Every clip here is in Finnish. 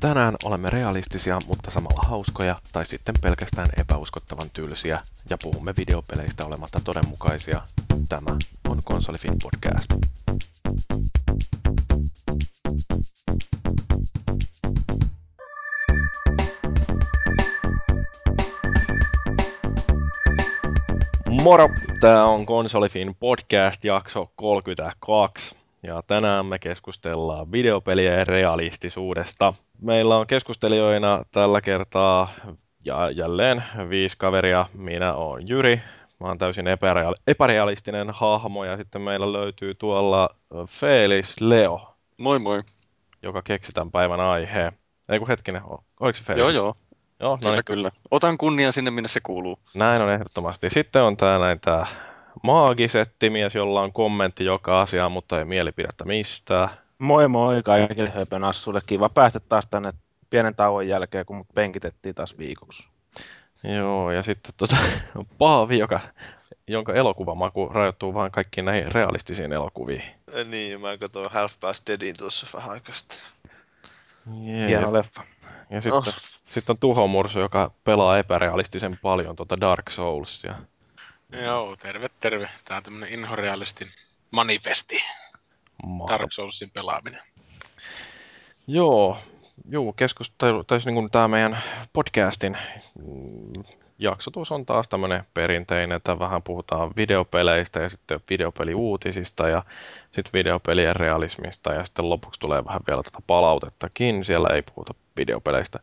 Tänään olemme realistisia, mutta samalla hauskoja, tai sitten pelkästään epäuskottavan tylsiä, ja puhumme videopeleistä olematta todenmukaisia. Tämä on Konsolifin podcast. Moro! Tämä on Konsolifin podcast jakso 32. Ja tänään me keskustellaan videopelien realistisuudesta. Meillä on keskustelijoina tällä kertaa ja jälleen viisi kaveria. Minä olen Jyri, mä oon täysin epäreal- epärealistinen hahmo ja sitten meillä löytyy tuolla Felis Leo. Moi moi. Joka keksi tämän päivän aiheen. Ei kun hetkinen, oliko se Felis? Joo joo. Joo, no kyllä, niin. kyllä. Otan kunnian sinne, minne se kuuluu. Näin on ehdottomasti. Sitten on tää näin tää maagisettimies, jolla on kommentti joka asiaan, mutta ei mielipidettä mistään. Moi moi kaikille höpönassuille. Kiva päästä taas tänne pienen tauon jälkeen, kun mut penkitettiin taas viikoksi. Joo, ja sitten tota, on Paavi, joka, jonka elokuvamaku rajoittuu vain kaikkiin näihin realistisiin elokuviin. Niin, mä katsoin Half Past Deadin tuossa vähän. Jee, Hieno ja, leffa. ja sitten, Oh. sitten on Tuhomursu, joka pelaa epärealistisen paljon tuota Dark Soulsia. Joo, terve terve. Tää on tämmönen inhorealistin manifesti. Mahtavaa. Dark Soulsin pelaaminen. Joo, juu, keskustelu, tai siis niin tämä meidän podcastin mm, jaksotus on taas tämmöinen perinteinen, että vähän puhutaan videopeleistä ja sitten videopeliuutisista ja sitten videopelien realismista ja sitten lopuksi tulee vähän vielä tuota palautettakin, siellä ei puhuta videopeleistä.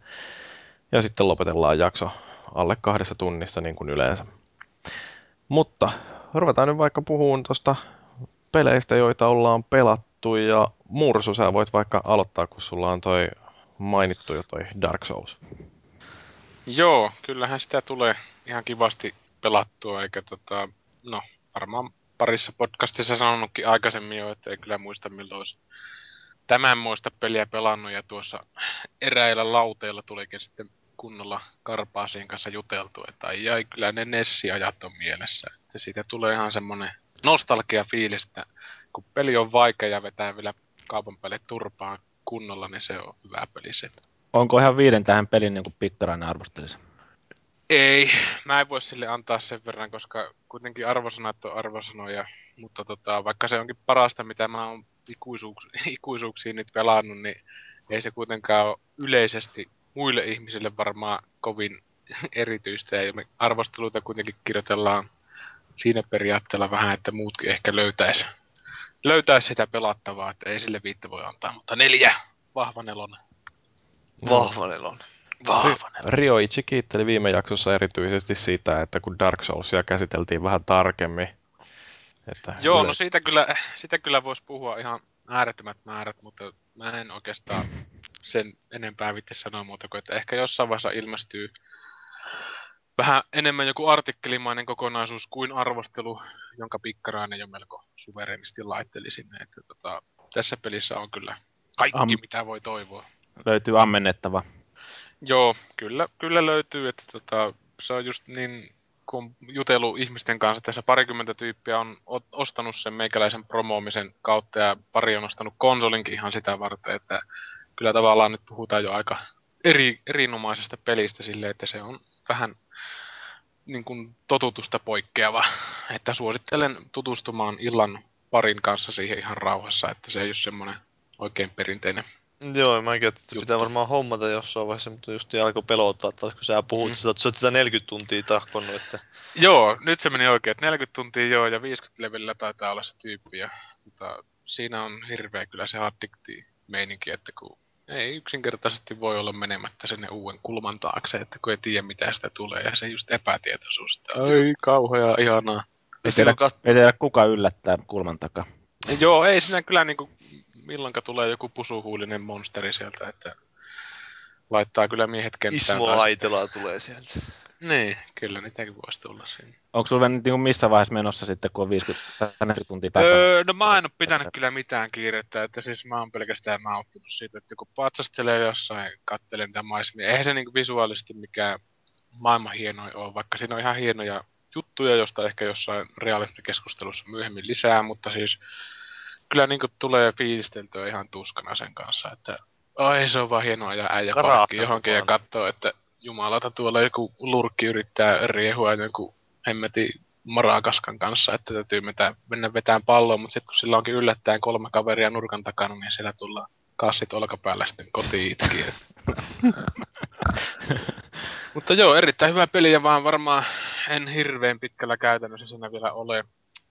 Ja sitten lopetellaan jakso alle kahdessa tunnissa niin kuin yleensä. Mutta ruvetaan nyt vaikka puhumaan tuosta peleistä, joita ollaan pelattu ja Mursu, sä voit vaikka aloittaa, kun sulla on toi mainittu jo toi Dark Souls. Joo, kyllähän sitä tulee ihan kivasti pelattua, eikä tota, no varmaan parissa podcastissa sanonutkin aikaisemmin jo, että ei kyllä muista milloin olisi tämän muista peliä pelannut ja tuossa eräillä lauteilla tulikin sitten kunnolla Karpaasien kanssa juteltu, että ai, ai kyllä ne Nessi-ajat on mielessä. Että siitä tulee ihan semmonen nostalgia fiilis, että kun peli on vaikea ja vetää vielä kaupan päälle turpaan kunnolla, niin se on hyvä peli se. Onko ihan viiden tähän pelin niin kuin pikkarainen arvostelisi? Ei, mä en voi sille antaa sen verran, koska kuitenkin arvosanat on arvosanoja, mutta tota, vaikka se onkin parasta, mitä mä oon ikuisuuks, ikuisuuksiin nyt pelannut, niin ei se kuitenkaan ole yleisesti muille ihmisille varmaan kovin erityistä, ja me arvosteluita kuitenkin kirjoitellaan siinä periaatteella vähän, että muutkin ehkä löytäis, löytäis sitä pelattavaa, että ei sille viittä voi antaa, mutta neljä, vahva nelonen, Vahva nelon. vahva nelonen. Rioichi kiitteli viime jaksossa erityisesti sitä, että kun Dark Soulsia käsiteltiin vähän tarkemmin. Että Joo, no yleensä- siitä kyllä, siitä kyllä voisi puhua ihan äärettömät määrät, mutta mä en oikeastaan sen enempää vitti sanoa muuta kuin, että ehkä jossain vaiheessa ilmestyy vähän enemmän joku artikkelimainen kokonaisuus kuin arvostelu, jonka pikkarainen jo melko suverenisti laitteli sinne. Että tota, tässä pelissä on kyllä kaikki, Am- mitä voi toivoa. Löytyy ammennettava. Joo, kyllä, kyllä löytyy, että tota, se on just niin, kun on jutellut ihmisten kanssa, tässä parikymmentä tyyppiä on ostanut sen meikäläisen promoomisen kautta ja pari on ostanut konsolinkin ihan sitä varten, että kyllä tavallaan nyt puhutaan jo aika eri, erinomaisesta pelistä silleen, että se on vähän niin kuin totutusta poikkeava, että suosittelen tutustumaan illan parin kanssa siihen ihan rauhassa, että se ei ole semmoinen oikein perinteinen Joo, mä että Juttu. pitää varmaan hommata jossain vaiheessa, mutta just alkoi pelottaa taas, kun sä puhut, Mm. mm. että sä oot sitä 40 tuntia tahkonnut, että Joo, nyt se meni oikein, että 40 tuntia joo ja 50 levelillä taitaa olla se tyyppi ja tota, siinä on hirveä kyllä se addikti meininki, että kun ei yksinkertaisesti voi olla menemättä sinne uuden kulman taakse, että kun ei tiedä mitä sitä tulee ja se just epätietoisuus, että ai kauhea ihanaa. Ei tiedä, ei tiedä kuka yllättää kulman takaa. Joo, ei siinä kyllä niinku milloinka tulee joku pusuhuulinen monsteri sieltä, että laittaa kyllä miehet kenttään. Ismo taas. Laitelaa tulee sieltä. Niin, kyllä niitäkin voisi tulla sinne. Onko sulla nyt niin missä vaiheessa menossa sitten, kun on 50 tai 40 tuntia takana? Öö, no mä en ole pitänyt kyllä mitään kiirettä, että siis mä oon pelkästään nauttinut siitä, että kun patsastelee jossain, katselen niitä maisemia, eihän se niinku visuaalisesti mikään maailman hienoin ole, vaikka siinä on ihan hienoja juttuja, josta ehkä jossain realismikeskustelussa myöhemmin lisää, mutta siis kyllä niinku tulee fiilisteltyä ihan tuskana sen kanssa, että Ai se on vaan hienoa ajaa äijä parkkiin johonkin ja katsoo, että jumalata tuolla joku lurkki yrittää riehua joku hemmeti marakaskan kanssa, että täytyy metä, mennä vetään palloa, mutta sitten kun sillä onkin yllättäen kolme kaveria nurkan takana, niin siellä tullaan kassit olkapäällä sitten kotiin itkien. mutta joo, erittäin hyvä peli ja vaan varmaan en hirveän pitkällä käytännössä siinä vielä ole,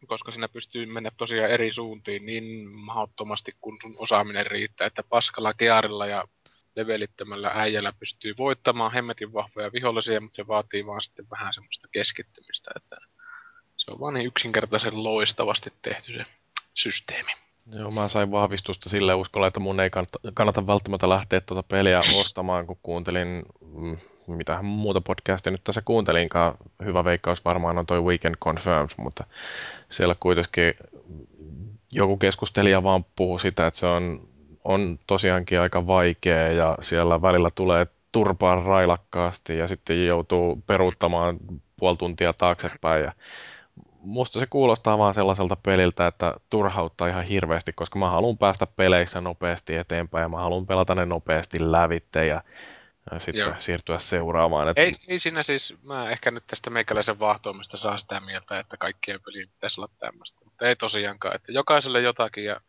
koska siinä pystyy mennä tosiaan eri suuntiin niin mahdottomasti, kun sun osaaminen riittää, että paskalla kearilla ja levelittömällä äijällä pystyy voittamaan hemmetin vahvoja vihollisia, mutta se vaatii vaan sitten vähän semmoista keskittymistä, että se on vaan niin yksinkertaisen loistavasti tehty se systeemi. Joo, mä sain vahvistusta sille uskolla, että mun ei kannata, kannata välttämättä lähteä tuota peliä ostamaan, kun kuuntelin, mitä muuta podcastia nyt tässä kuuntelinkaan. Hyvä veikkaus varmaan on toi Weekend Confirms, mutta siellä kuitenkin joku keskustelija vaan puhui sitä, että se on, on tosiaankin aika vaikea ja siellä välillä tulee turpaa railakkaasti ja sitten joutuu peruuttamaan puoli tuntia taaksepäin ja musta se kuulostaa vaan sellaiselta peliltä, että turhauttaa ihan hirveästi, koska mä haluan päästä peleissä nopeasti eteenpäin ja mä haluan pelata ne nopeasti lävitte ja ja sitten Joo. Siirtyä seuraamaan. Et Ei, ei siinä siis, mä ehkä nyt tästä meikäläisen vaahtoamista saa sitä mieltä, että kaikkien pelien pitäisi olla tämmöistä, mutta ei tosiaankaan, että jokaiselle jotakin ja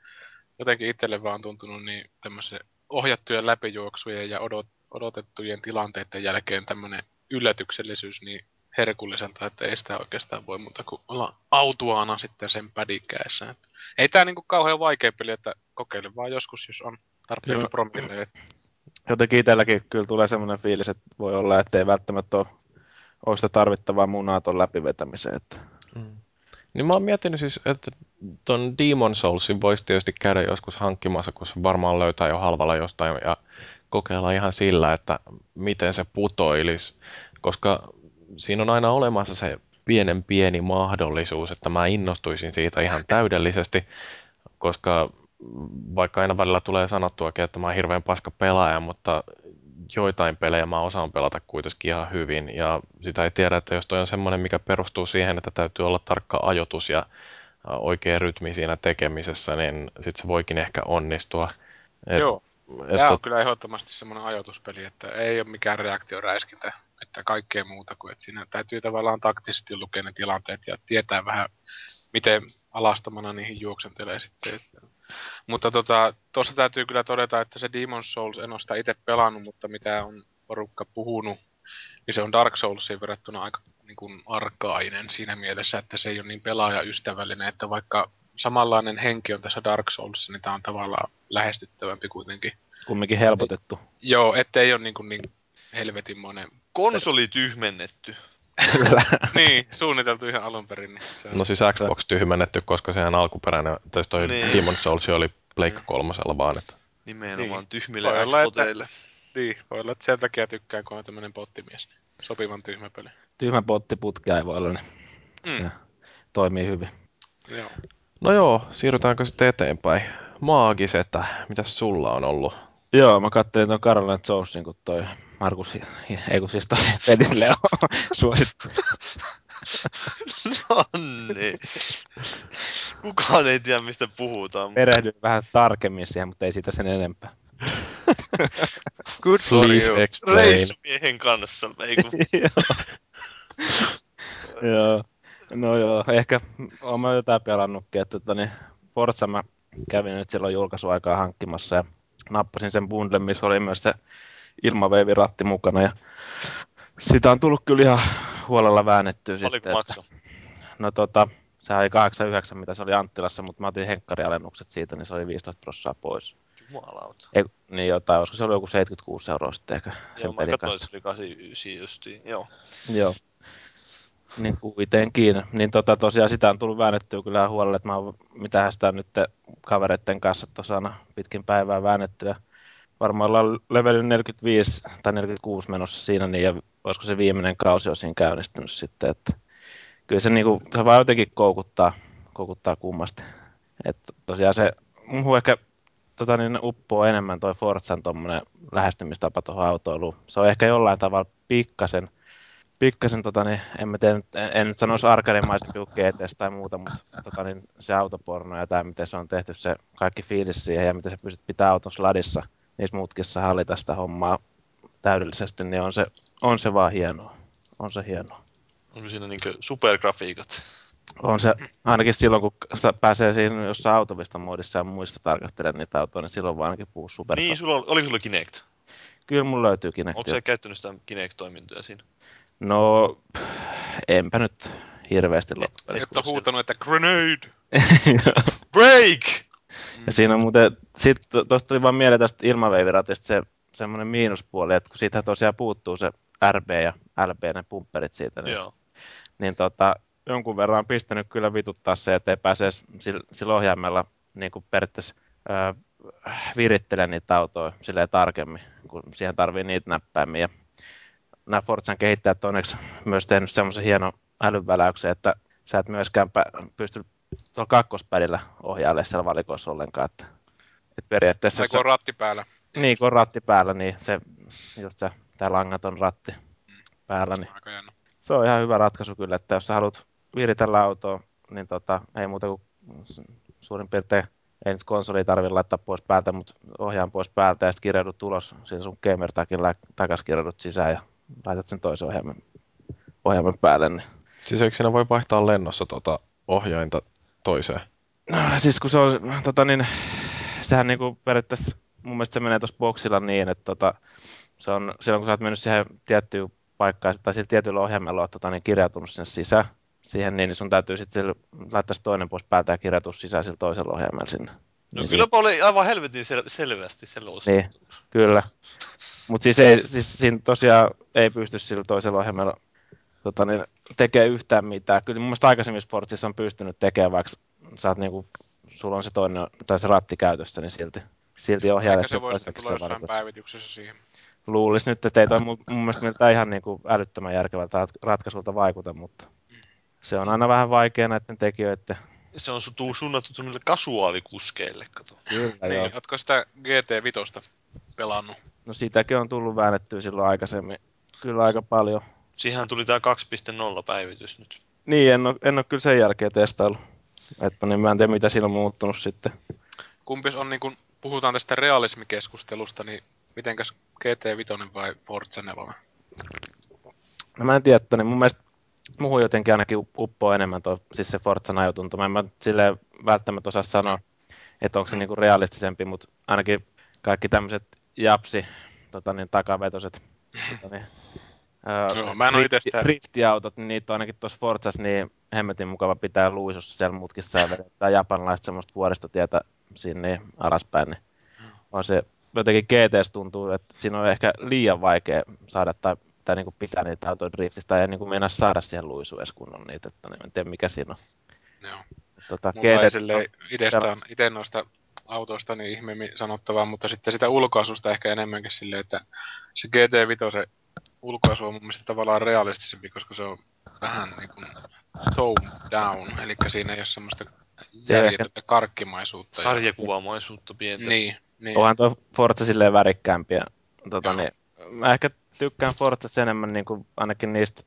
jotenkin itselle vaan tuntunut niin tämmöisen ohjattujen läpijuoksujen ja odot, odotettujen tilanteiden jälkeen tämmöinen yllätyksellisyys niin herkulliselta, että ei sitä oikeastaan voi muuta kuin olla autuaana sitten sen pädikäessä. Että ei tää niinku kauhean vaikea peli, että kokeile vaan joskus, jos on tarpeeksi promille. Jotenkin itselläkin kyllä tulee semmoinen fiilis, että voi olla, että ei välttämättä ole, ole sitä tarvittavaa munaa ton läpivetämiseen. Että Mm. Niin mä oon miettinyt siis, että ton Demon Soulsin voisi tietysti käydä joskus hankkimassa, kun se varmaan löytää jo halvalla jostain ja kokeilla ihan sillä, että miten se putoilisi, koska siinä on aina olemassa se pienen pieni mahdollisuus, että mä innostuisin siitä ihan täydellisesti, koska vaikka aina välillä tulee sanottuakin, että mä oon hirveän paska pelaaja, mutta joitain pelejä mä osaan pelata kuitenkin ihan hyvin ja sitä ei tiedä, että jos toi on semmoinen, mikä perustuu siihen, että täytyy olla tarkka ajoitus ja oikea rytmi siinä tekemisessä, niin sit se voikin ehkä onnistua. Et, Joo, et, Tämä on kyllä ehdottomasti semmoinen ajoituspeli, että ei ole mikään reaktioräiskintä, että kaikkea muuta kuin, että siinä täytyy tavallaan taktisesti lukea ne tilanteet ja tietää vähän, miten alastomana niihin juoksentelee sitten. Että. Mutta tota, tuossa täytyy kyllä todeta, että se Demon's Souls, en ole sitä itse pelannut, mutta mitä on porukka puhunut, niin se on Dark Soulsiin verrattuna aika niin kuin arkainen siinä mielessä, että se ei ole niin pelaajaystävällinen, että vaikka samanlainen henki on tässä Dark Soulsissa, niin tämä on tavallaan lähestyttävämpi kuitenkin. kumminkin helpotettu. Joo, ettei ole niin, kuin niin helvetinmoinen. Konsoli tyhmennetty. niin, suunniteltu ihan alun perin. Niin se on... No siis Xbox tyhmennetty, koska sehän alkuperäinen, tai toi Niin. Demon Souls oli Pleikka kolmosella vaan, että Nimenomaan Niin. tyhmille Voi olla, että- Xboteille. Niin, voi olla, että sen takia tykkään, kun on tämmöinen pottimies. Sopivan tyhmä peli. Tyhmä potti putkea ei voi olla, niin Mm. se toimii hyvin. Joo. No joo, siirrytäänkö sitten eteenpäin? Maagisetä, mitäs sulla on ollut? Joo, mä katselin ton Caroline Jonesin, kun toi Markus, ei kun siis Dennis Leo suosittu. no niin. Kukaan ei tiedä, mistä puhutaan. mutta- Perehdyin vähän tarkemmin siihen, mutta ei siitä sen enempää. Good for Please you. explain. Reissumiehen kanssa. Ei kun... joo. No joo, ehkä mä jotain pelannutkin, että tota, niin Forza mä kävin nyt silloin julkaisuaikaa hankkimassa ja nappasin sen bundlen, missä oli myös se ilmaveiviratti mukana ja sitä on tullut kyllä ihan huolella väännettyä Paljonko sitten. Että, maksaa? no tota, se oli 89, mitä se oli Anttilassa, mutta mä otin henkkarialennukset siitä, niin se oli 15 prosenttia pois. Jumalauta. Ei, niin jotain, olisiko se ollut joku 76 euroa sitten ehkä sen Joo, mä pelin katsoin, kanssa. että se oli 89 justiin. Joo. Joo. Niin kuitenkin. Niin tota, tosiaan sitä on tullut väännettyä kyllä huolella, että mä oon, mitähän sitä nyt kavereiden kanssa tuossa pitkin päivää väännettyä. Varmaan ollaan level 45 tai 46 menossa siinä, niin ja olisiko se viimeinen kausi on käynnistynyt sitten, että kyllä se, niinku, se vaan jotenkin koukuttaa, koukuttaa kummasti. Että tosiaan se, muuhun ehkä tota, niin uppoo enemmän toi Forzan tommonen lähestymistapa tuohon autoiluun. Se on ehkä jollain tavalla pikkasen pikkasen, tota, niin, en, mä tiedä, en, en nyt sanoisi arkademaisempi kuin tai muuta, mutta tota, niin, se autoporno ja tämä, miten se on tehty, se kaikki fiilis siihen ja miten se pystyt pitää auton sladissa niissä mutkissa hallita sitä hommaa täydellisesti, niin on se, on se vaan hienoa. On se hienoa. Onko siinä niinku supergrafiikat? On se, ainakin silloin kun pääsee siinä jossain autovista moodissa ja muissa tarkastelemaan niitä autoja, niin silloin vaan ainakin puhuu super. Niin, sulla, oli sulla Kinect? Kyllä mulla löytyy Kinect. Onko sä käyttänyt sitä Kinect-toimintoja siinä? No, enpä nyt hirveästi Et ole huutanut, että grenade! Break! Ja siinä on muuten, sit tuosta tuli vaan mieleen tästä ilmaveiviratista se semmoinen miinuspuoli, että kun siitä tosiaan puuttuu se RB ja LB, ne pumpperit siitä, niin, Joo. niin tota, jonkun verran on pistänyt kyllä vituttaa se, että ei pääse sillä, ohjaimella niin kuin periaatteessa ää, virittelemään niitä autoja silleen tarkemmin, kun siihen tarvii niitä näppäimiä. Ja nämä Forzan kehittäjät on onneksi myös tehnyt semmoisen hienon älynväläyksen, että sä et myöskään pä- pysty tuolla kakkospädillä ohjailemaan siellä valikoissa ollenkaan. Että, että periaatteessa... Tai kun on ratti päällä. Niin, kun on ratti päällä, niin se, just se, tämä langaton ratti päällä, niin Aika jännä. se on ihan hyvä ratkaisu kyllä, että jos sä haluat viritellä autoa, niin tota, ei muuta kuin suurin piirtein, ei nyt konsoli tarvitse laittaa pois päältä, mutta ohjaan pois päältä ja sitten kirjaudut ulos, siinä sun gamer-takin takas kirjaudut sisään ja laitat sen toisen ohjaimen, ohjaimen päälle. Niin. Siis eikö siinä voi vaihtaa lennossa tuota ohjainta toiseen? No, siis kun se on, tota niin, sehän niinku periaatteessa, mun mielestä se menee tuossa boksilla niin, että tota, se on, silloin kun sä oot mennyt siihen tiettyyn paikkaan, tai sillä tietyllä ohjaimella oot tota, niin kirjautunut sinne sisään, siihen, niin sun täytyy sitten laittaa toinen pois päältä ja kirjautua sisään sillä toisella ohjaimella sinne. No niin kyllä oli aivan helvetin sel- selvästi selostettu. Niin, kyllä. Mutta siis, ei, siis siinä tosiaan ei pysty sillä toisella ohjelmalla tota, niin, tekemään yhtään mitään. Kyllä mun mielestä aikaisemmissa Forzissa on pystynyt tekemään, vaikka sä oot, niinku, sulla on se toinen, tai se ratti käytössä, niin silti, silti ohjailee Ehkä se voisi tulla jossain päivityksessä siihen. Luulisi nyt, että ei toi mun, mun mielestä miltä ihan niinku älyttömän järkevältä rat- ratkaisulta vaikuta, mutta se on aina vähän vaikea näiden tekijöiden. Se on su- suunnattu semmoille kasuaalikuskeille, kato. Kyllä, joo. Niin, ootko sitä GT5 pelannut? No sitäkin on tullut väännettyä silloin aikaisemmin. Kyllä aika paljon. Siihen tuli tää 2.0 päivitys nyt. Niin, en ole, en ole kyllä sen jälkeen testaillut. Että niin mä en tiedä, mitä siinä on muuttunut sitten. Kumpis on niin kun puhutaan tästä realismikeskustelusta, niin mitenkäs GT5 vai Forza 4? No mä en tiedä, että niin mun mielestä muuhun jotenkin ainakin uppoo enemmän tuo, siis se Forzan ajotuntuma. En mä silleen välttämättä osaa sanoa, että onko se niinku realistisempi, mutta ainakin kaikki tämmöiset japsi, tota niin, takavetoset, tota niin, Joo, mä en drifti- sitä- driftiautot, niin niitä on ainakin tuossa Forzassa niin hemmetin mukava pitää luisussa siellä mutkissa ja vedetään japanlaista semmoista vuoristotietä sinne niin alaspäin, niin on se jotenkin GTS tuntuu, että siinä on ehkä liian vaikea saada tai, tai niin kuin pitää niitä autoja driftistä ja niin kuin mennä saada siihen luisuun edes kunnon niitä, että niin, en tiedä mikä siinä on. Joo. Tota, GT sellaista. ite noista autoista niin ihmeemmin sanottavaa, mutta sitten sitä ulkoasusta ehkä enemmänkin silleen, että se GT5 ulkoasu on mun mielestä tavallaan realistisempi, koska se on vähän niin kuin tone down, eli siinä ei ole semmoista järjetöntä karkkimaisuutta. ja- Sarjakuvamaisuutta pientä. Niin, niin. onhan tuo Forza silleen värikkäämpi. Ja, tota, Joo. niin, mä ehkä tykkään Forzassa enemmän niin kuin, ainakin niistä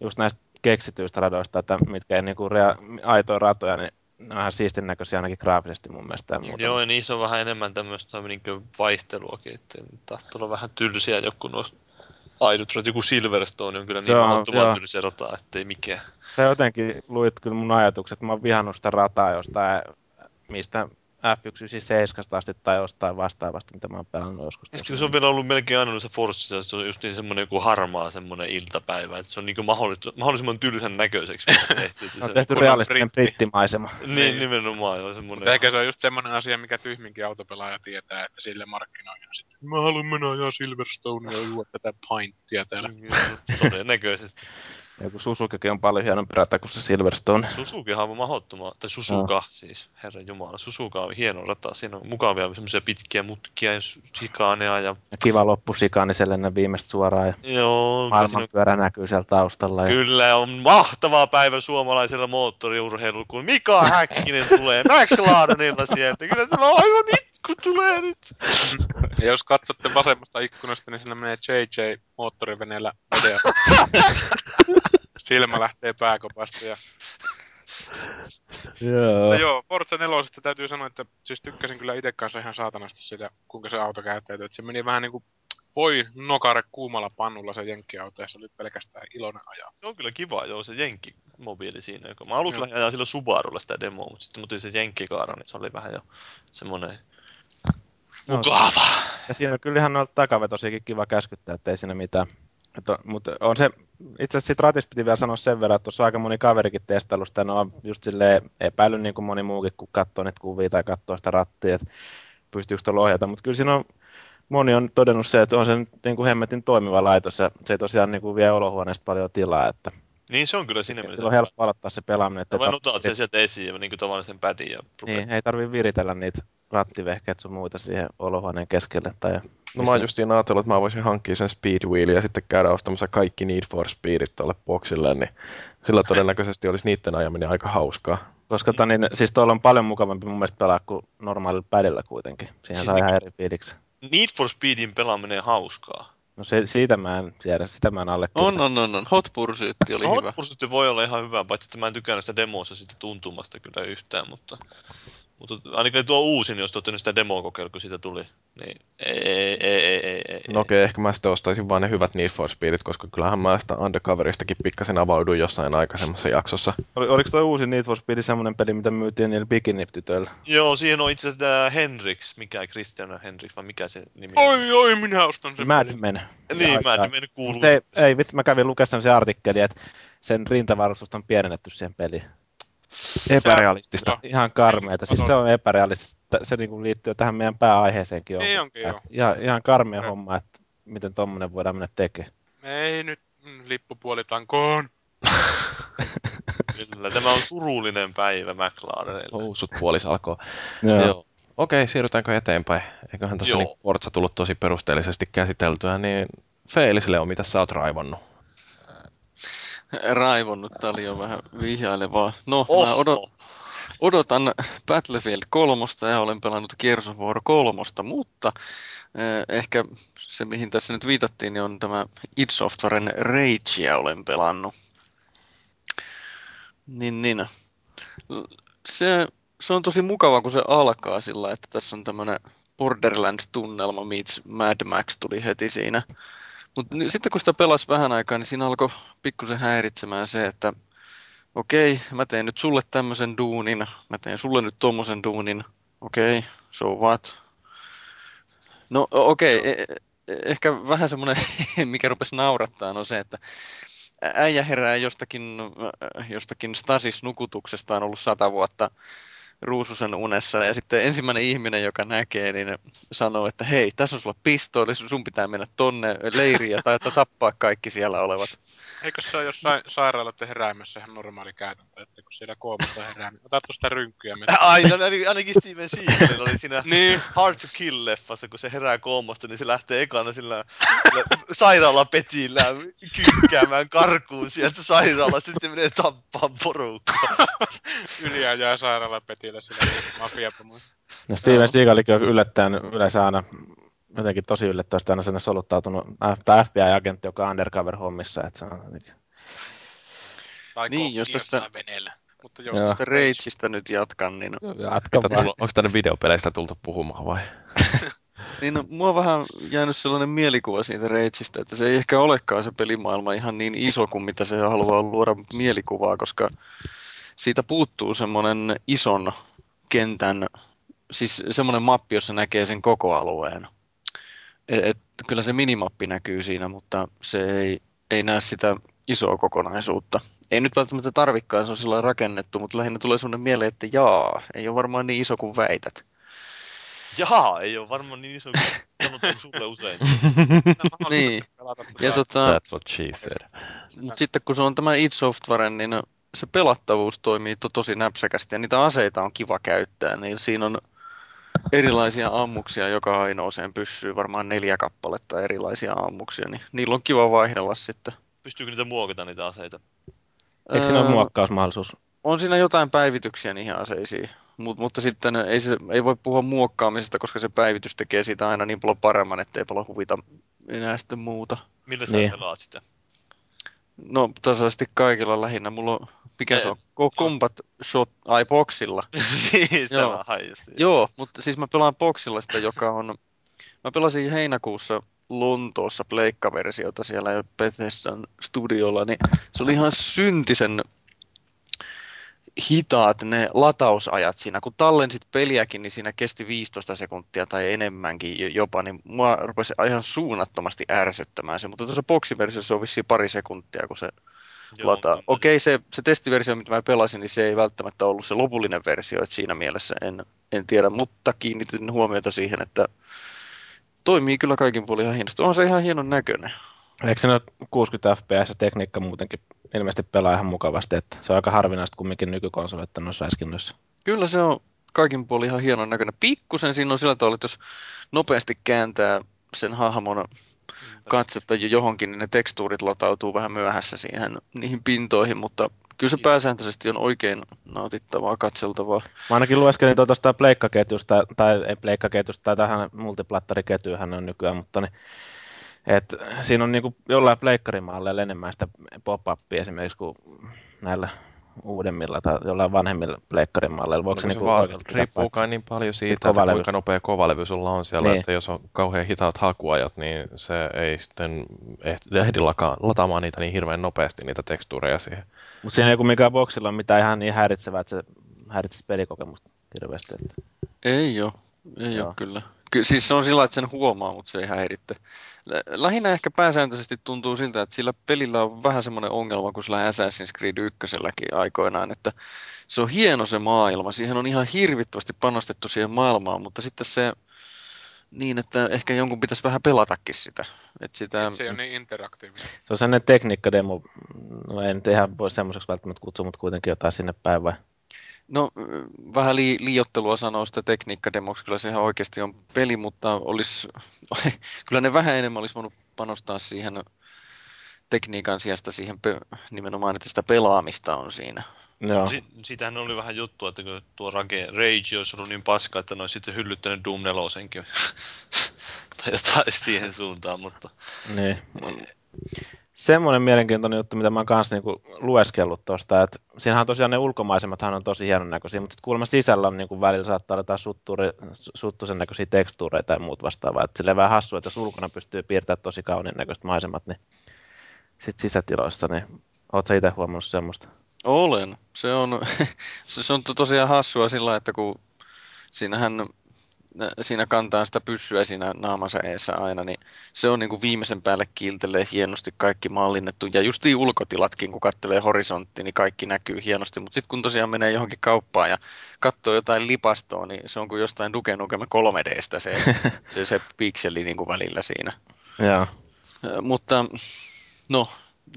just näistä keksityistä radoista, että mitkä ei niin kuin rea- aitoja ratoja, niin ne on ihan siistin näköisiä ainakin graafisesti mun mielestä. Ja muuta. Joo, ja niissä on vähän enemmän tämmöistä niin vaihteluakin, että tahtoo olla vähän tylsiä joku nuo radat. Joku Silverstone on kyllä Se niin on, mahdottoman tylsä rata, ettei mikään. Sä jotenkin luit kyllä mun ajatukset. Mä oon vihannut sitä rataa jostain, mistä F197 asti tai jostain vastaavasta, mitä mä oon pelannut joskus. Sitten kun se on vielä ollut melkein aina noissa Forcissa, se on just niin semmoinen joku harmaa semmoinen iltapäivä, että se on niin mahdollis- mahdollisimman tylsän näköiseksi tehty. Että Se on tehty realistinen britti. brittimaisema. niin, nimenomaan joo, semmoinen. Mutta ehkä se on just semmoinen asia, mikä tyhminkin autopelaaja tietää, että sille markkinoidaan sitten. Mä haluan mennä ajaa Silverstone ja juo tätä pinttia täällä. Todennäköisesti. Joku Suzukikin on paljon hienompi rata kuin se Silverstone. Susukihan on mahdottoman, tai Susuka siis, herra jumala. Susuka on hieno rata, siinä on mukavia semmoisia pitkiä mutkia ja sikaaneja ja Ja kiva loppu sikaaniselle ne viimeistä suoraan ja joo, siinä on, maailmanpyörä näkyy siellä taustalla. Ja... kyllä on mahtava päivä suomalaisella moottoriurheilulla, kun Mika Häkkinen tulee McLarenilla sieltä. Kyllä tämä on aivan itku tulee nyt. Ja jos katsotte vasemmasta ikkunasta, niin siinä menee JJ moottoriveneellä video. Silmä lähtee pääkopasta ja Joo. No joo, Forza 4 täytyy sanoa, että siis tykkäsin kyllä itse kanssa ihan saatanasti siitä, kuinka se auto käyttäytyy. Että se meni vähän niinku, voi nokare kuumalla pannulla se jenkkiauto ja se oli pelkästään iloinen ajaa. Se on kyllä kiva, joo, se jenkki mobiili siinä. Kun mä aluksi lähdin ajaa sillä Subarulla sitä demoa, mutta sitten mutin se jenkkikaara, niin se oli vähän jo semmonen No, mukava. Ja siinä on kyllä ihan noilta takavetosiakin kiva käskyttää, ettei siinä mitään. Että, mutta on se, itse asiassa siitä ratista piti vielä sanoa sen verran, että tuossa on aika moni kaverikin testaillut sitä, no on just silleen epäillyt niin kuin moni muukin, kun katsoo niitä kuvia tai katsoo sitä rattia, että pystyykö tuolla ohjata, mutta kyllä siinä on, moni on todennut se, että on se niin kuin hemmetin toimiva laitos ja se ei tosiaan niin kuin vie olohuoneesta paljon tilaa, että Niin se on kyllä siinä mielessä. sillä on helppo aloittaa se pelaaminen. Että vain tarvitse- otat sen sieltä esiin ja niin kuin tavallaan sen pädin ja rupeat. niin, ei tarvii viritellä niitä rattivehkeet sun muita siihen olohuoneen keskelle. Tai No mä oon justiin ajatellut, että mä voisin hankkia sen Speedwheelin ja sitten käydä ostamassa kaikki Need for Speedit tuolle boksille, niin sillä todennäköisesti olisi niiden ajaminen aika hauskaa. Koska tota, niin, siis tuolla on paljon mukavampi mun mielestä pelaa kuin normaalilla pädillä kuitenkin. Siihen Siis saa niin- ihan eri fiiliksi. Need for Speedin pelaaminen hauskaa. No se, siitä mä en tiedä, sitä mä en On, allekirjoita. on, on, on. Hot Pursuit oli No, hyvä. Hot Pursuit voi olla ihan hyvä, paitsi että mä en tykännyt sitä demossa sitä tuntumasta kyllä yhtään, mutta, mutta ainakin tuo uusin, jos te olette nyt sitä demoa kokeillut, kun siitä tuli, niin ei, ei, ei, ei, ei, ei. No okei, ehkä mä sitten ostaisin vaan ne hyvät Need for Speedit, koska kyllähän mä sitä Undercoveristakin pikkasen avauduin jossain aikaisemmassa jaksossa. Oli, oliko tuo uusi Need for Speed semmoinen peli, mitä myytiin niillä bikini-tytöillä? Joo, siihen on itse asiassa tämä Hendrix, mikä Christian Hendrix, vai mikä se nimi on? Oi, oi, minä ostan sen Mad. Men. Niin, Mad. Men kuuluu. Ei, ei vitsi, mä kävin lukea se artikkeli, että sen rintavarustusta on pienennetty siihen peliin. Epärealistista. Ihan karmeeta. Siis se on epärealistista. Se niinku liittyy tähän meidän pääaiheeseenkin. on. Ei onkin, joo. Ihan, ihan karmea homma, että miten tommonen voidaan mennä tekemään. Ei nyt mm, lippupuolitankoon. Kyllä, tämä on surullinen päivä McLarenille. Housut puolis alkoi. Joo. Joo. Okei, siirrytäänkö eteenpäin? Eiköhän tässä Joo. niin Forza tullut tosi perusteellisesti käsiteltyä, niin Feelisille on, mitä sä oot raivannut? Raivonnut, tää oli jo vähän vihjailevaa. No, mä Oho! odot, odotan Battlefield 3 ja olen pelannut Gears of War 3, mutta eh, ehkä se, mihin tässä nyt viitattiin, niin on tämä id Softwaren Ragea olen pelannut. Niin, niin. Se, se on tosi mukava, kun se alkaa sillä, että tässä on tämmöinen Borderlands-tunnelma meets Mad Max tuli heti siinä. Mutta sitten kun sitä pelasi vähän aikaa, niin siinä alkoi pikkusen häiritsemään se, että okei, mä teen nyt sulle tämmöisen duunin, mä teen sulle nyt tommosen duunin, okei, so what? No okei, e- e- ehkä vähän semmoinen, mikä rupesi naurattaa, on se, että äijä herää jostakin, jostakin Stasis-nukutuksesta on ollut sata vuotta ruususen unessa ja sitten ensimmäinen ihminen, joka näkee, niin sanoo, että hei, tässä on sulla pistooli, sun pitää mennä tonne leiriin ja taita tappaa kaikki siellä olevat. Eikö se ole jossain sairaaloiden heräämässä ihan normaali käytäntö, että kun siellä koomassa herää, niin ota tuosta rynkkyä mene. Aina, ainakin- Steven Seagalilla oli siinä Niin, Hard to Kill-leffassa, kun se herää koomasta, niin se lähtee ekana sillä, sillä sairaalapetillä kynkkäämään karkuun sieltä sairaalasta, sitten menee tappaa porukkaa. yliajaa sairaalapetillä sillä mafiapomoilla. Ja Steven Seagalikin on yllättäen yleensä aina jotenkin tosi yllättävästi aina sinne soluttautunut, äh, tai FBI-agentti, joka on undercover-hommissa. Että se on jotenkin- Tai Niin, niin, jos tästä- veneellä. Mutta jos Joo. Tästä Rageista nyt jatkan, niin, Jatka vaan. tullut, onko tänne videopeleistä tultu puhumaan vai? niin no, mua on vähän jäänyt sellainen mielikuva siitä Rageista, että se ei ehkä olekaan se pelimaailma ihan niin iso kuin mitä se haluaa luoda mielikuvaa, koska siitä puuttuu semmoinen ison kentän, siis semmoinen mappi, jossa näkee sen koko alueen. Et, et, kyllä se minimappi näkyy siinä, mutta se ei, ei näe sitä isoa kokonaisuutta. Ei nyt välttämättä tarvikkaan, se on sillä rakennettu, mutta lähinnä tulee sellainen mieleen, että jaa, ei ole varmaan niin iso kuin väität. Jaha, ei ole varmaan niin iso kuin sanotaan sulle usein. Niin. Ja tota, That's what she said. Mutta sitten kun se on tämä id Software, niin se pelattavuus toimii to- tosi näpsäkästi ja niitä aseita on kiva käyttää. Niin siinä on erilaisia ammuksia joka ainoaseen pyssyy, varmaan neljä kappaletta erilaisia ammuksia, niin niillä on kiva vaihdella sitten. Pystyykö niitä muokata niitä aseita? Eikö siinä ole Öö, muokkausmahdollisuus? On siinä jotain päivityksiä niihin aseisiin, Mut, mutta sitten ei, se, ei voi puhua muokkaamisesta, koska se päivitys tekee siitä aina niin paljon paremman, ettei paljon huvita enää sitten muuta. Millä sä Niin. pelaat sitä? No tasaisesti kaikilla lähinnä. Mulla on, mikä se on? Ko- Combat Shot, ai boxilla. siis Joo. Joo, mutta siis mä pelaan boxilla sitä, joka on... Mä pelasin heinäkuussa Lontoossa pleikkaversiota siellä jo Bethesdan studiolla, niin se oli ihan syntisen hitaat ne latausajat siinä. Kun tallensit peliäkin, niin siinä kesti 15 sekuntia tai enemmänkin jo- jopa, niin mua rupesi ihan suunnattomasti ärsyttämään se. Mutta tuossa boksiversiossa on vissiin pari sekuntia, kun se Joo, lataa. Okei, se, se testiversio, mitä mä pelasin, niin se ei välttämättä ollut se lopullinen versio, että siinä mielessä en, en tiedä, mutta kiinnitin huomiota siihen, että toimii kyllä kaikin puolin ihan hienosti. On se ihan hienon näköinen. Eikö se ole 60 fps ja tekniikka muutenkin ilmeisesti pelaa ihan mukavasti, että se on aika harvinaista kumminkin nykykonsoleita noissa räskinnöissä. Kyllä se on kaikin puolin ihan hienon näköinen. Pikkusen siinä on sillä tavalla, että jos nopeasti kääntää sen hahmon katsetta jo johonkin, niin ne tekstuurit latautuu vähän myöhässä siihen, niihin pintoihin, mutta kyllä se pääsääntöisesti on oikein nautittavaa, katseltavaa. Mä ainakin lueskelin tuosta pleikkaketjusta, tai ei pleikkaketjusta, tai tähän multiplattariketjuhan on nykyään, mutta niin, et siinä on niinku jollain pleikkarimalleilla enemmän sitä pop-upia esimerkiksi kuin näillä uudemmilla tai jollain vanhemmilla pleikkarimalleilla. Voiko No, se, se niinku vaan pitää riippuu kai niin paljon siitä, että kuinka nopea kovalevy sulla on siellä, Niin. että jos on kauhean hitaat hakuajat, niin se ei sitten ehdi lataamaan niitä niin hirveän nopeasti, niitä tekstuureja siihen. Mutta siinä ei kumminkaan boksilla ole mitään ihan niin häiritsevää, että se häiritsisi pelikokemusta hirveästi. Että. Ei ole, ei Joo. ole kyllä. Ky- siis se on sillä, että sen huomaa, mutta se ei häiritte. Lä- Lähinnä ehkä pääsääntöisesti tuntuu siltä, että sillä pelillä on vähän semmoinen ongelma kuin sillä Assassin's Creed 1 aikoinaan, että se on hieno se maailma. Siihen on ihan hirvittävästi panostettu siihen maailmaan, mutta sitten se niin, että ehkä jonkun pitäisi vähän pelatakin sitä. Että sitä Et se ei ole niin interaktiivinen. Se on sellainen tekniikkademo, no en ihan voi semmoiseksi välttämättä kutsua, mutta kuitenkin jotain sinne päin vai? No, vähän li- liiottelua sanoa sitä tekniikkademoksi, kyllä se ihan oikeasti on peli, mutta olisi, kyllä ne vähän enemmän olisi voinut panostaa siihen tekniikan sijasta siihen pe- nimenomaan, että sitä pelaamista on siinä. Joo. Si- siitähän oli vähän juttua, että kun tuo Rage, Rage olisi ollut niin paska, että ne olisi sitten hyllyttänyt Doom 4 tai jotain siihen suuntaan, mutta Niin. Semmoinen mielenkiintoinen juttu, mitä mä oon kanssa niinku lueskellut tuosta, että siinähän tosiaan ne ulkomaisemmathan on tosi hienon näköisiä, mutta sitten kuulemma sisällä on niinku välillä saattaa olla jotain sutturi, suttusen näköisiä tekstuureita ja muut vastaavaa. Että silleen vähän hassua, että jos ulkona pystyy piirtämään tosi kauniin näköiset maisemat, niin sitten sisätiloissa, niin oot sä itse huomannut semmoista? Olen. Se on, se on to- tosiaan hassua sillä, että kun siinähän siinä kantaa sitä pyssyä siinä naamansa eessä aina, niin se on niin kuin viimeisen päälle kiiltelee hienosti kaikki mallinnettu. Ja justiin ulkotilatkin, kun kattelee horisonttiin, niin kaikki näkyy hienosti. Mutta sitten kun tosiaan menee johonkin kauppaan ja katsoo jotain lipastoa, niin se on kuin jostain Duke Nukem 3Dstä se, se, se pikseli niin kuin välillä siinä. Joo. Mutta no,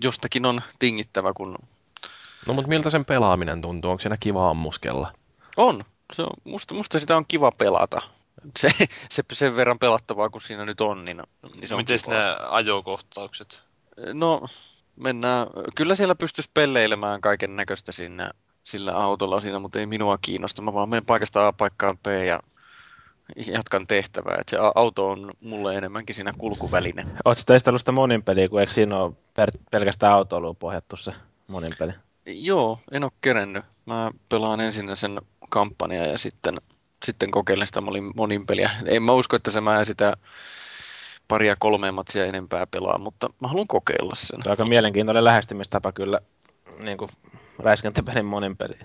jostakin on tingittävä, kun No mutta miltä sen pelaaminen tuntuu? Onko siinä kiva ammuskella? On. Se on musta, musta sitä on kiva pelata. Se, se sen verran pelattavaa kuin siinä nyt on, niin, niin se on miten nämä ajokohtaukset? No, mennään. Kyllä siellä pystyisi pelleilemään kaiken näköistä siinä, sillä autolla siinä, mutta ei minua kiinnosta. Mä vaan menen paikasta A paikkaan B ja jatkan tehtävää. Et se auto on mulle enemmänkin siinä kulkuväline. Oletko testannut sitä monin peliä, kun eikö siinä ole per, pelkästään autoiluun pohjattu se monin peli? Joo, en ole kerennyt. Mä pelaan ensin sen kampanjan ja sitten, sitten kokeilen sitä monin, peliä. En mä usko, että se mä sitä paria kolmea matsia enempää pelaa, mutta mä haluan kokeilla sen. Se on aika mielenkiintoinen lähestymistapa kyllä niin kuin räiskintäpelin monin peli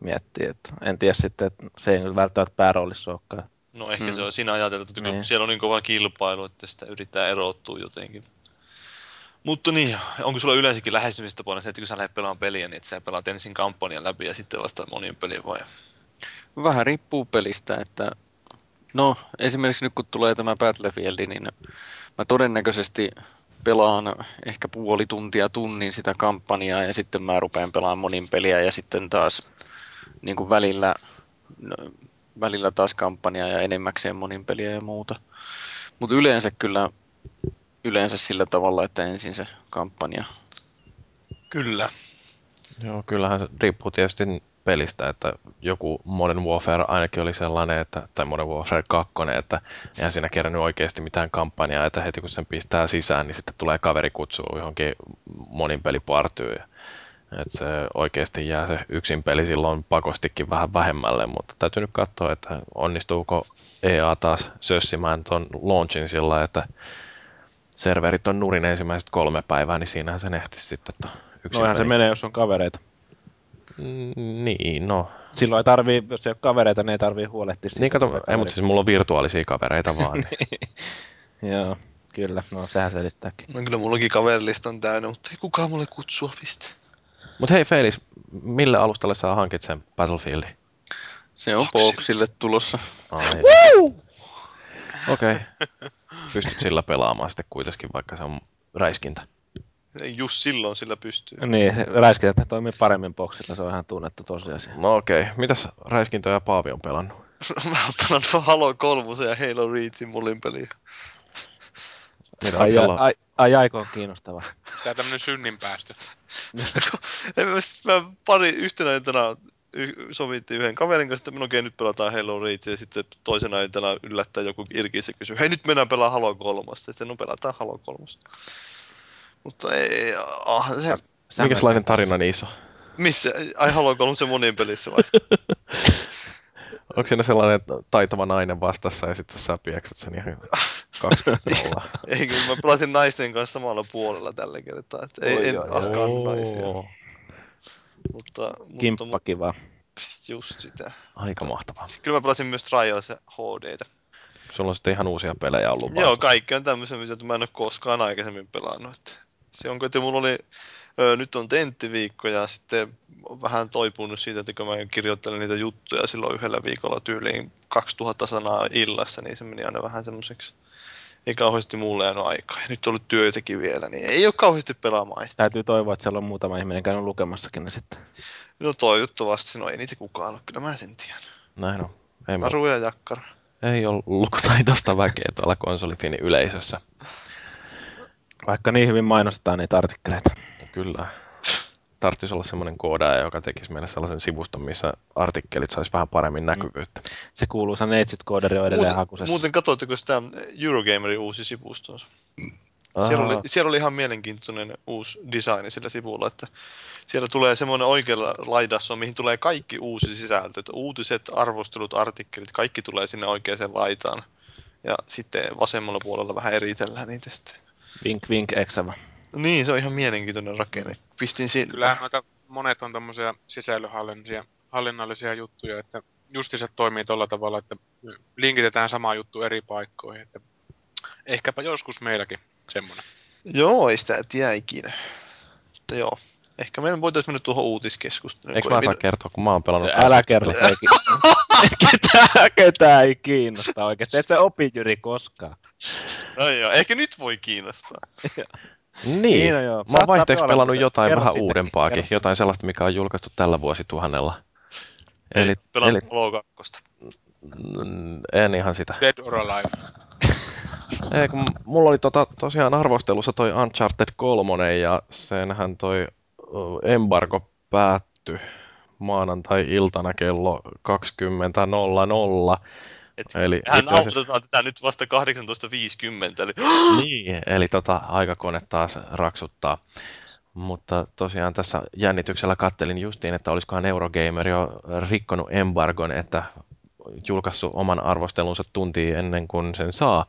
miettii. Että en tiedä sitten, että se ei välttämättä pääroolissa olekaan. No ehkä Mm. se on siinä ajateltu, että Niin. siellä on niin kova kilpailu, että sitä yrittää erottua jotenkin. Mutta niin, onko sulla yleensäkin lähestymistapana se, että kun sä lähdet pelaamaan peliä, niin että sä pelaat ensin kampanjan läpi ja sitten vasta monin peliä vai? Vähän riippuu pelistä, että no esimerkiksi nyt kun tulee tämä Battlefield, niin mä todennäköisesti pelaan ehkä puoli tuntia tunnin sitä kampanjaa ja sitten mä rupean pelaamaan monin peliä ja sitten taas niin kuin välillä, no, välillä taas kampanjaa ja enemmäkseen monin peliä ja muuta. Mutta yleensä kyllä yleensä sillä tavalla, että ensin se kampanja. Kyllä. Joo, kyllähän se riippuu tietysti pelistä, että joku Modern Warfare ainakin oli sellainen, että, tai Modern Warfare 2, että eihän siinä kerännyt oikeasti mitään kampanjaa, että heti kun sen pistää sisään, niin sitten tulee kaveri kutsuu johonkin monin pelipartyyn. Että se oikeasti jää se yksin peli silloin pakostikin vähän vähemmälle, mutta täytyy nyt katsoa, että onnistuuko EA taas sössimään tuon launchin sillä, että serverit on nurin ensimmäiset kolme päivää, niin siinähän se ehtisi sitten to yksin Noihän se menee, jos on kavereita. Mm, Niin, no. Silloin ei tarvii, jos ei ole kavereita, niin ei tarvii huolehtia siitä. Niin kato, ei, mutta siis mulla on virtuaalisia kavereita vaan. Niin. Joo, kyllä. No sehän selittääkin. No kyllä mullakin kaverilista on täynnä, mutta ei kukaan mulle kutsua piste. Mut hei Felis, mille alustalle sä hankit sen Battlefieldin? Se on Boxille. Boxille tulossa. Ai, Okei. Okay. Pystyt sillä pelaamaan sitten kuitenkin, vaikka se on räiskintä. Just silloin sillä pystyy. Niin, räiskintä toimii paremmin boksilla, se on ihan tunnettu tosiasia. No okei. Okay. Mitäs räiskintöjä Paavi on pelannut? Mä oon pelannut Halo 3 ja Halo Reachin mulin peliä. Mitä Ai, on ai, ai, aiko on kiinnostava. Tää tämmönen synninpäästö. Mä, siis mä pari yhtenä iltana y- sovittiin yhden kaverin kanssa, että no okei, nyt pelataan Halo Reach, ja sitten toisena iltana yllättää joku irkis ja kysyy, hei nyt mennään pelaa Halo 3. Sitten no pelataan Halo 3. Mutta ei, ah, se, Minkälainen tarina niissä on? missä, ai Halo 3 se monin pelissä vai? Onko siinä sellainen taitava nainen vastassa ja sitten sä pieksät sen ihan 20 nollaa? ei, kun mä pelasin naisten kanssa samalla puolella tällä kertaa, että ei, Oi, en oi, ahkaan naisia, mutta, Kimppa mutta kiva. pst, just sitä. Aika mahtavaa. Kyllä mä pelasin myös Trials ja HDtä. Sulla on sitten ihan uusia pelejä ollut. Joo, kaikki on tämmöisiä, mitä mä en ole koskaan aikaisemmin pelannut. Se on, että mulla oli, ö, nyt on tenttiviikko ja sitten vähän toipunut siitä, että kun mä kirjoittelin niitä juttuja silloin yhdellä viikolla tyyliin 2000 sanaa illassa, niin se meni aina vähän semmoiseksi. Ei kauheasti mulle jäänyt aikaa. Ja nyt on ollut työtäkin vielä, niin ei ole kauheasti pelaamaan. Täytyy toivoa, että siellä on muutama ihminen käynyt lukemassakin ne sitten. No toivottavasti, no ei niitä kukaan ole, kyllä mä sen tiedän. Näin on. Ei, Naru ja Jakkara. ei ole lukutaitoista väkeä tuolla konsolifinin yleisössä. Vaikka niin hyvin mainostetaan niitä artikkeleita. Kyllä. Tarvitsisi olla semmoinen koodaaja, joka tekisi meille sellaisen sivuston, missä artikkelit saisi vähän paremmin näkyvyyttä. Se kuuluisa Neitsyt-kooderi on edelleen Muuten, hakusessa. muuten katsoitteko sitä Eurogamerin uusi sivusto? Siellä oli, siellä oli ihan mielenkiintoinen uusi design sillä sivulla, että siellä tulee semmoinen oikealla laidassa, mihin tulee kaikki uusi sisältö, että uutiset, arvostelut, artikkelit, kaikki tulee sinne oikeaan laitaan. Ja sitten vasemmalla puolella vähän eritellään niitä sitten. Vink vink eksävä. Niin, se on ihan mielenkiintoinen rakenne. Pistin siinä. Kyllähän noita monet on tämmöisiä sisällöhallinnallisia hallinnallisia juttuja, että justiinsa toimii tuolla tavalla, että linkitetään sama juttu eri paikkoihin, että ehkäpä joskus meilläkin semmoinen. Joo, ei sitä tiedä ikinä. Mutta joo, ehkä meidän voitaisiin mennä tuohon uutiskeskusteluun. Eikö mä ei saa min- kertoa, kun mä oon pelannut... Älä kerro Heikki. ketään, ketään ei kiinnosta oikeesti. Et sä opi Jyri koskaan. No joo, ehkä nyt voi kiinnostaa. Niin, Niin, no joo. mä oon vaihteeksi pelannut jotain kerro vähän siitäkin, uudempaakin, kerro jotain sellaista, mikä on julkaistu tällä vuosituhannella. Eli, Eli, pelaa eli eli... Halo 2. mm, en ihan sitä. Dead or Alive. Ei, kun mulla oli tota, tosiaan arvostelussa toi Uncharted 3 ja senhän toi embargo päättyi maanantai-iltana kello 20.00. Et Eli hän asiassa- autetaan tätä nyt vasta 18.50, eli Niin, eli tota, aikakone taas raksuttaa. Mutta tosiaan tässä jännityksellä kattelin justiin, että olisikohan Eurogamer jo rikkonut embargon, että julkaissut oman arvostelunsa tuntia ennen kuin sen saa,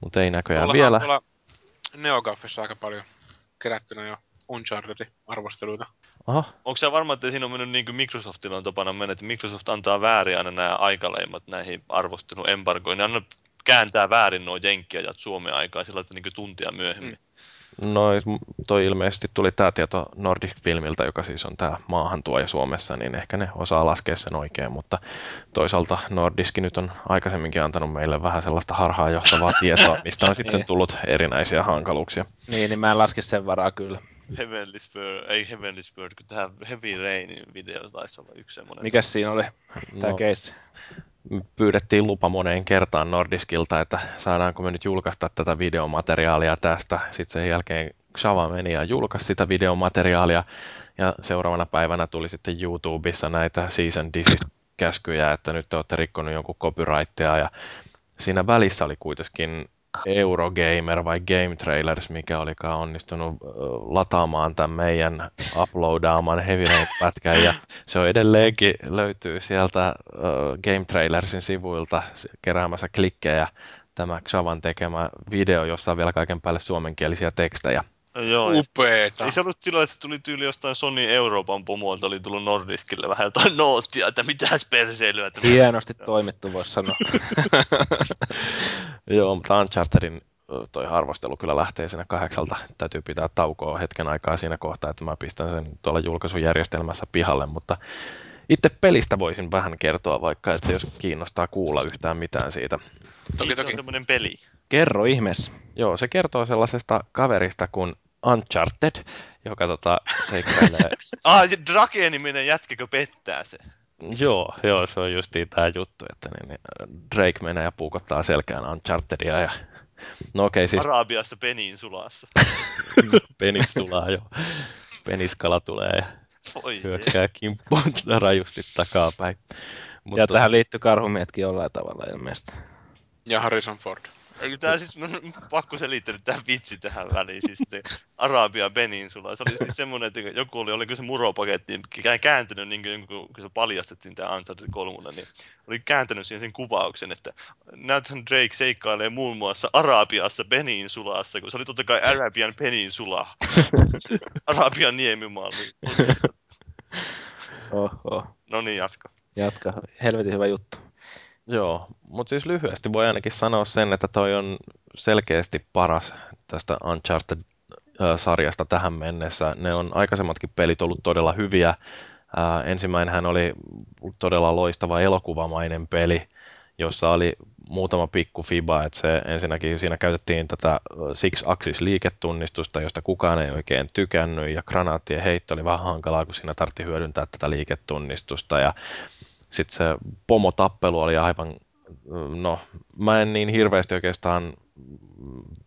mutta ei näköjään Tuolla vielä. tuolla Neogaffissa aika paljon kerättynä jo Unchartedin arvosteluita. Aha, onko se varma, että siinä on mennyt niin kuin Microsoftilla on tapana mennä, että Microsoft antaa väärin aina nämä aikaleimat näihin arvostelun embargoihin, ne aina kääntää väärin nuo jenkkiajat Suomen aikaa sillä että niin kuin tuntia myöhemmin. no toi ilmeisesti tuli tämä tieto Nordic Filmiltä, joka siis on tämä maahantuoja Suomessa, niin ehkä ne osaa laskea sen oikein, mutta toisaalta Nordiski nyt on aikaisemminkin antanut meille vähän sellaista harhaanjohtavaa tietoa, mistä on sitten Niin. tullut erinäisiä hankaluuksia. Niin, niin mä en laske sen varaa kyllä. Heavenly Spur, ei Heavenly Spur, kun tämä Heavy Rainin video taisi olla yksi semmoinen. Mikäs siinä oli tää No, keissi? pyydettiin lupa moneen kertaan Nordiskilta, että saadaanko me nyt julkaista tätä videomateriaalia tästä. Sitten sen jälkeen Xava meni ja julkaisi sitä videomateriaalia, ja seuraavana päivänä tuli sitten YouTubessa näitä season desist käskyjä, että nyt te olette rikkonut jonkun copyrightia, ja siinä välissä oli kuitenkin Eurogamer vai Game Trailers, mikä olikaan onnistunut lataamaan tämän meidän uploadaaman Heavy Rain-pätkän, ja se on edelleenkin löytyy sieltä Game Trailersin sivuilta keräämässä klikkejä tämä Xavan tekemä video, jossa on vielä kaiken päälle suomenkielisiä tekstejä. Joo, Upeeta. ei se ollut sillä, että se tuli tyyli jostain Sony Euroopan pomoilta, oli tullut Nordiskille vähän jotain noottia, että mitäs perseilyä. Että Hienosti toimittu, voisi sanoa. Joo, mutta Unchartedin toi arvostelu kyllä lähtee siinä kahdeksalta. Täytyy pitää taukoa hetken aikaa siinä kohtaa, että mä pistän sen tuolla julkaisujärjestelmässä pihalle, mutta itse pelistä voisin vähän kertoa vaikka, että jos kiinnostaa kuulla yhtään mitään siitä. Toki, niin, se toki. on semmoinen peli. Kerro ihmeessä. Joo, se kertoo sellaisesta kaverista kuin Uncharted, joka tota, seikkailee Ah, se Drake-niminen jätkäkö pettää se? Joo, joo, se on justiin tämä juttu, että niin, niin Drake menee ja puukottaa selkään Unchartedia ja No okei, okay, siis Arabiassa peniin sulassa. penis sulaa jo. Peniskala tulee ja Voi hyökkää kimppuun rajusti takapäin. ja tähän liittyy karhumietkin jollain tavalla ilmeisesti. Ja Harrison Ford. Eikö tää siis, pakko selittää nyt tää vitsi tähän väliin, siis te, Arabia Peninsula. Se oli siis semmonen, että joku oli, oliko se muropaketti, kä- kääntänyt, niin kuin, kun se paljastettiin tää Uncharted 3, niin oli kääntänyt siihen sen kuvauksen, että näethän Drake seikkailee muun muassa Arabiassa Peninsulassa, kun se oli totta kai Arabian Peninsula. Arabian niemimaa. Oho. no niin, jatka. Jatka. Helvetin hyvä juttu. Joo, mutta siis lyhyesti voi ainakin sanoa sen, että toi on selkeästi paras tästä Uncharted-sarjasta tähän mennessä. Ne on aikaisemmatkin pelit ollut todella hyviä. Ensimmäinenhän oli todella loistava elokuvamainen peli, jossa oli muutama pikku fiba, että se ensinnäkin siinä käytettiin tätä Six Axis liiketunnistusta, josta kukaan ei oikein tykännyt, ja granaattien heitto oli vähän hankalaa, kun siinä tartti hyödyntää tätä liiketunnistusta, ja sitten se pomotappelu oli aivan, no mä en niin hirveästi oikeastaan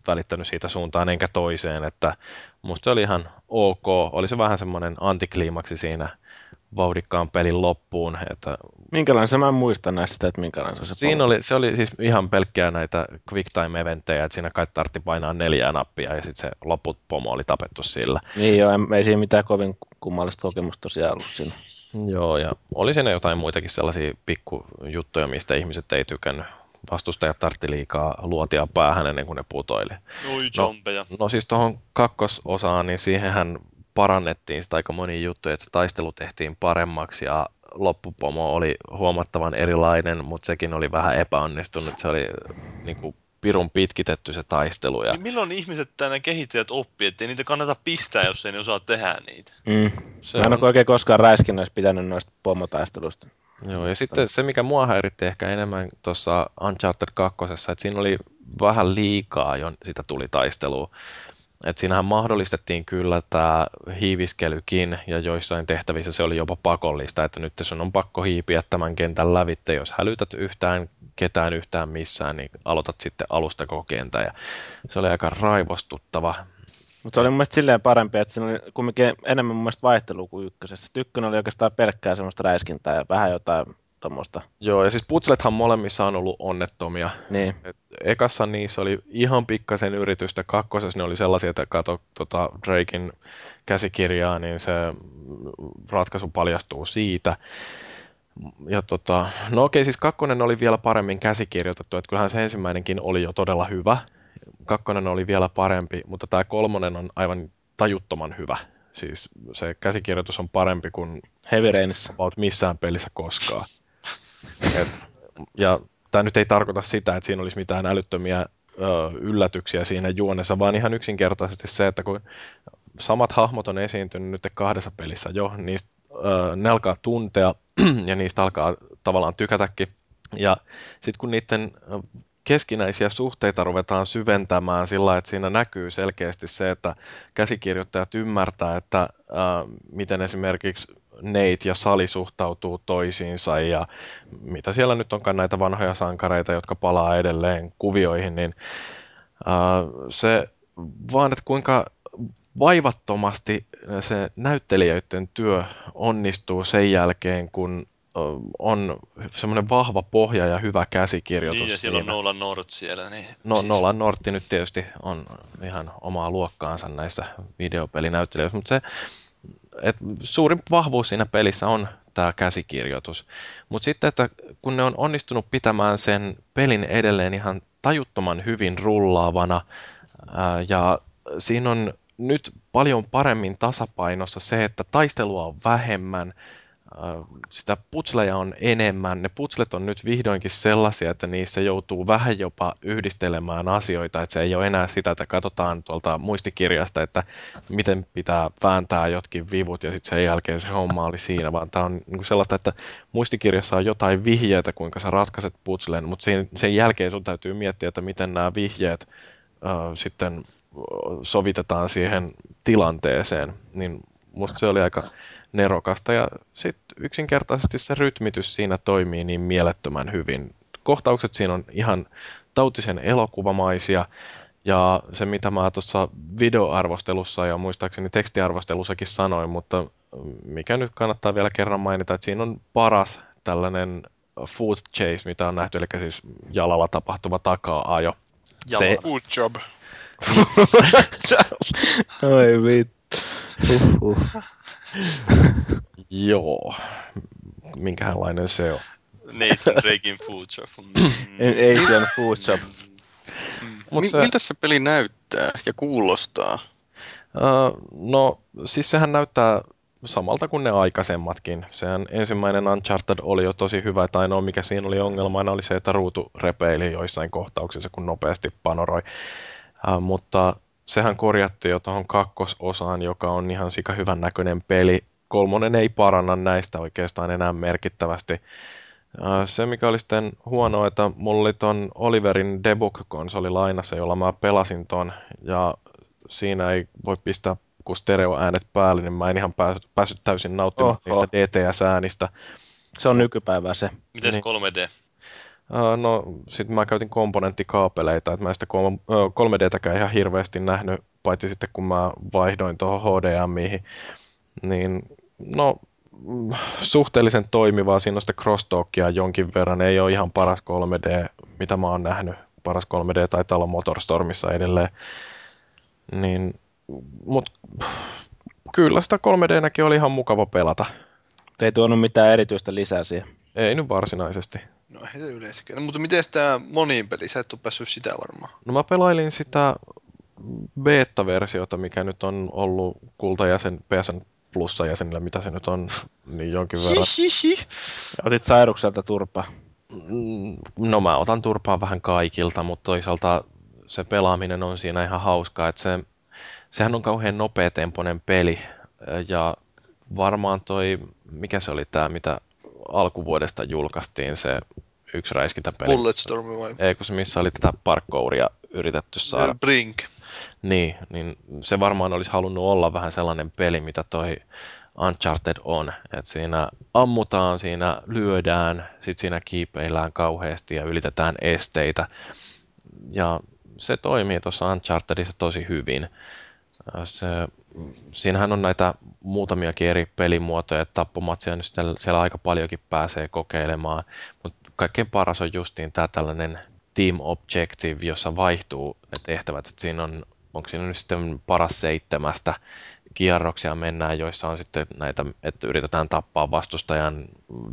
välittänyt siitä suuntaan enkä toiseen, että musta se oli ihan ok. Oli se vähän semmoinen antikliimaksi siinä vauhdikkaan pelin loppuun. Että Minkälainen se mä en muista näistä, että minkälainen se siinä oli, se oli siis ihan pelkkiä näitä quick time eventtejä, että siinä kai tartti painaa neljää nappia ja sitten se loput pomo oli tapettu sillä. Niin joo, ei siinä mitään kovin kummallista kokemusta tosiaan ollut siinä. Joo, ja oli siinä jotain muitakin sellaisia pikkujuttuja, mistä ihmiset ei tykännyt. Vastustajat tartti liikaa luotia päähän ennen kuin ne putoili. Oi zombeja. No siis tuohon kakkososaan, niin siihenhän parannettiin sitä aika monia juttuja, että se taistelu tehtiin paremmaksi ja loppupomo oli huomattavan erilainen, mutta sekin oli vähän epäonnistunut. Se oli niin kuin pirun pitkitetty se taistelu. Ja Niin milloin ihmiset tänne kehittäjät oppii, ettei niitä kannata pistää, jos ei ne osaa tehdä niitä? Mm. se Mä en on, ole oikein koskaan räiskinnöissä pitänyt noista pomotaistelusta. joo, ja sitten se, mikä mua häiritti ehkä enemmän tuossa Uncharted 2, että siinä oli vähän liikaa jo sitä tuli taistelua. Et siinähän mahdollistettiin kyllä tämä hiiviskelykin, ja joissain tehtävissä se oli jopa pakollista, että nyt sun on pakko hiipiä tämän kentän lävitte, jos hälytät yhtään ketään yhtään missään, niin aloitat sitten alusta koko kentän, ja se oli aika raivostuttava. Mutta se oli mun mielestä silleen parempi, että siinä oli kumminkin enemmän mun mielestä vaihtelua kuin ykkösessä. Ykkönen oli oikeastaan pelkkää semmoista räiskintää ja vähän jotain tuommoista. Joo, ja siis putslethan molemmissa on ollut onnettomia. Niin. Et ekassa niissä oli ihan pikkasen yritystä, kakkosessa ne oli sellaisia, että kato tota Drakein käsikirjaa, niin se ratkaisu paljastuu siitä. Ja tota, no okei, siis kakkonen oli vielä paremmin käsikirjoitettu, että kyllähän se ensimmäinenkin oli jo todella hyvä. Kakkonen oli vielä parempi, mutta tämä kolmonen on aivan tajuttoman hyvä. Siis se käsikirjoitus on parempi kuin Heavy Rainissa. missään pelissä koskaan. Et, ja tämä nyt ei tarkoita sitä, että siinä olisi mitään älyttömiä ö, yllätyksiä siinä juonessa, vaan ihan yksinkertaisesti se, että kun samat hahmot on esiintynyt nyt kahdessa pelissä jo, niistä ö, ne alkaa tuntea ja niistä alkaa tavallaan tykätäkin. Ja sitten kun niiden keskinäisiä suhteita ruvetaan syventämään sillä että siinä näkyy selkeästi se, että käsikirjoittajat ymmärtää, että ää, miten esimerkiksi Nate ja Sali suhtautuu toisiinsa ja mitä siellä nyt onkaan näitä vanhoja sankareita, jotka palaa edelleen kuvioihin, niin ää, se vaan, että kuinka vaivattomasti se näyttelijöiden työ onnistuu sen jälkeen, kun on semmoinen vahva pohja ja hyvä käsikirjoitus. Niin, ja siellä on siinä. Nolan North siellä. Niin No, siis- Nolan Nortti nyt tietysti on ihan omaa luokkaansa näissä videopelinäyttelijöissä, mutta se et suurin vahvuus siinä pelissä on tämä käsikirjoitus. Mutta sitten, että kun ne on onnistunut pitämään sen pelin edelleen ihan tajuttoman hyvin rullaavana ää, ja siinä on nyt paljon paremmin tasapainossa se, että taistelua on vähemmän, sitä putsleja on enemmän. Ne putslet on nyt vihdoinkin sellaisia, että niissä joutuu vähän jopa yhdistelemään asioita, että se ei ole enää sitä, että katsotaan tuolta muistikirjasta, että miten pitää vääntää jotkin vivut ja sitten sen jälkeen se homma oli siinä, vaan tämä on niinku sellaista, että muistikirjassa on jotain vihjeitä, kuinka sä ratkaiset putslen, mutta sen, sen jälkeen sun täytyy miettiä, että miten nämä vihjeet äh, sitten sovitetaan siihen tilanteeseen, niin musta se oli aika nerokasta ja sitten yksinkertaisesti se rytmitys siinä toimii niin mielettömän hyvin. Kohtaukset siinä on ihan tautisen elokuvamaisia ja se mitä mä tuossa videoarvostelussa ja muistaakseni tekstiarvostelussakin sanoin, mutta mikä nyt kannattaa vielä kerran mainita, että siinä on paras tällainen foot chase, mitä on nähty, eli siis jalalla tapahtuva takaa-ajo. Se, Good job. Oi vittu. Uhuh. joo, minkälainen se on. Nathan Drakein Food Shop. Mm. Asian Food Shop. Mut Mi- se- Miltä se peli näyttää ja kuulostaa? Öö, no, siis sehän näyttää samalta kuin ne aikaisemmatkin. Sehän ensimmäinen Uncharted oli jo tosi hyvä, tai ainoa mikä siinä oli ongelmana oli se, että ruutu repeili joissain kohtauksissa, kun nopeasti panoroi. Öö, mutta sehän korjattiin jo tuohon kakkososaan, joka on ihan sika hyvän näköinen peli. Kolmonen ei paranna näistä oikeastaan enää merkittävästi. Se, mikä oli sitten huonoa, että mulla oli ton Oliverin debug-konsoli lainassa, jolla mä pelasin ton, ja siinä ei voi pistää kun stereoäänet päälle, niin mä en ihan päässyt, päässyt täysin nauttimaan Oho. niistä DTS-äänistä. Se on nykypäivää se. Mites Niin. 3D? Öö, No, sitten mä käytin komponenttikaapeleita, että mä en sitä 3Dtäkään ihan hirveästi nähnyt, paitsi sitten kun mä vaihdoin tuohon HDMihin. Niin, no, suhteellisen toimivaa, siinä on sitä crosstalkia jonkin verran, ei ole ihan paras 3D, mitä mä oon nähnyt. Paras 3D taitaa olla Motorstormissa edelleen. Niin, mut kyllä sitä 3D-näkin oli ihan mukava pelata. Ei tuonut mitään erityistä lisää siihen. Ei nyt varsinaisesti. No ei se yleisikään. No, mutta miten tämä moniin peli? Sä et ole päässyt sitä varmaan. No mä pelailin sitä beta-versiota, mikä nyt on ollut kultajäsen PSN plussa jäsenillä, mitä se nyt on, niin jonkin verran. Hihihi. Otit Sairukselta turpaa. Mm, No mä otan turpaa vähän kaikilta, mutta toisaalta se pelaaminen on siinä ihan hauskaa, että se, sehän on kauhean nopeatempoinen peli ja varmaan toi, mikä se oli tämä, mitä alkuvuodesta julkaistiin se yksi räiskintäpeli. Bulletstorm vai? Ei, kun se missä oli tätä parkouria yritetty saada Brink. Niin, niin se varmaan olisi halunnut olla vähän sellainen peli, mitä toi Uncharted on. että siinä ammutaan, siinä lyödään, sitten siinä kiipeillään kauheasti ja ylitetään esteitä. Ja se toimii tuossa Unchartedissa tosi hyvin. Se, siinähän on näitä muutamiakin eri pelimuotoja, että tappomatsia nyt siellä, siellä aika paljonkin pääsee kokeilemaan, mutta kaikkein paras on justiin tämä tällainen team objective, jossa vaihtuu ne tehtävät, että siinä on, onko siinä nyt sitten paras seitsemästä kierroksia mennään, joissa on sitten näitä, että yritetään tappaa vastustajan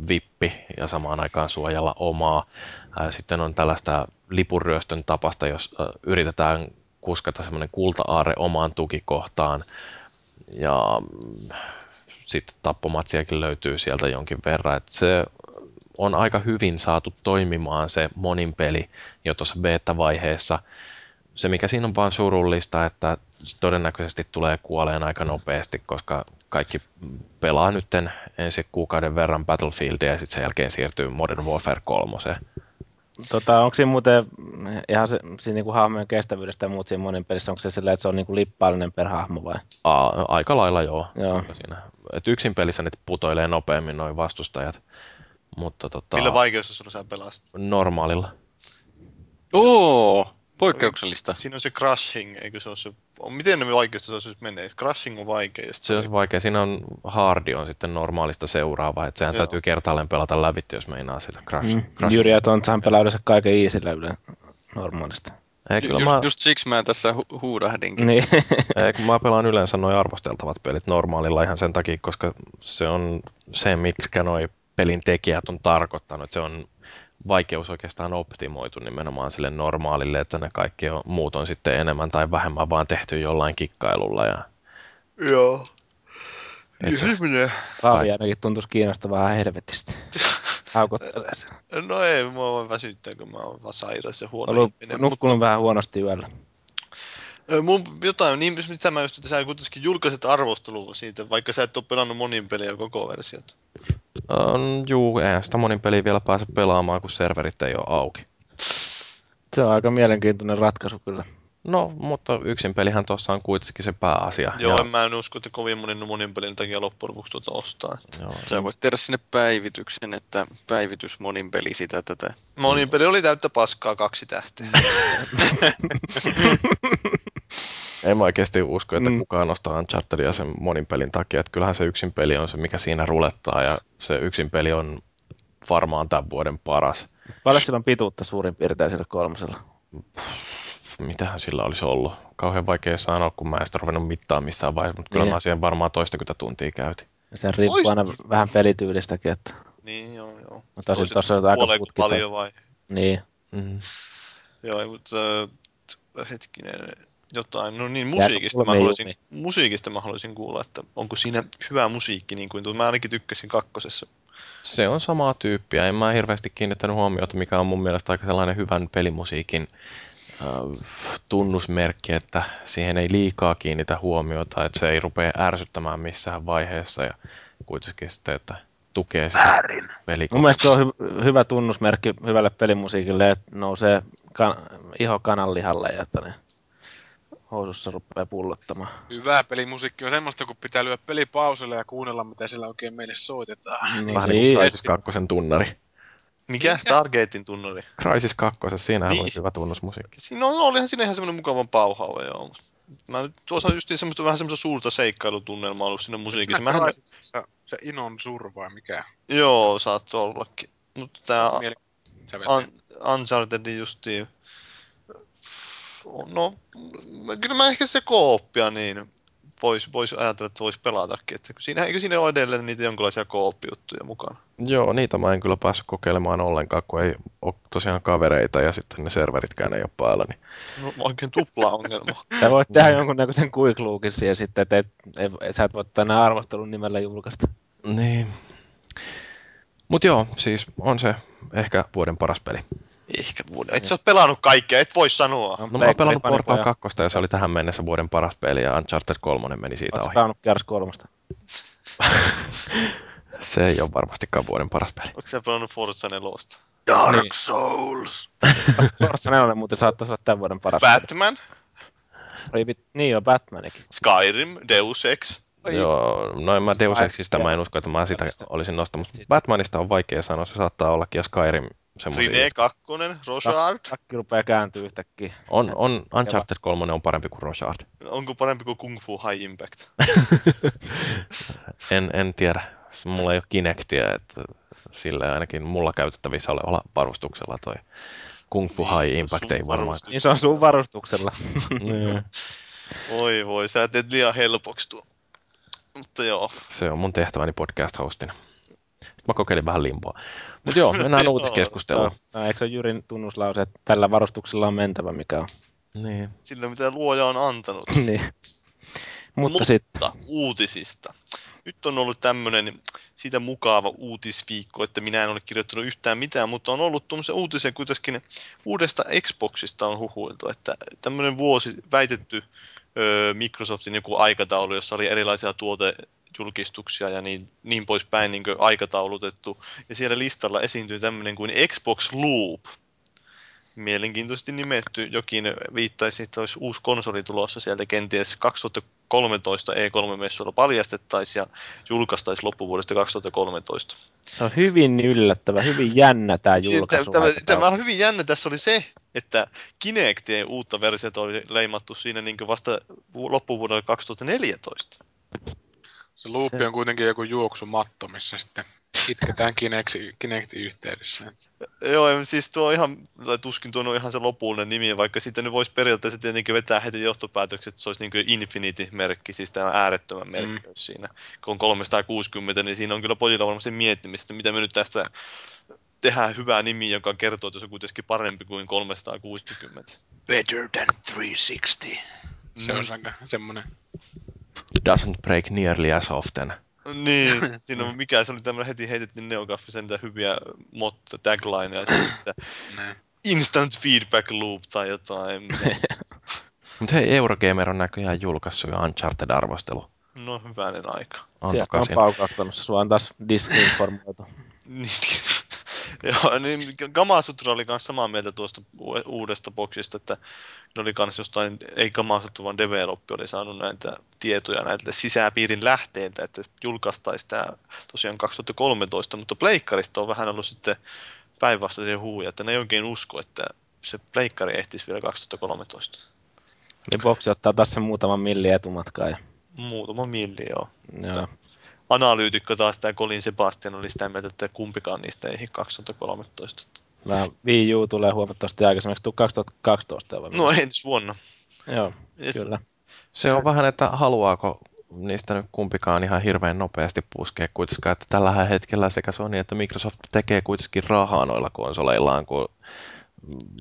vippi ja samaan aikaan suojella omaa. Sitten on tällaista lipunryöstön tapasta, jos yritetään kuskata semmoinen kulta-aare omaan tukikohtaan. Ja sitten tappomatsiakin löytyy sieltä jonkin verran. Et se on aika hyvin saatu toimimaan se monin peli jo tuossa beta-vaiheessa. Se, mikä siinä on vaan surullista, että se todennäköisesti tulee kuoleen aika nopeasti, koska kaikki pelaa nytten ensi kuukauden verran Battlefieldia ja sitten sen jälkeen siirtyy Modern Warfare 3. Tota, onko siinä muuten ihan se, siinä niinku hahmojen kestävyydestä ja muut siinä monin pelissä, onko se silleen, että se on niinku lippaallinen per hahmo vai? Aa, aika lailla joo. Joo. Siinä. Et yksin pelissä ne putoilee nopeammin noin vastustajat, mutta tota, Millä vaikeustasolla sä pelasit? normaalilla. Oo! Poikkeuksellista. Siinä on se crushing, eikö se ole se... on- Miten ne vaikeasta se menee? Crushing on vaikea. ja sit Se on vaikea. Siinä on hardi on sitten normaalista seuraava, että sehän Joo. täytyy kertaalleen pelata lävitse, jos meinaa sitä crash. Mm. crash. Jyri ja Tontsahan pelaa yleensä kaiken easillä yle normaalisti. Ei, kyllä just, mä, just siksi mä tässä hu- huudahdinkin. Niin. ei, kun mä pelaan yleensä noin arvosteltavat pelit normaalilla ihan sen takia, koska se on se, mitkä noi pelin tekijät on tarkoittanut. että Se on vaikeus oikeastaan optimoitu nimenomaan sille normaalille, että ne kaikki on, muut on sitten enemmän tai vähemmän vaan tehty jollain kikkailulla. Ja, Joo. Se- menee. Raavi ainakin tuntuisi kiinnostavaa ihan helvetisti. Haukottelee. No ei, mua vaan väsyttää, kun mä oon vaan sairas ja huono Ollut ihminen. nukkunut vähän huonosti yöllä. Mun jotain, niin mitä mä just, että sä kuitenkin julkaiset arvostelua siitä, vaikka sä et ole pelannut monin peliä koko versiota. on, juu, eihän sitä monin peliä vielä pääse pelaamaan, kun serverit ei ole auki. Se on aika mielenkiintoinen ratkaisu kyllä. No, mutta yksin pelihän tuossa on kuitenkin se pääasia. Joo, ja, en mä en usko, että kovin monin monin pelin takia loppujen lopuksi tuota ostaa. joo, Sä voit tehdä sinne päivityksen, että päivitys monin peli sitä tätä. Monin peli oli täyttä paskaa kaksi tähteä. En mä oikeasti usko, että Mm. kukaan nostaa Unchartedia sen monin pelin takia. Että kyllähän se yksin peli on se, mikä siinä rulettaa. Ja se yksin peli on varmaan tämän vuoden paras. Paljon sillä on pituutta suurin piirtein sillä kolmosella? Mitähän sillä olisi ollut? Kauhean vaikea sanoa, kun mä en sitä ruvennut mittaan missään vaiheessa. Mutta kyllä Niin. mä siihen varmaan toistakymmentä tuntia käytin. Ja se riippuu aina vähän pelityylistäkin, että niin, joo, joo. No tosin Toiset tossa on aika putkita. paljon vai? niin. Mm. Joo, mutta äh, hetkinen, jotain. No niin, musiikista mä, haluaisin, jumi? musiikista mä haluaisin kuulla, että onko siinä hyvä musiikki, niin kuin tuo. Mä ainakin tykkäsin kakkosessa. Se on samaa tyyppiä. En mä hirveästi kiinnittänyt huomiota, mikä on mun mielestä aika sellainen hyvän pelimusiikin äh, tunnusmerkki, että siihen ei liikaa kiinnitä huomiota, että se ei rupea ärsyttämään missään vaiheessa ja kuitenkin sitten, että tukee sitä Mun pelikokemusta. mielestä se on hy- hyvä tunnusmerkki hyvälle pelimusiikille, että nousee kan- iho kananlihalle ja että ne housussa rupeaa pullottamaan. Hyvä pelimusiikki on semmoista, kun pitää lyödä peli pauselle ja kuunnella, mitä siellä oikein meille soitetaan. Niin, Vähän niin niin, kuin Crysis 2 tunnari. Mikä Stargatein tunnari? Crysis 2, siinähän Niin. oli hyvä tunnusmusiikki. Siinä on, olihan siinä ihan semmoinen mukavan pauhauva, joo. Mä tuossa on just semmoista vähän semmoista suurta seikkailutunnelmaa ollut siinä musiikissa. Siinä Mähän, Crysisissa se Inon sur vai mikä? joo, saattoi ollakin. Mutta tää Mieli... Uncharted justiin, no mä- kyllä mä ehkä se kooppia niin voisi vois ajatella, että voisi pelatakin. Että siinä, eikö siinä ole edelleen niitä jonkinlaisia kooppijuttuja mukana? Joo, niitä mä en kyllä päässyt kokeilemaan ollenkaan, kun ei ole tosiaan kavereita ja sitten ne serveritkään ei ole päällä. Niin No, oikein tupla ongelma. Sä voit tehdä jonkunnäköisen kuikluukin siihen sitten, että et, et, et, sä et voi tänne arvostelun nimellä julkaista. Niin. Mut joo, siis on se ehkä vuoden paras peli. Ehkä vuoden. Et sä ole pelannut kaikkea, et voi sanoa. No mä oon pelannut Portal 2 ja se oli tähän mennessä vuoden paras peli ja Uncharted 3 meni siitä Oletko ohi. pelannut Gears 3? Se ei ole varmastikaan vuoden paras peli. Onko sä pelannut Forza 4? Dark Niin. Souls. Forza 4 muuten saattaisi olla tämän vuoden paras. peli. Batman, Ei vit- Niin on Batmanikin. Skyrim, Deus Ex. Joo, no en mä Deus Existä mä en usko, että mä sitä olisin nostamassa. Batmanista on vaikea sanoa, se saattaa ollakin ja Skyrim semmoisia. Rine 2, Rochard. Takki rupeaa kääntyä yhtäkkiä. On, on, Uncharted 3 on parempi kuin Rochard. Onko parempi kuin Kung Fu High Impact? En, en tiedä. Mulla ei ole Kinectia, että sillä ainakin mulla käytettävissä olevalla varustuksella toi Kung Fu High Impact ei varmaan. Niin se on sun varustuksella. Niin. Voi voi, sä teet liian helpoksi tuo. Mutta joo. Se on mun tehtäväni podcast-hostina. Sitten mä kokeilin vähän limboa. Mutta joo, mennään uutiskeskusteluun. No, eikö se ole Jyrin tunnuslause, että tällä varustuksella on mentävä, mikä on? Niin. Sillä mitä luoja on antanut. niin. Mutta, Mutta sitten, uutisista. Nyt on ollut tämmöinen siitä mukava uutisviikko, että minä en ole kirjoittanut yhtään mitään, mutta on ollut tuommoisia uutisia kuitenkin uudesta Xboxista on huhuiltu, että tämmöinen vuosi väitetty ö, Microsoftin joku aikataulu, jossa oli erilaisia tuotejulkistuksia ja niin, niin poispäin niin aikataulutettu. Ja siellä listalla esiintyy tämmöinen kuin Xbox Loop. Mielenkiintoisesti nimetty. Jokin viittaisi, että olisi uusi konsoli tulossa sieltä kenties 2013 E3-messuilla paljastettaisiin ja julkaistaisiin loppuvuodesta 2013. se on hyvin yllättävä, hyvin jännä tämä julkaisu. Tämä, tämä on hyvin jännä tässä oli se, että Kinectien uutta versiota oli leimattu siinä niin vasta vu- loppuvuodella 2014. Se luuppi Se- on kuitenkin joku juoksumatto, missä sitten itketään Kinecti, Kinectin yhteydessä. Joo, siis tuo on ihan, tai tuskin tuo on ihan se lopullinen nimi, vaikka sitten nyt voisi periaatteessa tietenkin vetää heti johtopäätökset, että se olisi niin Infinity-merkki, siis tämä äärettömän merkki mm. siinä. Kun on 360, niin siinä on kyllä pojilla varmasti miettimistä, että mitä me nyt tästä tehdään hyvää nimi, joka kertoo, että se on kuitenkin parempi kuin 360. Better than 360. Se Mm. on aika semmonen. Doesn't break nearly as often. Niin, siinä on mikä, se oli tämmöinen heti heitettiin Neogaffisen niitä hyviä motto, taglineja, että instant feedback loop tai jotain. Mutta hei, Eurogamer on näköjään julkaissut jo Uncharted-arvostelu. No hyvänen aika. On Sieltä on paukauttanut. Sua on taas disinformoitu. Joo, niin Gamasutra oli myös samaa mieltä tuosta uudesta boksista, että ne oli kans jostain, ei Gamasutra, vaan Developpi oli saanut näitä tietoja näiltä sisäpiirin lähteiltä, että julkaistaisi tämä tosiaan 2013, mutta Pleikkarista on vähän ollut sitten päinvastaisia huuja, että ne ei oikein usko, että se Pleikkari ehtisi vielä 2013. Niin boksi ottaa taas sen muutaman milli etumatkaa. Ja, Muutama milli, joo. joo. Analyytikko taas, tämä Colin Sebastian, oli sitä mieltä, että kumpikaan niistä ei ehdi 2013. Vähän Wii U tulee huomattavasti aikaisemmin. Eikö tuu 2012 vai? No ensi vuonna. Joo, Et- kyllä. Se on vähän, että haluaako niistä nyt kumpikaan ihan hirveän nopeasti puskea kuitenkaan, että tällä hetkellä sekä Sony että Microsoft tekee kuitenkin rahaa noilla konsoleillaan, kun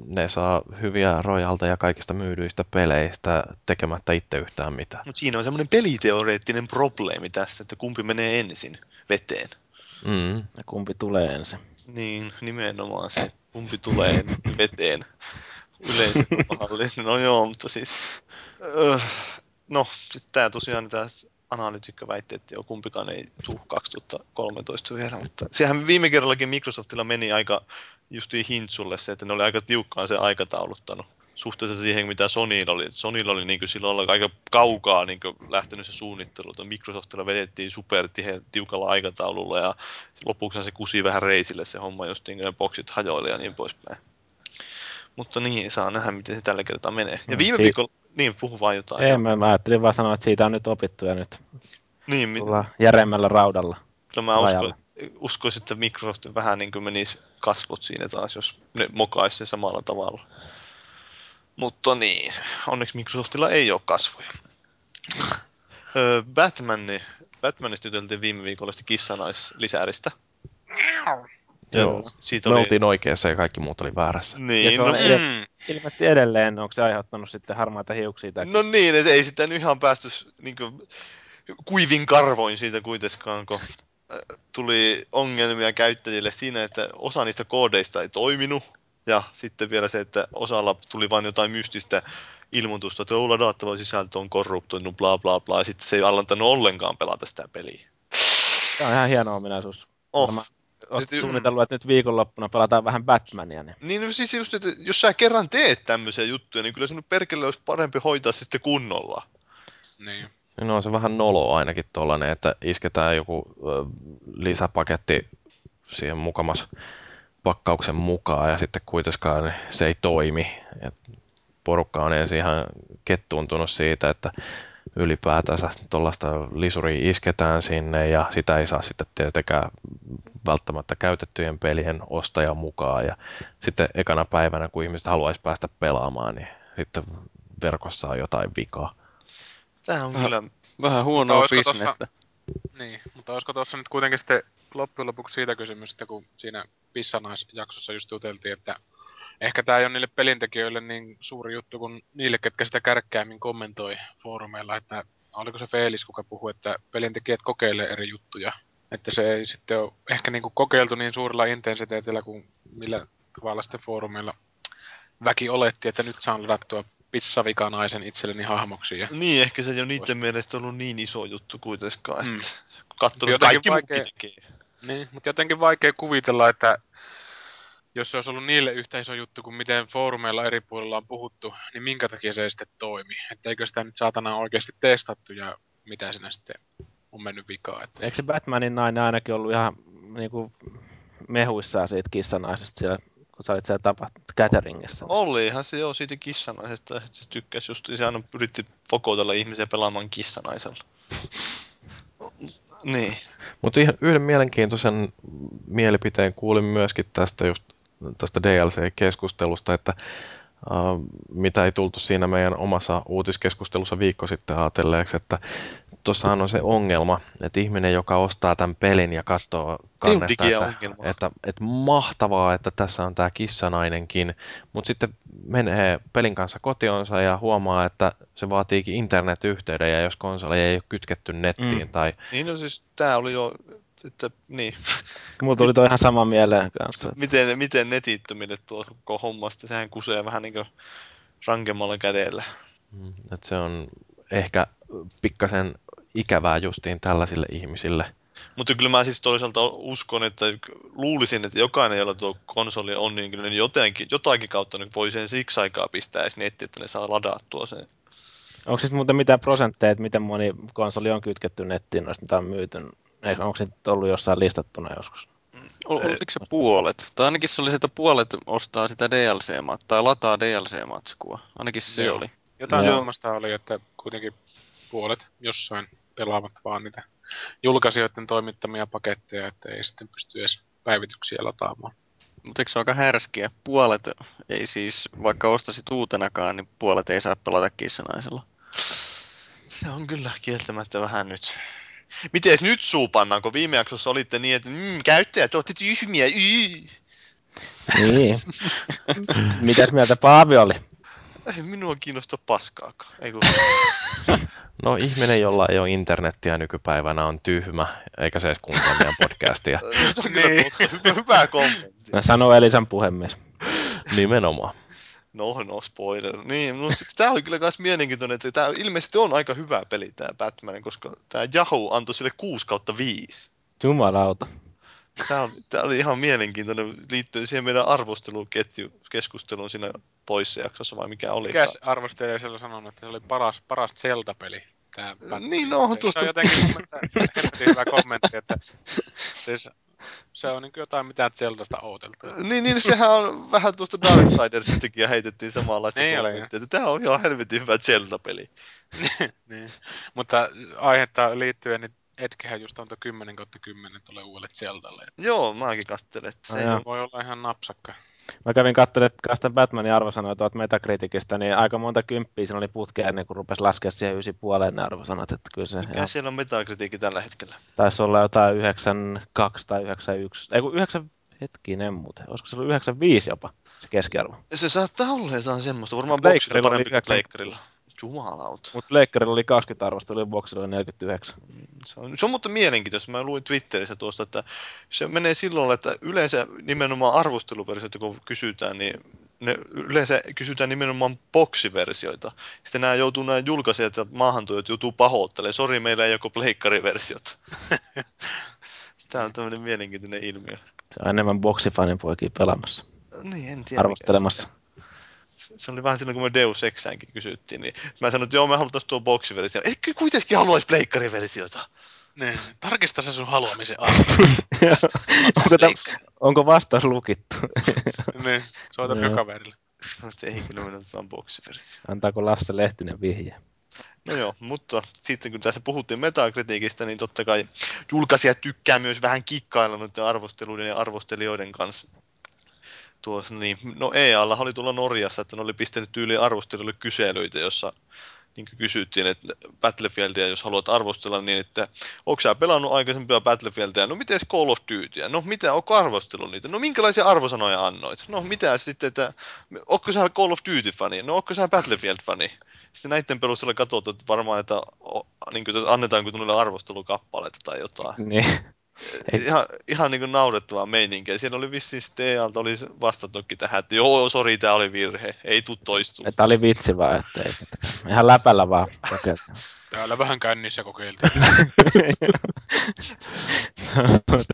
ne saa hyviä rojalteja kaikista myydyistä peleistä tekemättä itse yhtään mitään. Mutta siinä on semmoinen peliteoreettinen probleemi tässä, että kumpi menee ensin veteen. Mm. Ja kumpi tulee ensin? Niin, nimenomaan se, kumpi tulee ensin veteen. Yleensä. No joo, mutta siis... Öh, no, siis tää tosiaan tämä analyytikko väitti, että joo, kumpikaan ei tule 2013 vielä, mutta sehän viime kerrallakin Microsoftilla meni aika justiin hintsulle se, että ne oli aika tiukkaan se aikatauluttanut suhteessa siihen, mitä Sonylla oli. Sonylla oli niin silloin aika kaukaa niin lähtenyt se suunnittelu, että Microsoftilla vedettiin super tiukalla aikataululla ja lopuksi se kusi vähän reisille se homma, just niin ne boksit hajoili ja niin poispäin. Mutta niin, saa nähdä, miten se tällä kertaa menee. Ja Mm, viime si- viikolla, niin puhu vaan jotain. Ei, mä, mä ajattelin vaan sanoa, että siitä on nyt opittu ja nyt niin, mit, tullaan järeämmällä raudalla. no mä uskon, uskoisin, että Microsoft vähän niin kuin menisi kasvot siinä taas, jos ne mokaisi sen samalla tavalla. Mutta niin, onneksi Microsoftilla ei ole kasvoja. Öö, Batman, Batmanista juteltiin viime viikolla sitä Joo. Siitä Me oli... oltiin oikeassa ja kaikki muut oli väärässä. Ja Niin, se on no, ed- Mm. ilmeisesti edelleen, onko se aiheuttanut sitten harmaita hiuksia? Tai no niin, et ei nyt ihan päästy niin kuin, kuivin karvoin siitä kuitenkaan, kun äh, tuli ongelmia käyttäjille siinä, että osa niistä koodeista ei toiminut. Ja sitten vielä se, että osalla tuli vain jotain mystistä ilmoitusta, että olla ladattava sisältö on korruptoinut, bla bla bla. Ja sitten se ei allantanut ollenkaan pelata sitä peliä. Se on ihan hieno ominaisuus. Oh. Varmaan olet Sitten- suunnitellut, että nyt viikonloppuna pelataan vähän Batmania. Niin. Niin no siis just, että jos sä kerran teet tämmöisiä juttuja, niin kyllä se nyt perkele olisi parempi hoitaa sitten kunnolla. Niin. No on se vähän nolo ainakin tollanen, että isketään joku ö, lisäpaketti siihen mukamas pakkauksen mukaan ja sitten kuitenkaan se ei toimi. Et porukka on ensin ihan kettuuntunut siitä, että ylipäätänsä tuollaista lisuria isketään sinne ja sitä ei saa sitten tietenkään välttämättä käytettyjen pelien ostaja mukaan. Ja sitten ekana päivänä, kun ihmiset haluaisi päästä pelaamaan, niin sitten verkossa on jotain vikaa. Tämä on Vähän- kyllä... Vähän huonoa olisiko tossa- bisnestä. Niin, mutta olisiko tuossa nyt kuitenkin sitten loppujen lopuksi siitä kysymys, että kun siinä Pissanaisjaksossa just juteltiin, että ehkä tämä ei ole niille pelintekijöille niin suuri juttu kuin niille, ketkä sitä kärkkäämmin kommentoi foorumeilla, että oliko se Feelis, kuka puhui, että pelintekijät kokeilee eri juttuja. Että se ei sitten ole ehkä niin kuin kokeiltu niin suurella intensiteetillä kuin millä tavalla sitten foorumeilla väki oletti, että nyt saan ladattua pissavikanaisen itselleni hahmoksi. Ja Niin, ehkä se ei ole niiden mielestä ollut niin iso juttu kuitenkaan, että Mm. katsonut kaikki vaikea- tekee. Niin, mutta jotenkin vaikea kuvitella, että jos se olisi ollut niille yhtä iso juttu kuin miten foorumeilla eri puolilla on puhuttu, niin minkä takia se ei sitten toimi? Että eikö sitä nyt saatana oikeasti testattu ja mitä siinä sitten on mennyt vikaan? Että... Eikö se Batmanin nainen ainakin ollut ihan niin kuin, mehuissaan siitä kissanaisesta siellä kun sä olit siellä tapa cateringissa. Olihan se joo siitä kissanaisesta, että se tykkäsi just, se aina yritti fokoutella ihmisiä pelaamaan kissanaisella. niin. Mutta yhden mielenkiintoisen mielipiteen kuulin myöskin tästä just tästä DLC-keskustelusta, että Uh, mitä ei tultu siinä meidän omassa uutiskeskustelussa viikko sitten ajatelleeksi, että tuossahan on se ongelma, että ihminen, joka ostaa tämän pelin ja katsoo kannesta, että, että, että, mahtavaa, että tässä on tämä kissanainenkin, mutta sitten menee pelin kanssa kotionsa ja huomaa, että se vaatiikin internetyhteyden ja jos konsoli ei ole kytketty nettiin mm. tai... Niin no siis tämä oli jo että niin. Mulla tuli toi ihan sama mieleen kanssa. Miten, miten netittömille tuo koko hommasta, sehän kusee vähän niin rankemmalla kädellä. Mm, että se on ehkä pikkasen ikävää justiin tällaisille ihmisille. Mutta kyllä mä siis toisaalta uskon, että luulisin, että jokainen, jolla tuo konsoli on, niin kyllä jotenkin, jotakin kautta niin voi sen siksi aikaa pistää edes netti, että ne saa ladattua sen. Onko siis muuten mitään prosentteja, että miten moni konsoli on kytketty nettiin, noista mitä on myyty? Onko se ollut jossain listattuna joskus? Oliko se puolet? Tai ainakin se oli se, että puolet ostaa sitä DLC-matskua, tai lataa DLC-matskua. Ainakin se Joo. oli. Jotain sellaista oli, että kuitenkin puolet jossain pelaavat vaan niitä julkaisijoiden toimittamia paketteja, että ei sitten pysty edes päivityksiä lataamaan. Mutta eikö se ole aika härskiä? Puolet ei siis, vaikka ostasit uutenakaan, niin puolet ei saa pelata kissanaisella. Se on kyllä kieltämättä vähän nyt. Miten nyt suupannaan, kun viime jaksossa olitte niin, että mm, käyttäjät olette tyhmiä, yy. Niin. Mitäs mieltä Paavi oli? Ei minua kiinnosta paskaakaan. Ei kun... No ihminen, jolla ei ole internettiä nykypäivänä on tyhmä, eikä se edes kuuntele meidän podcastia. se on kyllä niin. hyvä, hyvä kommentti. Sanoo Elisan puhemies. Nimenomaan. No, no spoiler. Niin, no tämä oli kyllä myös mielenkiintoinen, että tämä ilmeisesti on aika hyvä peli tämä Batman, koska tämä Yahoo antoi sille 6 kautta 5. Jumalauta. Tämä, tämä oli ihan mielenkiintoinen liittyen siihen meidän arvosteluketjukeskusteluun siinä toisessa jaksossa, vai mikä oli? Mikä arvostelija siellä sanonut, että se oli paras, paras Zelda-peli? Tämä niin, no, tuosta... Se on jotenkin hyvä kommentti, että siis se on niin jotain, mitä Zeldasta ooteltu. Niin, niin, sehän on vähän tuosta Darksidersistakin ja heitettiin samanlaista niin kommenttia, että tämä on ihan helvetin hyvä Zelda-peli. niin. Mutta aihetta liittyen, niin Edgehän just antoi 10 kautta 10 tulee uudelle Zeldalle. Joo, mäkin katselen. Että se voi olla ihan napsakka. Mä kävin katselemaan sitä Batmanin arvosanoja tuolta Metacriticistä, niin aika monta kymppiä siinä oli putkea ennen kuin rupesi laskea siihen ysi puoleen ne arvosanat. Että kyllä se, Mikä ja... siellä on Metacritic tällä hetkellä? Taisi olla jotain 92 tai 91, ei kun 9, hetkinen muuten, olisiko se ollut 95 jopa se keskiarvo? Se saattaa olla jotain semmoista, varmaan boxilla parempi kuin pleikkarilla. Jumalauta. Mutta Leikkarilla oli 20 arvostelua ja Boxilla oli 49. Se on, se on mutta mielenkiintoista. Mä luin Twitterissä tuosta, että se menee silloin, että yleensä nimenomaan arvosteluversioita, kun kysytään, niin ne yleensä kysytään nimenomaan boksiversioita. Sitten nämä joutuu nämä julkaisijat ja maahantuojat joutuu pahoittelemaan. Sori, meillä ei joko pleikkariversiot. Tämä on tämmöinen mielenkiintoinen ilmiö. Se on enemmän boksifanin poikia pelaamassa. Niin, en tiedä. Arvostelemassa se oli vähän silloin, kun me Deus Exäänkin kysyttiin, niin mä sanoin, että joo, me halutaan tuo boksiversio. Eikö kuitenkin haluaisi pleikkariversiota? Niin, tarkista se sun haluamisen arvo. onko, ta, onko vastaus lukittu? niin, soita kaverille. Ei kyllä mennä vaan boksiversio. Antaako Lasse Lehtinen vihje? No joo, mutta sitten kun tässä puhuttiin metakritiikistä, niin totta kai julkaisijat tykkää myös vähän kikkailla noiden arvosteluiden ja arvostelijoiden kanssa tuossa, niin, no EAlla oli tulla Norjassa, että ne oli pistänyt tyyliin arvosteluille kyselyitä, jossa niin kysyttiin, että Battlefieldia, jos haluat arvostella, niin että onko sä pelannut aikaisempia Battlefieldia? No miten Call of Dutyä? No mitä, onko arvostellut niitä? No minkälaisia arvosanoja annoit? No mitä sitten, että onko sä Call of Duty-fani? No onko sä Battlefield-fani? Sitten näiden perusteella katsottu, että varmaan, että, niin kuin, että annetaanko tunnille arvostelukappaleita tai jotain. Niin. Ei. Ihan, ihan niin kuin naurettavaa meininkiä. Siellä oli vissiin Stealta oli vastattukin tähän, että joo, sori, tämä oli virhe, ei tuu toistumaan. Tämä oli vitsi vaan, että ei, ihan läpällä vaan Täällä vähän kännissä kokeiltiin.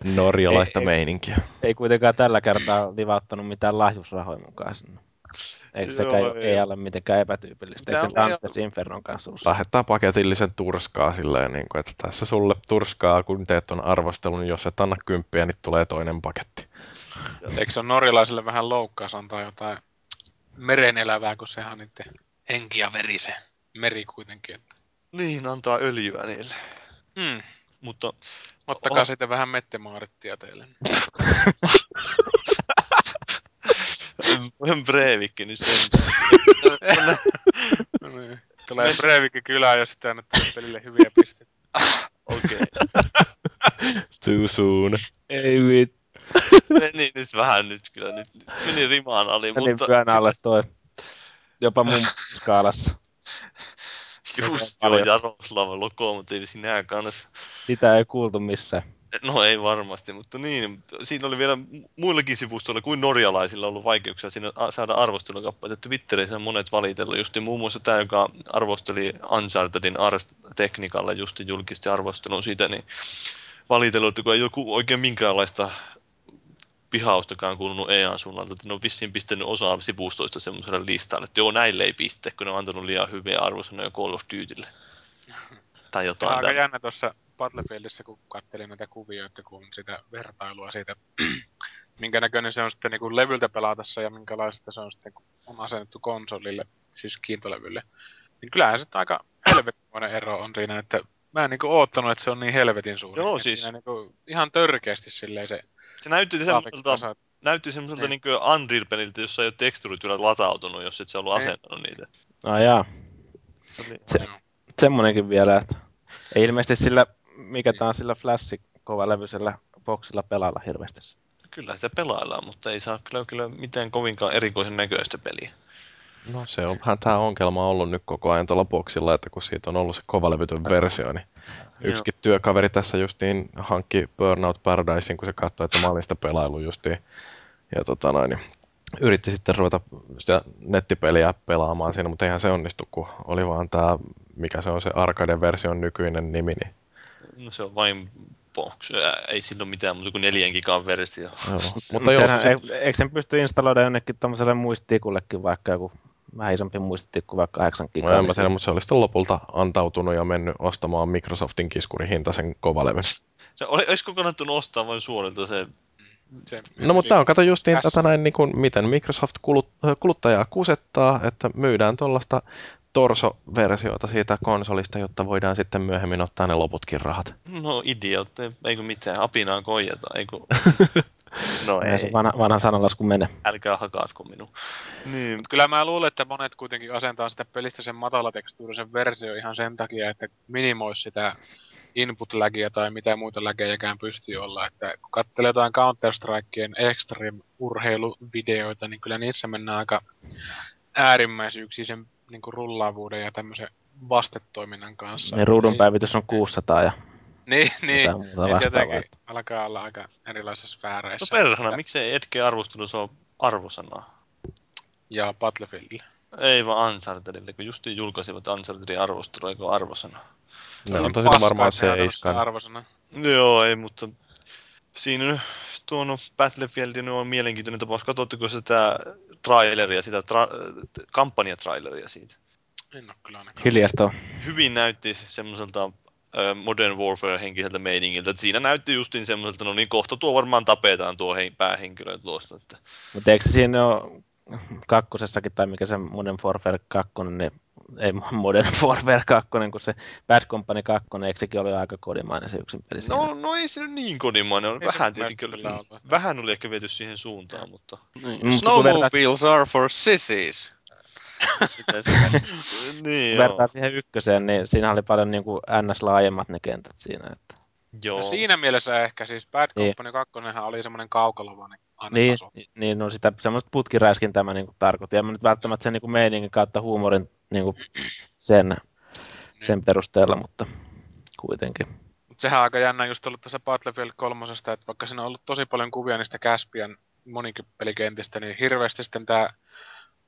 Norjalaista ei, meininkiä. Ei, ei kuitenkaan tällä kertaa livauttanut mitään lahjusrahoja mukaan sinne. Eikö Joo, sekään ei. ei ole mitenkään epätyypillistä? Eikö se Mitä on Dantes Infernon kanssa ollut? Lähettää paketillisen turskaa silleen, niin kuin, että tässä sulle turskaa, kun teet ton arvostelun, niin jos et anna kymppiä, niin tulee toinen paketti. Eikö se ole norjalaisille vähän loukkaus antaa jotain merenelävää, kun sehän on niiden henki ja veri se meri kuitenkin. Että. Niin, antaa öljyä niille. Hmm. Mutta Ottakaa On- sitten vähän mettemaarittia teille. Breivikki nyt sen. No niin. Tulee Breivikki kylään, jos sitä annettaa pelille hyviä pisteitä. Okei. Too soon. Ei mit. Meni nyt vähän nyt kyllä. Nyt meni rimaan ali, Niin mutta... pyön alle toi. Jopa mun skaalassa. Just joo, Jaroslava Lokomotiivi sinä kanssa. Sitä ei kuultu missään. No ei varmasti, mutta niin. Siinä oli vielä muillakin sivustoilla kuin norjalaisilla ollut vaikeuksia siinä saada arvostelukappaleita. Twitterissä on monet valitellut. Just muun muassa tämä, joka arvosteli Unchartedin Ars Technicalla just julkisti arvostelun siitä, niin valitellut, että kun ei joku oikein minkäänlaista pihaustakaan kuulunut EAN suunnalta, että ne on vissiin pistänyt osaa sivustoista semmoiselle listalle, että joo, näille ei piste, kun ne on antanut liian hyviä arvosanoja Call of Dutylle. Tai jotain. Aika tämmöistä. jännä tuossa Battlefieldissä, kun katselin näitä kuvioita, kun sitä vertailua siitä, minkä näköinen se on sitten niin kuin levyltä pelatessa ja minkälaista se on sitten, kun on asennettu konsolille, siis kiintolevylle. Niin kyllähän se aika helvetimoinen ero on siinä, että mä en niin kuin oottanut, että se on niin helvetin suuri. Joo, siis- Siinä niin kuin ihan törkeästi silleen se Se näytti semmoiselta, näytti semmoiselta Niin. niin. niin Unreal-peliltä, jossa ei ole teksturit vielä latautunut, jos et sä ollut Niin. asentanut niitä. Ai jaa. Se. Semmonenkin vielä, että ei ilmeisesti sillä, mikä tää on sillä flashi kovalevyisellä boksilla pelailla hirveästi. kyllä sitä pelaillaan, mutta ei saa kyllä, kyllä mitään kovinkaan erikoisen näköistä peliä. No se on vähän tämä ongelma ollut nyt koko ajan tuolla boksilla, että kun siitä on ollut se kovalevytön versio, niin yksikin työkaveri tässä justiin hankki Burnout Paradisein, kun se katsoi, että mä olin sitä pelailu justiin. Ja tota noin, niin yritti sitten ruveta sitä nettipeliä pelaamaan siinä, mutta eihän se onnistu, kun oli vaan tämä, mikä se on se arcade-version nykyinen nimi, niin No se on vain box. Ei sillä ole mitään muuta kuin neljän gigan versio. joo. Mutta joo, senhän, se, eikö sen pysty installoida jonnekin tommoselle muistikullekin vaikka joku vähän isompi muistitikku, vaikka 8 gigaa. no en mä tiedä, mutta se oli sitten lopulta antautunut ja mennyt ostamaan Microsoftin kiskurihintaisen kovalevyn. Se oli, olisiko kannattanut ostaa vain suorilta se... se, No mutta tämä on kato justiin Tässä. tätä näin, niin kuin, miten Microsoft kulut, kuluttajaa kusettaa, että myydään tuollaista torso-versiota siitä konsolista, jotta voidaan sitten myöhemmin ottaa ne loputkin rahat. No idiot, eikö mitään, apinaan koijata, eikö... No Näin se ei, vanha, vanha sanalasku menee. älkää hakaatko minua. Niin, Mutta kyllä mä luulen, että monet kuitenkin asentaa sitä pelistä sen matalatekstuurisen versio ihan sen takia, että minimoisi sitä input-lagia tai mitä muita lägejäkään pystyy olla. Että kun katselee jotain Counter-Strikeen Extreme-urheiluvideoita, niin kyllä niissä mennään aika äärimmäisyyksiin sen niin kuin rullaavuuden ja tämmöisen vastetoiminnan kanssa. Niin ruudun Niin- päivitys on 600 ja Niin, niin. jotenkin alkaa olla aika erilaisissa no sfääreissä. perhana, miksei Etke arvostelussa ole arvosanaa? Ja Battlefieldille. Ei vaan Unchartedille, kun justiin julkaisivat Unchartedin arvostelua, eikö arvosana? Ne on Niin tosiaan paskaa, varmaan on tämmöistä seiskan. Arvosana. Joo, ei, mutta siinä nyt tuo no, Battlefield nyt on mielenkiintoinen tapaus. Katsotteko sitä traileria, sitä tra- kampanjatraileria siitä? En oo kyllä ainakaan. Hiljasta. Hyvin näytti semmoiselta Modern Warfare-henkiseltä meiningiltä. Siinä näytti justiin semmoiselta, no niin kohta tuo varmaan tapetaan tuo hei, päähenkilö tuosta. Että Mutta eikö se siinä ole kakkosessakin, tai mikä se Modern Warfare 2, niin ei Modern Warfare 2, kun se Bad Company 2, eikö sekin ole aika kodimainen se yksin peli siinä? no, no ei se niin kodimainen ole. Vähän tietenkin, ollut. vähän oli ehkä viety siihen suuntaan, mutta... Niin. Snowmobiles are for sissies. Niin, Kun vertaa siihen ykköseen, niin siinä oli paljon niin kuin NS laajemmat ne kentät siinä. Että. joo. No siinä mielessä ehkä siis Bad Niin. Company 2 oli semmoinen kaukalovainen Niin, taso. niin no sitä semmoista putkiräiskin tämä niin kuin tarkoitti. En mä nyt välttämättä sen niin kuin meiningin kautta huumorin niin kuin sen, sen perusteella, mutta kuitenkin. Mut sehän on aika jännä just ollut tässä Battlefield 3, että vaikka siinä on ollut tosi paljon kuvia niistä Caspian monipelikentistä, niin hirveästi sitten tämä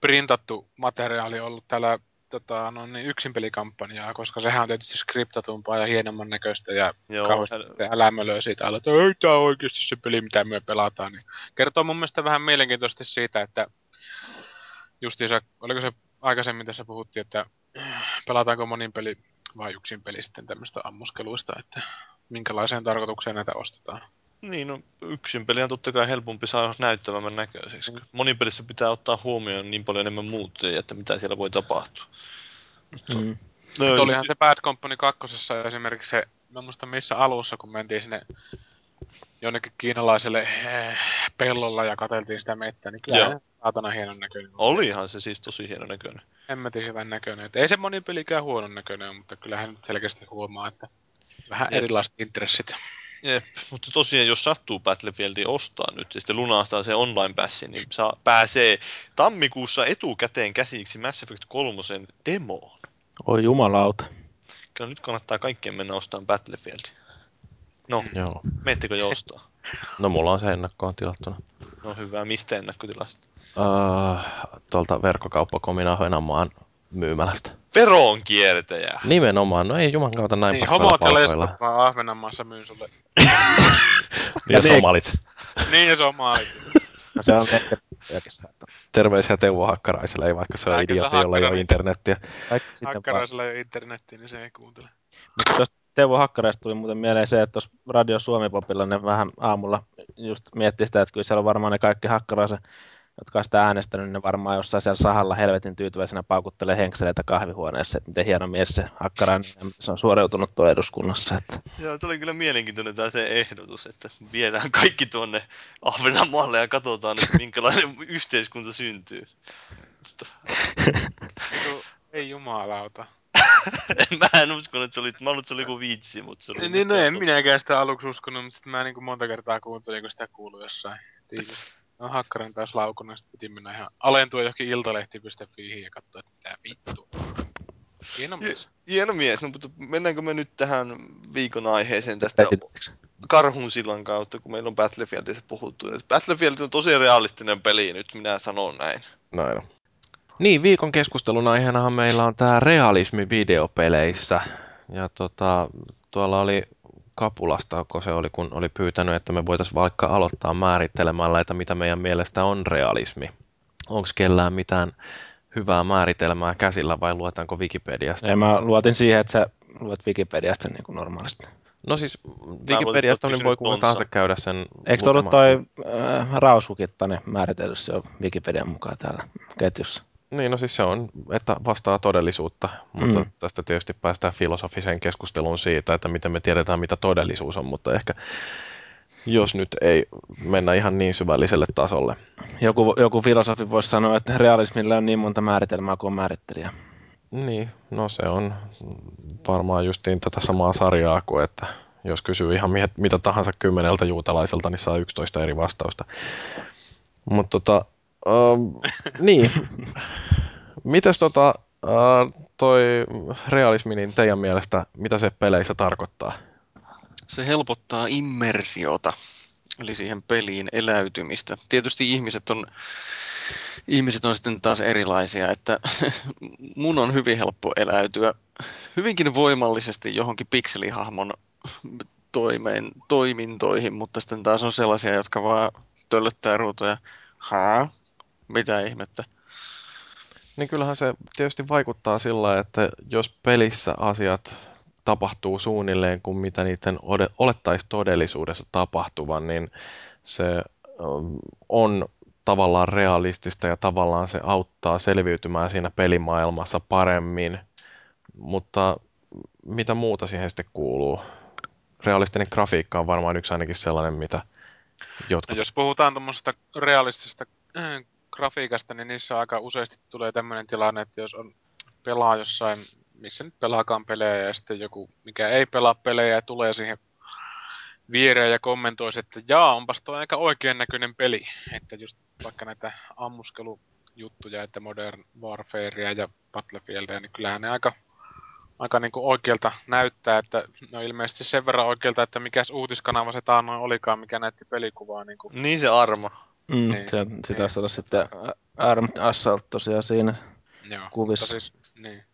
printattu materiaali on ollut täällä tota, no niin, yksinpelikampanjaa, koska sehän on tietysti skriptatumpaa ja hienomman näköistä ja Joo, kauheasti hän- sitten älämölöä siitä alla, että ei tämä oikeasti se peli, mitä me pelataan. Niin kertoo mun mielestä vähän mielenkiintoisesti siitä, että justiinsa, oliko se aikaisemmin tässä puhuttiin, että pelataanko monin peli vai yksin peli sitten tämmöistä ammuskeluista, että minkälaiseen tarkoitukseen näitä ostetaan. Niin, no yksin peli on totta kai helpompi saada näyttävämmän näköiseksi. Mm. Monipelissä pitää ottaa huomioon niin paljon enemmän muuttuja, että mitä siellä voi tapahtua. Mutta, Mm. no, Mutta olihan se Bad Company kakkosessa esimerkiksi se, mä muistan missä alussa, kun mentiin sinne jonnekin kiinalaiselle eh, pellolla ja katseltiin sitä mettää, niin kyllä saatana hienon näköinen. Olihan se siis tosi hieno näköinen. Hemmetin hyvän näköinen. Et ei se monin pelikään huonon näköinen mutta kyllähän nyt selkeästi huomaa, että vähän Jep. erilaiset intressit. Jep, mutta tosiaan jos sattuu Battlefieldin ostaa nyt ja sitten lunastaa se online passi, niin saa, pääsee tammikuussa etukäteen käsiksi Mass Effect 3 demoon. Oi jumalauta. Kyllä nyt kannattaa kaikkien mennä ostamaan Battlefield. No, Joo. meettekö jo ostaa? No mulla on se ennakkoon tilattuna. No hyvä, mistä ennakkotilasta? Uh, tuolta verkkokauppakomin Ahvenanmaan myymälästä. Veronkiertäjä! Nimenomaan, no ei juman kautta näin Niin, paskoilla palkoilla. lesbot vaan Ahvenanmaassa myyn sulle. Ja Niin. somalit. niin ja se on maali. No se on ehkä oikeastaan. Terveisiä Teuvo Hakkaraiselle, ei vaikka se on idioti, jolla ei ole internettiä. Hakkaraisella ei ole internettiä, niin se ei kuuntele. Mutta Teuvo Hakkaraista tuli muuten mieleen se, että tuossa Radio Suomi-popilla ne vähän aamulla just mietti sitä, että kyllä siellä on varmaan ne kaikki Hakkaraisen, jotka on sitä äänestänyt, niin ne varmaan jossain siellä sahalla helvetin tyytyväisenä paukuttelee henkseleitä kahvihuoneessa, että miten hieno mies se Hakkarainen, se on suoriutunut tuolla eduskunnassa. Että. Joo, se oli kyllä mielenkiintoinen tämä se ehdotus, että viedään kaikki tuonne Ahvenanmaalle ja katsotaan, että minkälainen yhteiskunta syntyy. Ei jumalauta. Mä en usko, että se oli, mä luulen, että se oli joku vitsi, mutta se oli Niin, niin no en minäkään sitä aluksi uskonut, mutta sitten mä niin monta kertaa kuuntelin, kun sitä kuului jossain tiivistä. No Hakkaran taas laukunut, sitten piti mennä ihan alentua johonkin iltalehti.fi ja katsoa, että mitä vittu. Hieno mies. Hieno mies, no, mutta mennäänkö me nyt tähän viikon aiheeseen tästä karhun sillan kautta, kun meillä on Battlefieldistä puhuttu. Battlefield on tosi realistinen peli, nyt minä sanon näin. Näin on. Niin, viikon keskustelun aiheenahan meillä on tämä realismi videopeleissä. Ja tota, tuolla oli Kapulasta, kun se oli, kun oli pyytänyt, että me voitaisiin vaikka aloittaa määrittelemällä, että mitä meidän mielestä on realismi. Onko kellään mitään hyvää määritelmää käsillä vai luetaanko Wikipediasta? Ja mä luotin siihen, että sä luet Wikipediasta niin kuin normaalisti. No siis Wikipediasta niin voi kuka tahansa käydä sen Eikö se ollut toi äh, Raushukittainen määritellyt jo Wikipedian mukaan täällä ketjussa? Niin, no siis se on, että vastaa todellisuutta, mutta Mm. tästä tietysti päästään filosofiseen keskusteluun siitä, että miten me tiedetään, mitä todellisuus on, mutta ehkä jos nyt ei mennä ihan niin syvälliselle tasolle. Joku, joku filosofi voisi sanoa, että realismilla on niin monta määritelmää kuin määrittelijä. Niin, no se on varmaan justiin tätä samaa sarjaa kuin, että jos kysyy ihan mi- mitä tahansa kymmeneltä juutalaiselta, niin saa 11 eri vastausta. Mutta tota, um, niin, mites tota, uh, toi realismi, niin teidän mielestä, mitä se peleissä tarkoittaa? Se helpottaa immersiota, eli siihen peliin eläytymistä. Tietysti ihmiset on, ihmiset on sitten taas erilaisia, että mun on hyvin helppo eläytyä hyvinkin voimallisesti johonkin pikselihahmon toimeen, toimintoihin, mutta sitten taas on sellaisia, jotka vaan töllöttää ruutuja. Haa? Mitä ihmettä? Niin kyllähän se tietysti vaikuttaa sillä, että jos pelissä asiat tapahtuu suunnilleen kuin mitä niiden ode- olettaisi todellisuudessa tapahtuvan, niin se um, on tavallaan realistista ja tavallaan se auttaa selviytymään siinä pelimaailmassa paremmin. Mutta mitä muuta siihen sitten kuuluu? Realistinen grafiikka on varmaan yksi ainakin sellainen, mitä No, jotkut... jos puhutaan tuommoisesta realistisesta grafiikasta, niin niissä aika useasti tulee tämmöinen tilanne, että jos on pelaa jossain, missä nyt pelaakaan pelejä, ja sitten joku, mikä ei pelaa pelejä, ja tulee siihen viereen ja kommentoisi, että jaa, onpas tuo aika oikean näköinen peli. Että just vaikka näitä ammuskelujuttuja, että Modern Warfarea ja Battlefieldia, niin kyllähän ne aika, aika niin kuin oikealta näyttää, että ne on ilmeisesti sen verran oikealta, että mikäs uutiskanava se taannoin olikaan, mikä näytti pelikuvaa niin kuin Niin se arma. Mm, Niin, se, niin, sitä olla sitten Armed Assault tosiaan siinä. Joo, kuvissa. Siis, niin.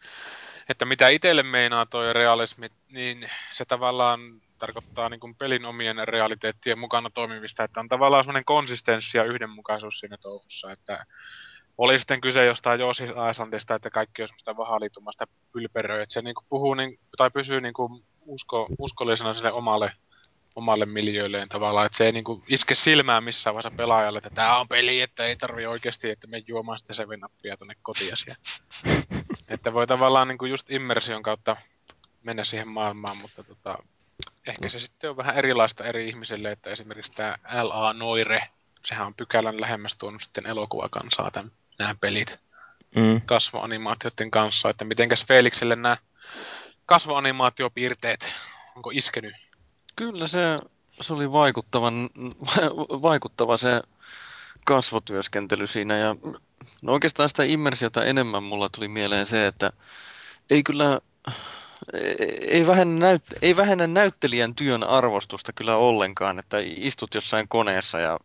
Että mitä itselle meinaa toi realismi, niin se tavallaan tarkoittaa niin kuin pelin omien realiteettien mukana toimimista, että on tavallaan semmoinen konsistenssi ja yhdenmukaisuus siinä touhussa, että oli sitten kyse jostain Joosis Aesantista, että kaikki on semmoista vahaliitumasta pylperöä, että se niinku puhuu niin, tai pysyy niinku usko, uskollisena sille omalle, omalle miljöilleen tavallaan, että se ei niinku iske silmään missään vaiheessa pelaajalle, että tämä on peli, että ei tarvi oikeasti, että me juomaan sitten seven upia tonne kotiin että voi tavallaan niinku just immersion kautta mennä siihen maailmaan, mutta tota, ehkä se sitten on vähän erilaista eri ihmisille, että esimerkiksi tämä L.A. Noire, sehän on pykälän lähemmäs tuonut sitten elokuvakansaa tämän, nämä pelit Mm. kasvoanimaatioiden kanssa, että mitenkäs Felixille nämä kasvoanimaatiopiirteet, onko iskenyt? Kyllä se, se oli vaikuttavan, vaikuttava se kasvotyöskentely siinä ja no oikeastaan sitä immersiota enemmän mulla tuli mieleen se, että ei kyllä ei vähennä, näyt, ei vähennä näyttelijän työn arvostusta kyllä ollenkaan, että istut jossain koneessa ja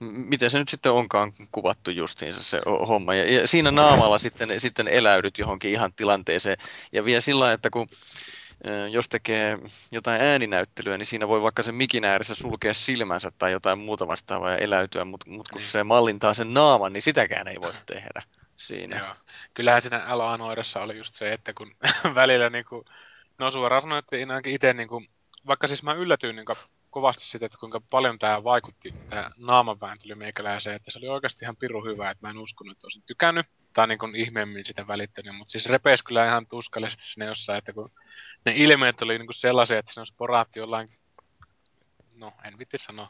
miten se nyt sitten onkaan kuvattu justiinsa se homma. Ja, ja siinä naamalla sitten, sitten eläydyt johonkin ihan tilanteeseen. Ja vielä sillä että kun jos tekee jotain ääninäyttelyä, niin siinä voi vaikka sen mikin ääressä sulkea silmänsä tai jotain muuta vastaavaa ja eläytyä, mutta mut kun se mallintaa sen naaman, niin sitäkään ei voi tehdä siinä. Joo. Kyllähän siinä Noirassa oli just se, että kun välillä niinku, no suoraan sanoen, että ainakin itse niinku, vaikka siis mä yllätyin niinku kovasti siitä, että kuinka paljon tämä vaikutti, tämä naamanvääntely meikäläiseen, että se oli oikeasti ihan piru hyvä, että mä en uskonut, että olisin tykännyt tai niin kuin ihmeemmin sitä välittänyt, mutta siis repees kyllä ihan tuskallisesti sinne jossain, että kun ne ilmeet oli niin kuin sellaisia, että siinä olisi poraatti jollain, no en vitti sanoa,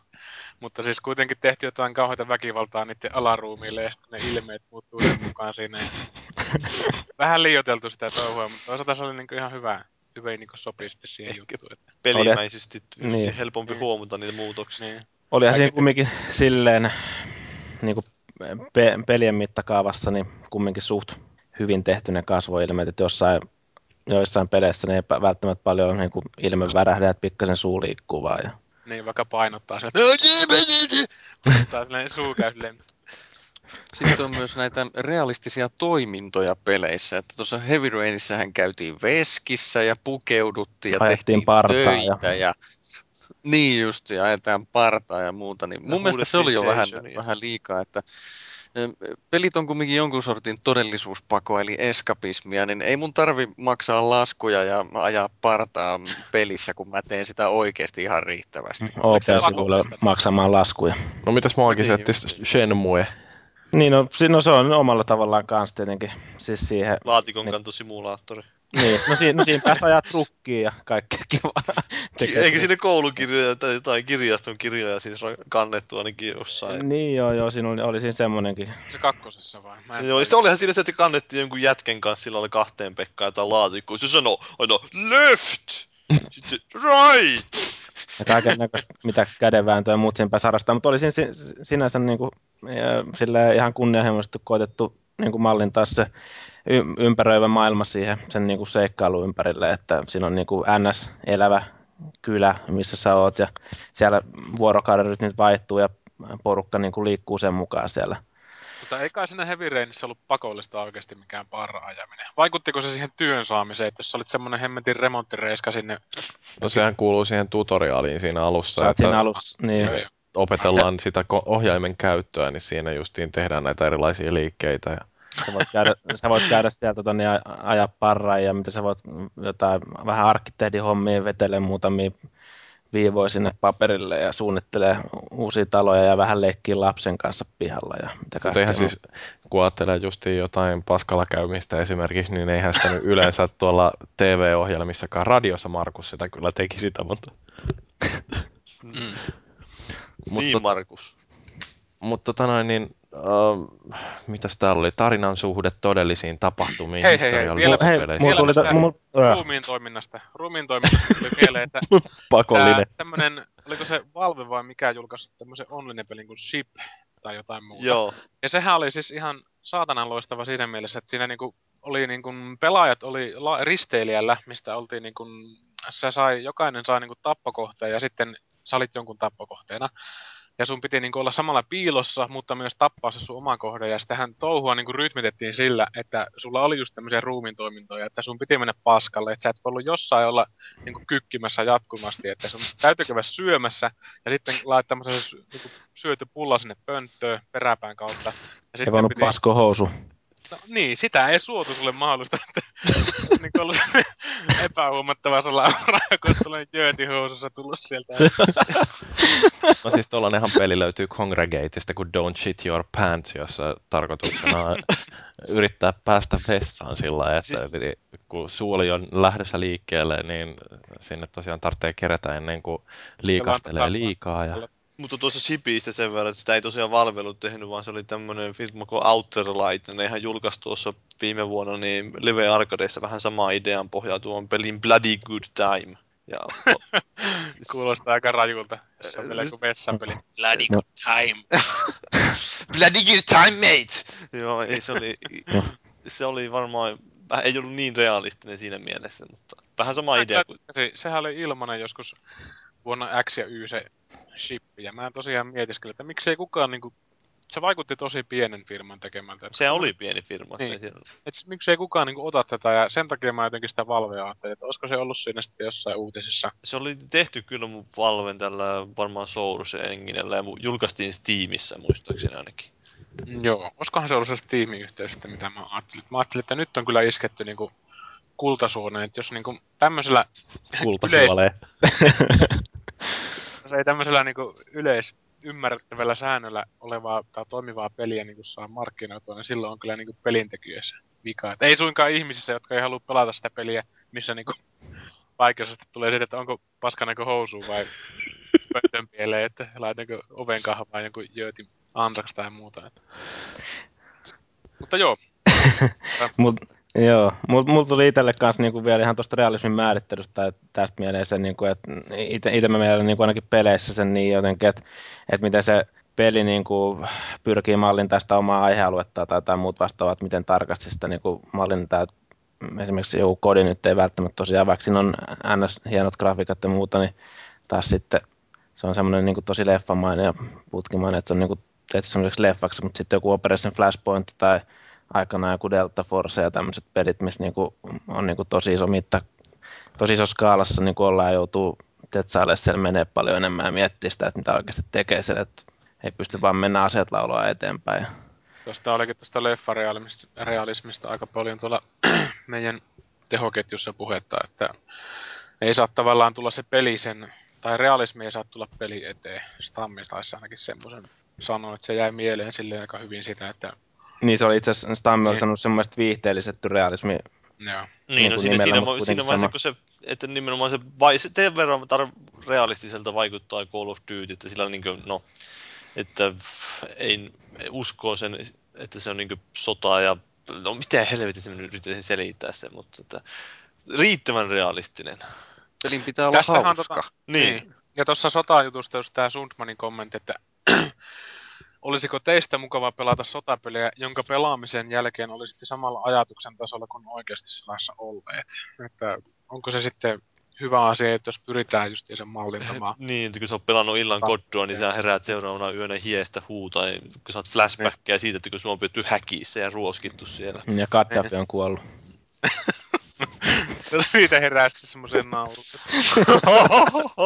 mutta siis kuitenkin tehty jotain kauheita väkivaltaa niiden alaruumiille ja sitten ne ilmeet muuttuu sen mukaan siinä. Ja vähän liioiteltu sitä touhua, mutta toisaalta se oli niin kuin ihan hyvä, hyvä niin sopii sitten siihen Ehkä juttuun. Että... Pelimäisesti niin. helpompi niin. huomata niitä muutoksia. Niin. Olihan siinä kumminkin silleen niin kuin pe- pelien mittakaavassa niin kumminkin suht hyvin tehty ne kasvoilmeet, että jossain, joissain peleissä ne ei välttämättä paljon niin kuin ilme värähdä, että pikkasen suu liikkuu vaan. Ja... Niin, vaikka painottaa se, että suu käy sitten on myös näitä realistisia toimintoja peleissä. Että tuossa Heavy Rainissähän käytiin veskissä ja pukeuduttiin ja Ajettiin tehtiin töitä. Ja... ja... Niin just, ja ajetaan partaa ja muuta. Niin mun mielestä se oli jo vähän, vähän liikaa, että pelit on kumminkin jonkun sortin todellisuuspako, eli eskapismia, niin ei mun tarvi maksaa laskuja ja ajaa partaa pelissä, kun mä teen sitä oikeasti ihan riittävästi. OP-sivuille maksamaan laskuja. No mitäs mä oikein niin, Shenmue? Niin, no, no se on omalla tavallaan kanssa tietenkin. Siis siihen, Laatikon niin, kantosimulaattori. Niin, no siinä, no siinä päästä ajaa trukkiin ja kaikkea kivaa. Eikö sinne koulukirjoja tai jotain kirjaston kirjoja siis kannettu ainakin jossain? Niin joo, joo, siinä oli, oli siinä semmonenkin. Se kakkosessa vai? Mä joo, sitten olihan siinä se, että kannettiin jonkun jätken kanssa sillä oli kahteen Pekkaan jotain laatikkoa. Se sanoi aina left, sitten right. Ja kaiken näköistä, mitä kädenvääntöä ja muut siinä sarastaa. Mutta oli siinä sinänsä niin kuin, ihan kunnianhimoisesti koetettu niin kuin mallintaa se y- ympäröivä maailma siihen sen niin kuin seikkailu ympärille, että siinä on niin kuin NS-elävä kylä, missä sä oot, ja siellä vuorokauden rytmit vaihtuu, ja porukka niin kuin liikkuu sen mukaan siellä. Mutta ei kai siinä Heavy Rainissa ollut pakollista oikeasti mikään parra-ajaminen. Vaikuttiko se siihen työn saamiseen, että jos sä olit semmoinen hemmetin remonttireiska sinne? No sehän kuuluu siihen tutoriaaliin siinä alussa. Sä että siinä alussa, niin. Opetellaan sitä ohjaimen käyttöä, niin siinä justiin tehdään näitä erilaisia liikkeitä. Ja Sä voit käydä, sä voit käydä sieltä tota, niin ajaa parraa ja mitä sä voit jotain vähän arkkitehdin hommia vetele muutamia viivoja sinne paperille ja suunnittelee uusia taloja ja vähän leikkii lapsen kanssa pihalla. Ja mitä Mutta eihän siis, kun ajattelee justiin jotain paskalla käymistä esimerkiksi, niin eihän sitä nyt yleensä tuolla TV-ohjelmissakaan radiossa Markus sitä kyllä teki sitä, mutta... Mm. mutta niin Markus. Mutta tota noin, niin Uh, mitäs täällä oli? Tarinan suhde todellisiin tapahtumiin hei, hei, hei, vielä, hei, vielä tuli ta- mul... ruumiin toiminnasta. Ruumiin toiminnasta tuli mieleen, että Pakollinen. tämmönen, oliko se Valve vai mikä julkaisi tämmöisen online-pelin kuin Ship tai jotain muuta. Joo. Ja sehän oli siis ihan saatanan loistava siinä mielessä, että siinä niinku oli niinku, pelaajat oli la- risteilijällä, mistä oltiin niinku, se sai, jokainen sai niinku tappokohteen ja sitten sä olit jonkun tappokohteena. Ja sun piti niinku olla samalla piilossa, mutta myös tappaa se sun oma kohde. Ja sitähän touhua niinku rytmitettiin sillä, että sulla oli just tämmöisiä ruumiintoimintoja, että sun piti mennä paskalle, että sä et ollut jossain olla niinku kykkimässä jatkuvasti, että sun täytyy käydä syömässä ja sitten laittaa niinku syöty pulla sinne pönttöön peräpään kautta. Ja Ei sitten voinut piti... pasko housu. No, niin, sitä ei suotu sulle mahdollista, että niin ollut epähuomattava salaura, kun tulee jöötihousussa tullut sieltä. No siis tollainenhan peli löytyy Congregateista kuin Don't Shit Your Pants, jossa tarkoituksena on yrittää päästä vessaan sillä että siis... kun suoli on lähdössä liikkeelle, niin sinne tosiaan tarvitsee kerätä ennen kuin liikahtelee liikaa. Ja... Mutta tuossa Sipistä sen verran, että sitä ei tosiaan Valve tehnyt, vaan se oli tämmöinen firma kuin Outer Light. Ne ihan julkaisi tuossa viime vuonna niin Live Arcadeissa vähän sama idean pohjautuvan pelin Bloody Good Time. Ja, Kuulostaa aika rajulta. Se on vielä kuin vessapeli. Bloody No. good time. Bloody Good Time, mate! Joo, ei, se oli, se oli varmaan, vähän, ei ollut niin realistinen siinä mielessä, mutta vähän sama idea kuin Se, sehän oli ilmanen joskus vuonna X ja Y se shippi. Ja mä tosiaan mietiskelin, että miksei kukaan niinku... Se vaikutti tosi pienen firman tekemältä. se oli pieni firma. Niin. Niin. Siellä, Et miksei kukaan niinku ota tätä, ja sen takia mä jotenkin sitä Valvea ajattelin, että olisiko se ollut siinä sitten jossain uutisissa. se oli tehty kyllä mun Valven tällä varmaan Source Enginellä ja julkaistiin Steamissa muistaakseni ainakin. Joo, olisikohan se ollut se sitten, mitä mä ajattelin. Mä ajattelin, että nyt on kyllä isketty niinku kultasuoneen, että jos niinku tämmöisellä Kultasuoleen. jos ei tämmöisellä niinku yleis ymmärrettävällä säännöllä olevaa tai toimivaa peliä niinku saa markkinoitua, niin silloin on kyllä niinku pelintekijöissä vika. Et ei suinkaan ihmisissä, jotka ei halua pelata sitä peliä, missä niinku vaikeusaste tulee siitä, että onko paskanako housuun vai pöntön pieleen, että laitanko oven kahvaan joku jöötin antraksi tai muuta. Et. Mutta joo, Mut, joo, mulla tuli itselle kanssa niinku vielä ihan tuosta realismin määrittelystä tai tästä mieleen se, niinku, että itse mä mielen niinku ainakin peleissä sen niin jotenkin, että, että miten se peli niinku pyrkii mallintaa sitä omaa aihealuetta tai jotain muut vastaavat, miten tarkasti sitä niinku mallintaa. Et Esimerkiksi joku kodi nyt ei välttämättä tosiaan, vaikka siinä on ns. hienot grafiikat ja muuta, niin taas sitten se on semmoinen niin tosi leffamainen ja putkimainen, että se on niin kuin tehty semmoiseksi leffaksi, mutta sitten joku Operation Flashpoint tai aikanaan joku Delta Force ja tämmöiset pelit, missä niinku on niinku tosi iso mitta, tosi iso skaalassa niinku ollaan ja joutuu tetsailemaan siellä menee paljon enemmän ja miettiä sitä, että mitä oikeasti tekee siellä, että ei pysty vaan mennä aseet laulaa eteenpäin. Tuosta olikin tuosta leffarealismista realismista aika paljon tuolla meidän tehoketjussa puhetta, että ei saa tavallaan tulla se peli sen, tai realismi ei saa tulla peli eteen. Stammi taisi ainakin semmoisen sanoa, että se jäi mieleen silleen aika hyvin sitä, että Niin se oli itse asiassa, Stammi oli Niin. sanonut semmoista viihteellisetty realismi. joo, Niin, Niin no siinä, siinä, siinä vaiheessa, kun se, että nimenomaan se, vai, se sen verran tar- realistiselta vaikuttaa Call of Duty, että sillä niin kuin, no, että ei, uskoo sen, että se on niin sota ja, no mitä helvetin se nyt yrittäisin selittää sen, mutta että, riittävän realistinen. Pelin pitää olla Tässähän on hauska. tota- Niin, Niin. Ja tuossa sotajutusta just tämä Sundmanin kommentti, että olisiko teistä mukava pelata sotapeliä, jonka pelaamisen jälkeen olisitte samalla ajatuksen tasolla kuin oikeasti sellaisessa olleet. Että onko se sitten hyvä asia, että jos pyritään just sen mallintamaan. niin, että kun sä oot pelannut illan koddoa, niin sä heräät seuraavana yönä hiestä huutaa, kun sä oot flashbackkejä siitä, että kun sua on pidetty häkissä ja ruoskittu siellä. Ja Gaddafi on kuollut. Siitä herää sitten semmoisen naurun.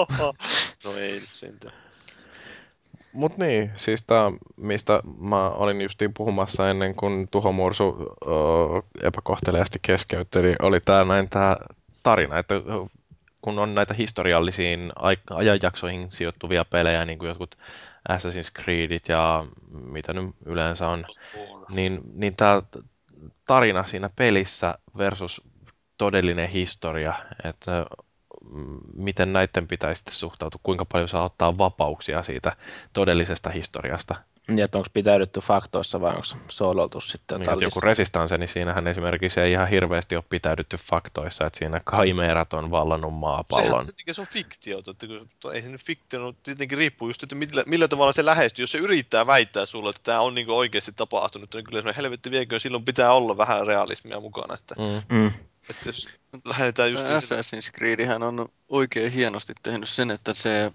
no ei nyt sentään. Mut niin, siis tää, mistä mä olin justiin puhumassa ennen kuin Tuho Mursu ö, epäkohteliaasti keskeytteli, oli tää näin tää tarina, että kun on näitä historiallisiin ajanjaksoihin sijoittuvia pelejä, niin kuin jotkut Assassin's Creedit ja mitä nyt yleensä on, niin, niin tämä tarina siinä pelissä versus todellinen historia, että miten näiden pitäisi suhtautua, kuinka paljon saa ottaa vapauksia siitä todellisesta historiasta. Ja että onko pitäydytty faktoissa vai onko soololtu sitten Niin, jotain että joku lisää? resistance, niin siinähän esimerkiksi ei ihan hirveästi ole pitäydytty faktoissa, että siinä kaimeerat on vallannut maapallon. Sehän se, tekee, se on fiktiota, että kun, to- ei se nyt fiktio, no, tietenkin riippuu just, että millä, millä tavalla se lähestyy. Jos se yrittää väittää sulle, että tämä on niin oikeasti tapahtunut, niin kyllä se helvetti viekö, silloin pitää olla vähän realismia mukana. Että, Mm. Mm. Että jos lähdetään just... Tämä sitä- Assassin's Creedihän on oikein hienosti tehnyt sen, että se,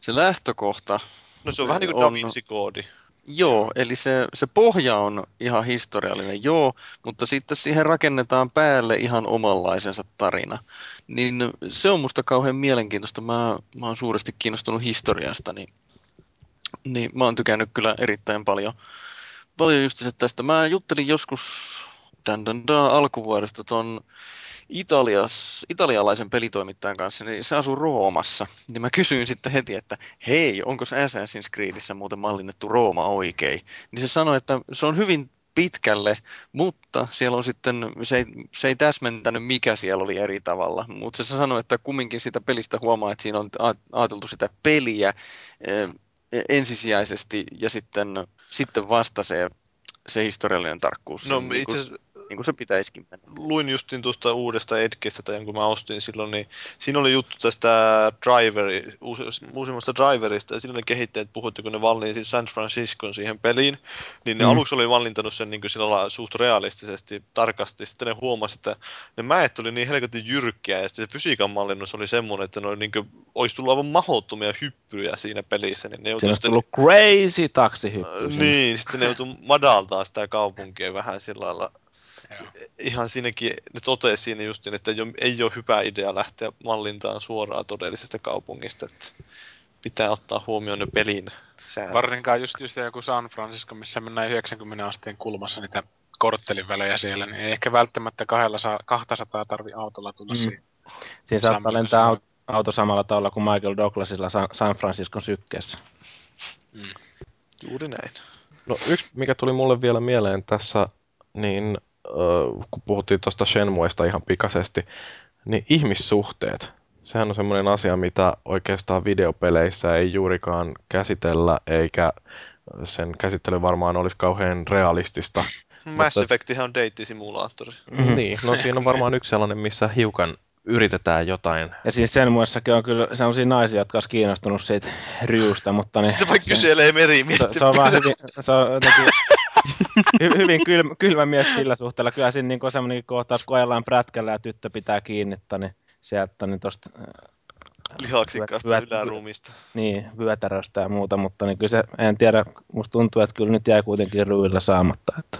se lähtökohta No se on vähän niin kuin on- Da Vinci-koodi. Joo, eli se, se pohja on ihan historiallinen, joo, mutta sitten siihen rakennetaan päälle ihan omanlaisensa tarina. Niin se on musta kauhean mielenkiintoista. Mä, mä oon suuresti kiinnostunut historiasta, niin, niin mä oon tykännyt kyllä erittäin paljon, paljon just tästä. Mä juttelin joskus dan, dan, dan, alkuvuodesta ton Italias, italialaisen pelitoimittajan kanssa, niin se asuu Roomassa. Niin mä kysyin sitten heti, että hei, onko Assassin's Creedissä muuten mallinnettu Rooma oikein? Niin se sanoi, että se on hyvin pitkälle, mutta siellä on sitten, se ei, se ei täsmentänyt mikä siellä oli eri tavalla, mutta se sanoi, että kumminkin sitä pelistä huomaa, että siinä on ajateltu sitä peliä eh, ensisijaisesti ja sitten, sitten vasta se, se historiallinen tarkkuus. No niin itse asiassa niin kuin se pitäisikin mennä. luin justin tuosta uudesta Edgestä, tai jonka mä ostin silloin, niin siinä oli juttu tästä driveri, uusi- uusimmasta driverista, ja siinä ne kehittäjät puhuivat, kun ne valliin siis San Franciscon siihen peliin, niin ne Mm. aluksi oli vallintanut sen niin kuin sillä lailla suht realistisesti, tarkasti, sitten ne huomasi, että ne mäet oli niin helvetin jyrkkiä, ja sitten se fysiikan mallinnus oli semmoinen, että ne oli niin kuin, olisi tullut aivan mahdottomia hyppyjä siinä pelissä, niin ne Siinä joutui olisi sitten tullut crazy taksihyppy. sinne. niin, sitten ne joutuu madaltaa sitä kaupunkia vähän sillä lailla. Joo. Ihan siinäkin, ne totesi siinä justin, että ei ole, ei ole hyvä idea lähteä mallintaan suoraan todellisesta kaupungista. Että pitää ottaa huomioon ne pelin säännöt. Varsinkaan just, just joku San Francisco, missä mennään 90 asteen kulmassa niitä korttelin välejä siellä, niin ei ehkä välttämättä kahdella saa, 200 tarvi autolla tulla Mm. siihen. Siinä saattaa lentää auto, auto samalla tavalla kuin Michael Douglasilla San, San Franciscon sykkeessä. Mm. Juuri näin. No yksi, mikä tuli mulle vielä mieleen tässä, niin kun puhuttiin tuosta Shenmuesta ihan pikaisesti, niin ihmissuhteet. Sehän on semmoinen asia, mitä oikeastaan videopeleissä ei juurikaan käsitellä, eikä sen käsittely varmaan olisi kauhean realistista. Mass Mutta- Effectihän on deittisimulaattori. Mm-hmm. Niin, no siinä on varmaan yksi sellainen, missä hiukan yritetään jotain. Ja siis sen muissakin on kyllä sellaisia naisia, jotka olisi kiinnostunut siitä ryustä, mutta niin, Sitten vaikka kyselee se, merimiestä. se, on vaan hyvin, se on jotenkin hy, hyvin kylmä, kylmä mies sillä suhteella. Kyllä siinä niin on sellainen kohtaus, kun ajellaan prätkällä ja tyttö pitää kiinni, niin sieltä niin tosta, lihaksikkaasta Hyvät- yläruumista. niin, vyötäröstä ja muuta, mutta niin kyllä se, en tiedä, musta tuntuu, että kyllä nyt jäi kuitenkin ryillä saamatta. Että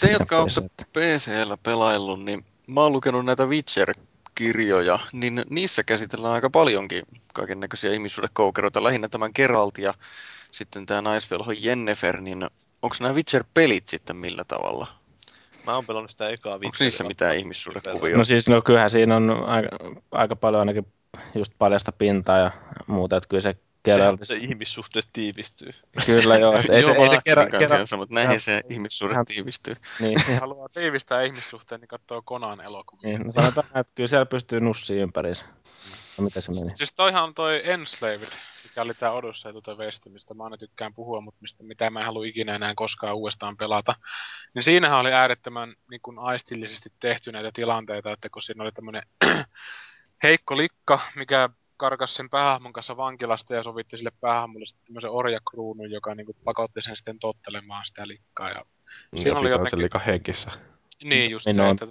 Te, jotka että- PCllä pelaillut, niin mä oon lukenut näitä Witcher-kirjoja, niin niissä käsitellään aika paljonkin kaiken näköisiä ihmissuhdekoukeroita, lähinnä tämän Geralt ja sitten tämä naisvelho Jennefer, niin onko nämä Witcher-pelit sitten millä tavalla? Mä oon pelannut sitä ekaa Onko Witcheria. niissä mitään ihmissuhdekuvia? No siis, no kyllähän siinä on aika, aika paljon ainakin just paljasta pintaa ja muuta, että kyllä se Geralt, Se, se ihmissuhteet tiivistyy. kyllä joo, että ei se, ei se Geralt, Geralt, sanoo, että näihin se ihmissuhde Ihan- tiivistyy. niin, Jos haluaa tiivistää ihmissuhteen, niin katsoo Konan elokuvia. niin, no sanotaan, että kyllä siellä pystyy nussiin ympäriinsä. No, mitä se meni? Siis toihan on toi Enslaved, mikä oli tää Odyssey the West, mistä mä aina tykkään puhua, mutta mistä, mitä mä en halua ikinä enää koskaan uudestaan pelata. Niin siinähän oli äärettömän niin kuin aistillisesti tehty näitä tilanteita, että kun siinä oli tämmönen heikko likka, mikä karkas sen päähahmon kanssa vankilasta ja sovitti sille päähahmolle sitten tämmöisen orjakruunun, joka niin kuin pakotti sen sitten tottelemaan sitä likkaa. Ja Siinä ja oli pitää jotenkin- sen liika henkissä. niin just Niin se, on. että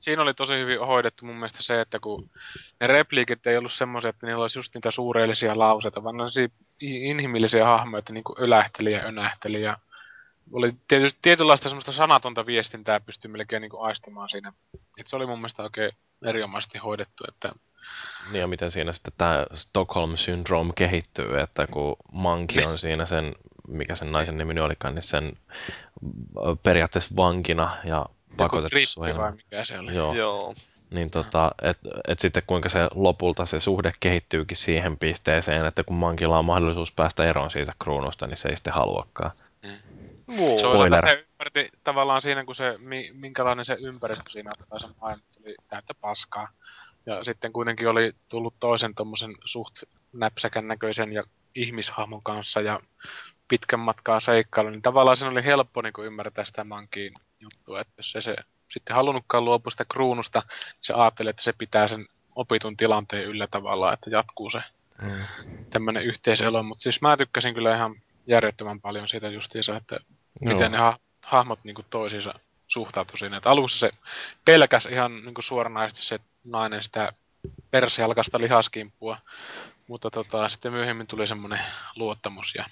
siinä oli tosi hyvin hoidettu mun mielestä se, että kun ne repliikit ei ollut semmoisia, että niillä olisi just niitä suureellisia lauseita, vaan ne inhimillisiä hahmoja, että niinku ölähteli ja önähteli ja oli tietysti tietynlaista semmoista sanatonta viestintää pystyi melkein niinku aistimaan siinä. Et se oli mun mielestä oikein erinomaisesti hoidettu, että Niin ja miten siinä sitten tämä Stockholm Syndrome kehittyy, että kun Manki on siinä sen, mikä sen naisen nimi olikaan, niin sen periaatteessa vankina ja pakotettu trippi vai suojelemaan. mikä se oli. Joo, Joo. niin tota, et, et sitten kuinka se lopulta se suhde kehittyykin siihen pisteeseen, että kun Mankilla on mahdollisuus päästä eroon siitä kruunusta, niin se ei sitten haluakaan. Wow. Toisaalta se ymmärti tavallaan siinä, kun se, mi- minkälainen se ympäristö siinä ottaa sen maailman, se oli täyttä paskaa. Ja sitten kuitenkin oli tullut toisen tommosen suht näpsäkän näköisen ja ihmishahmon kanssa ja pitkän matkaa seikkailu, niin tavallaan sen oli helppo niin ymmärtää sitä mankiin juttua, että jos ei se sitten halunnutkaan luopua sitä kruunusta, niin se ajatteli, että se pitää sen opitun tilanteen yllä tavallaan, että jatkuu se Mm. tämmöinen yhteiselo, mutta siis mä tykkäsin kyllä ihan järjettömän paljon siitä justiinsa, että Joo. miten ne ha- hahmot niinku toisiinsa suhtautu siinä. Et alussa se pelkäs ihan niinku suoranaisesti se nainen sitä persialkasta lihaskimppua. Mutta tota, sitten myöhemmin tuli semmoinen luottamus ja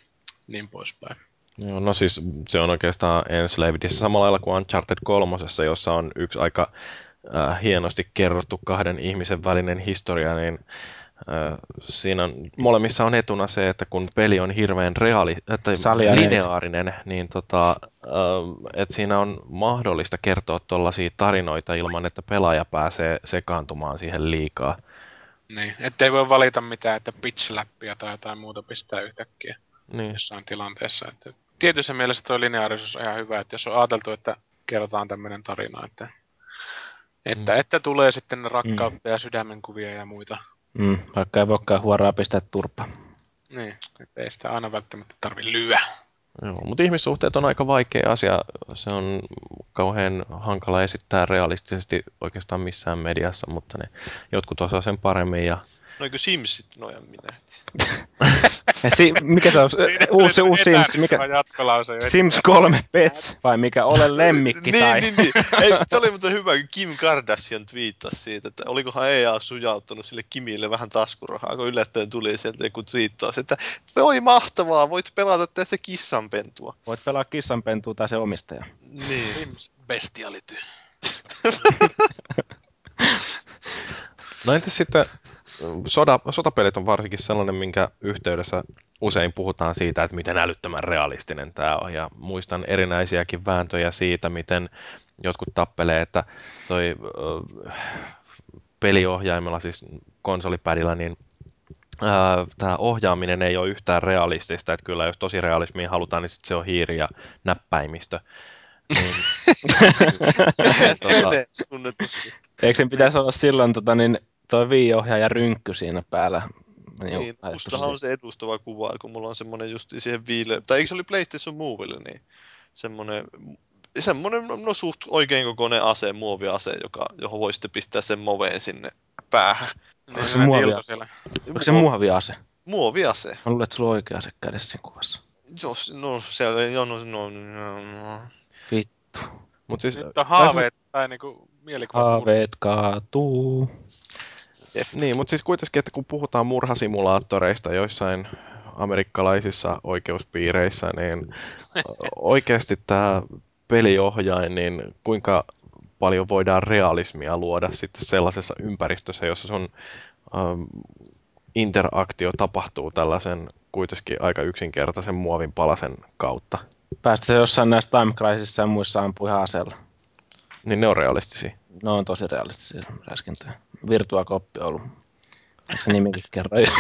niin poispäin. Joo, no siis se on oikeastaan Enslavedissä samalla lailla kuin Uncharted 3, jossa on yksi aika äh, hienosti kerrottu kahden ihmisen välinen historia, niin äh, siinä on, molemmissa on etuna se, että kun peli on hirveän reaali, että Saliainen. lineaarinen, niin tota, äh, että siinä on mahdollista kertoa tuollaisia tarinoita ilman, että pelaaja pääsee sekaantumaan siihen liikaa. Niin, ettei voi valita mitään, että pitch tai jotain muuta pistää yhtäkkiä Niin. jossain tilanteessa. Että tietyssä mielessä tuo lineaarisuus on ihan hyvä, että jos on ajateltu, että kerrotaan tämmöinen tarina, että, että, Mm. että tulee sitten rakkautta ja sydämenkuvia ja muita. Mm, vaikka ei voikaan huoraa pistää turpa. Niin, että ei sitä aina välttämättä tarvi lyöä. Joo, mutta ihmissuhteet on aika vaikea asia. Se on kauhean hankala esittää realistisesti oikeastaan missään mediassa, mutta ne jotkut osaa sen paremmin. Ja... No eikö Simsit noja minä? Ja si- mikä se on? uusi, se uusi Sims, mikä? Sims 3 Pets, vai mikä ole lemmikki niin, tai... niin, niin. Ei, se oli muuten hyvä, kun Kim Kardashian twiittasi siitä, että olikohan EA sujauttanut sille Kimille vähän taskurahaa, kun yllättäen tuli sieltä joku twiittaus, että voi mahtavaa, voit pelata tässä kissanpentua. Voit pelaa kissanpentua tai se omistaja. Niin. Sims Bestiality. No entäs sitten soda, sotapelit on varsinkin sellainen, minkä yhteydessä usein puhutaan siitä, että miten älyttömän realistinen tämä on. Ja muistan erinäisiäkin vääntöjä siitä, miten jotkut tappelee, että toi ö, peliohjaimella, siis konsolipädillä, niin tämä ohjaaminen ei ole yhtään realistista, että kyllä jos tosi realismia halutaan, niin sit se on hiiri ja näppäimistö. Niin, tota. Eikö sen pitäisi olla silloin tota, niin, toi Wii-ohjaaja rynkky siinä päällä? Niin, laitettu mustahan on se edustava kuva, kun mulla on semmonen just siihen viile, tai eikö se oli PlayStation Movelle, niin semmonen, semmonen no suht oikein kokoinen ase, muoviase, joka, johon voi sitten pistää sen moveen sinne päähän. Niin, se se muovia? Onko se muoviase? Muoviase. Mä luulen, että sulla on oikea ase kädessä siinä kuvassa. Jos, no siellä, joo, no, no, no, no. Vittu. mut siis, Nyt on haaveet tai niinku mielikuvat. Haaveet kaatuu. Niin, mutta siis kuitenkin, että kun puhutaan murhasimulaattoreista joissain amerikkalaisissa oikeuspiireissä, niin oikeasti tämä peliohjain, niin kuinka paljon voidaan realismia luoda sitten sellaisessa ympäristössä, jossa sun ähm, interaktio tapahtuu tällaisen kuitenkin aika yksinkertaisen muovin palasen kautta. Päästä se jossain näissä Time Crisisissa ja muissa ampuu ihan aseella. Niin ne on realistisia. Ne on tosi realistisia räiskintöjä. Virtua Cop on ollut. Eikö se nimikin kerran jo?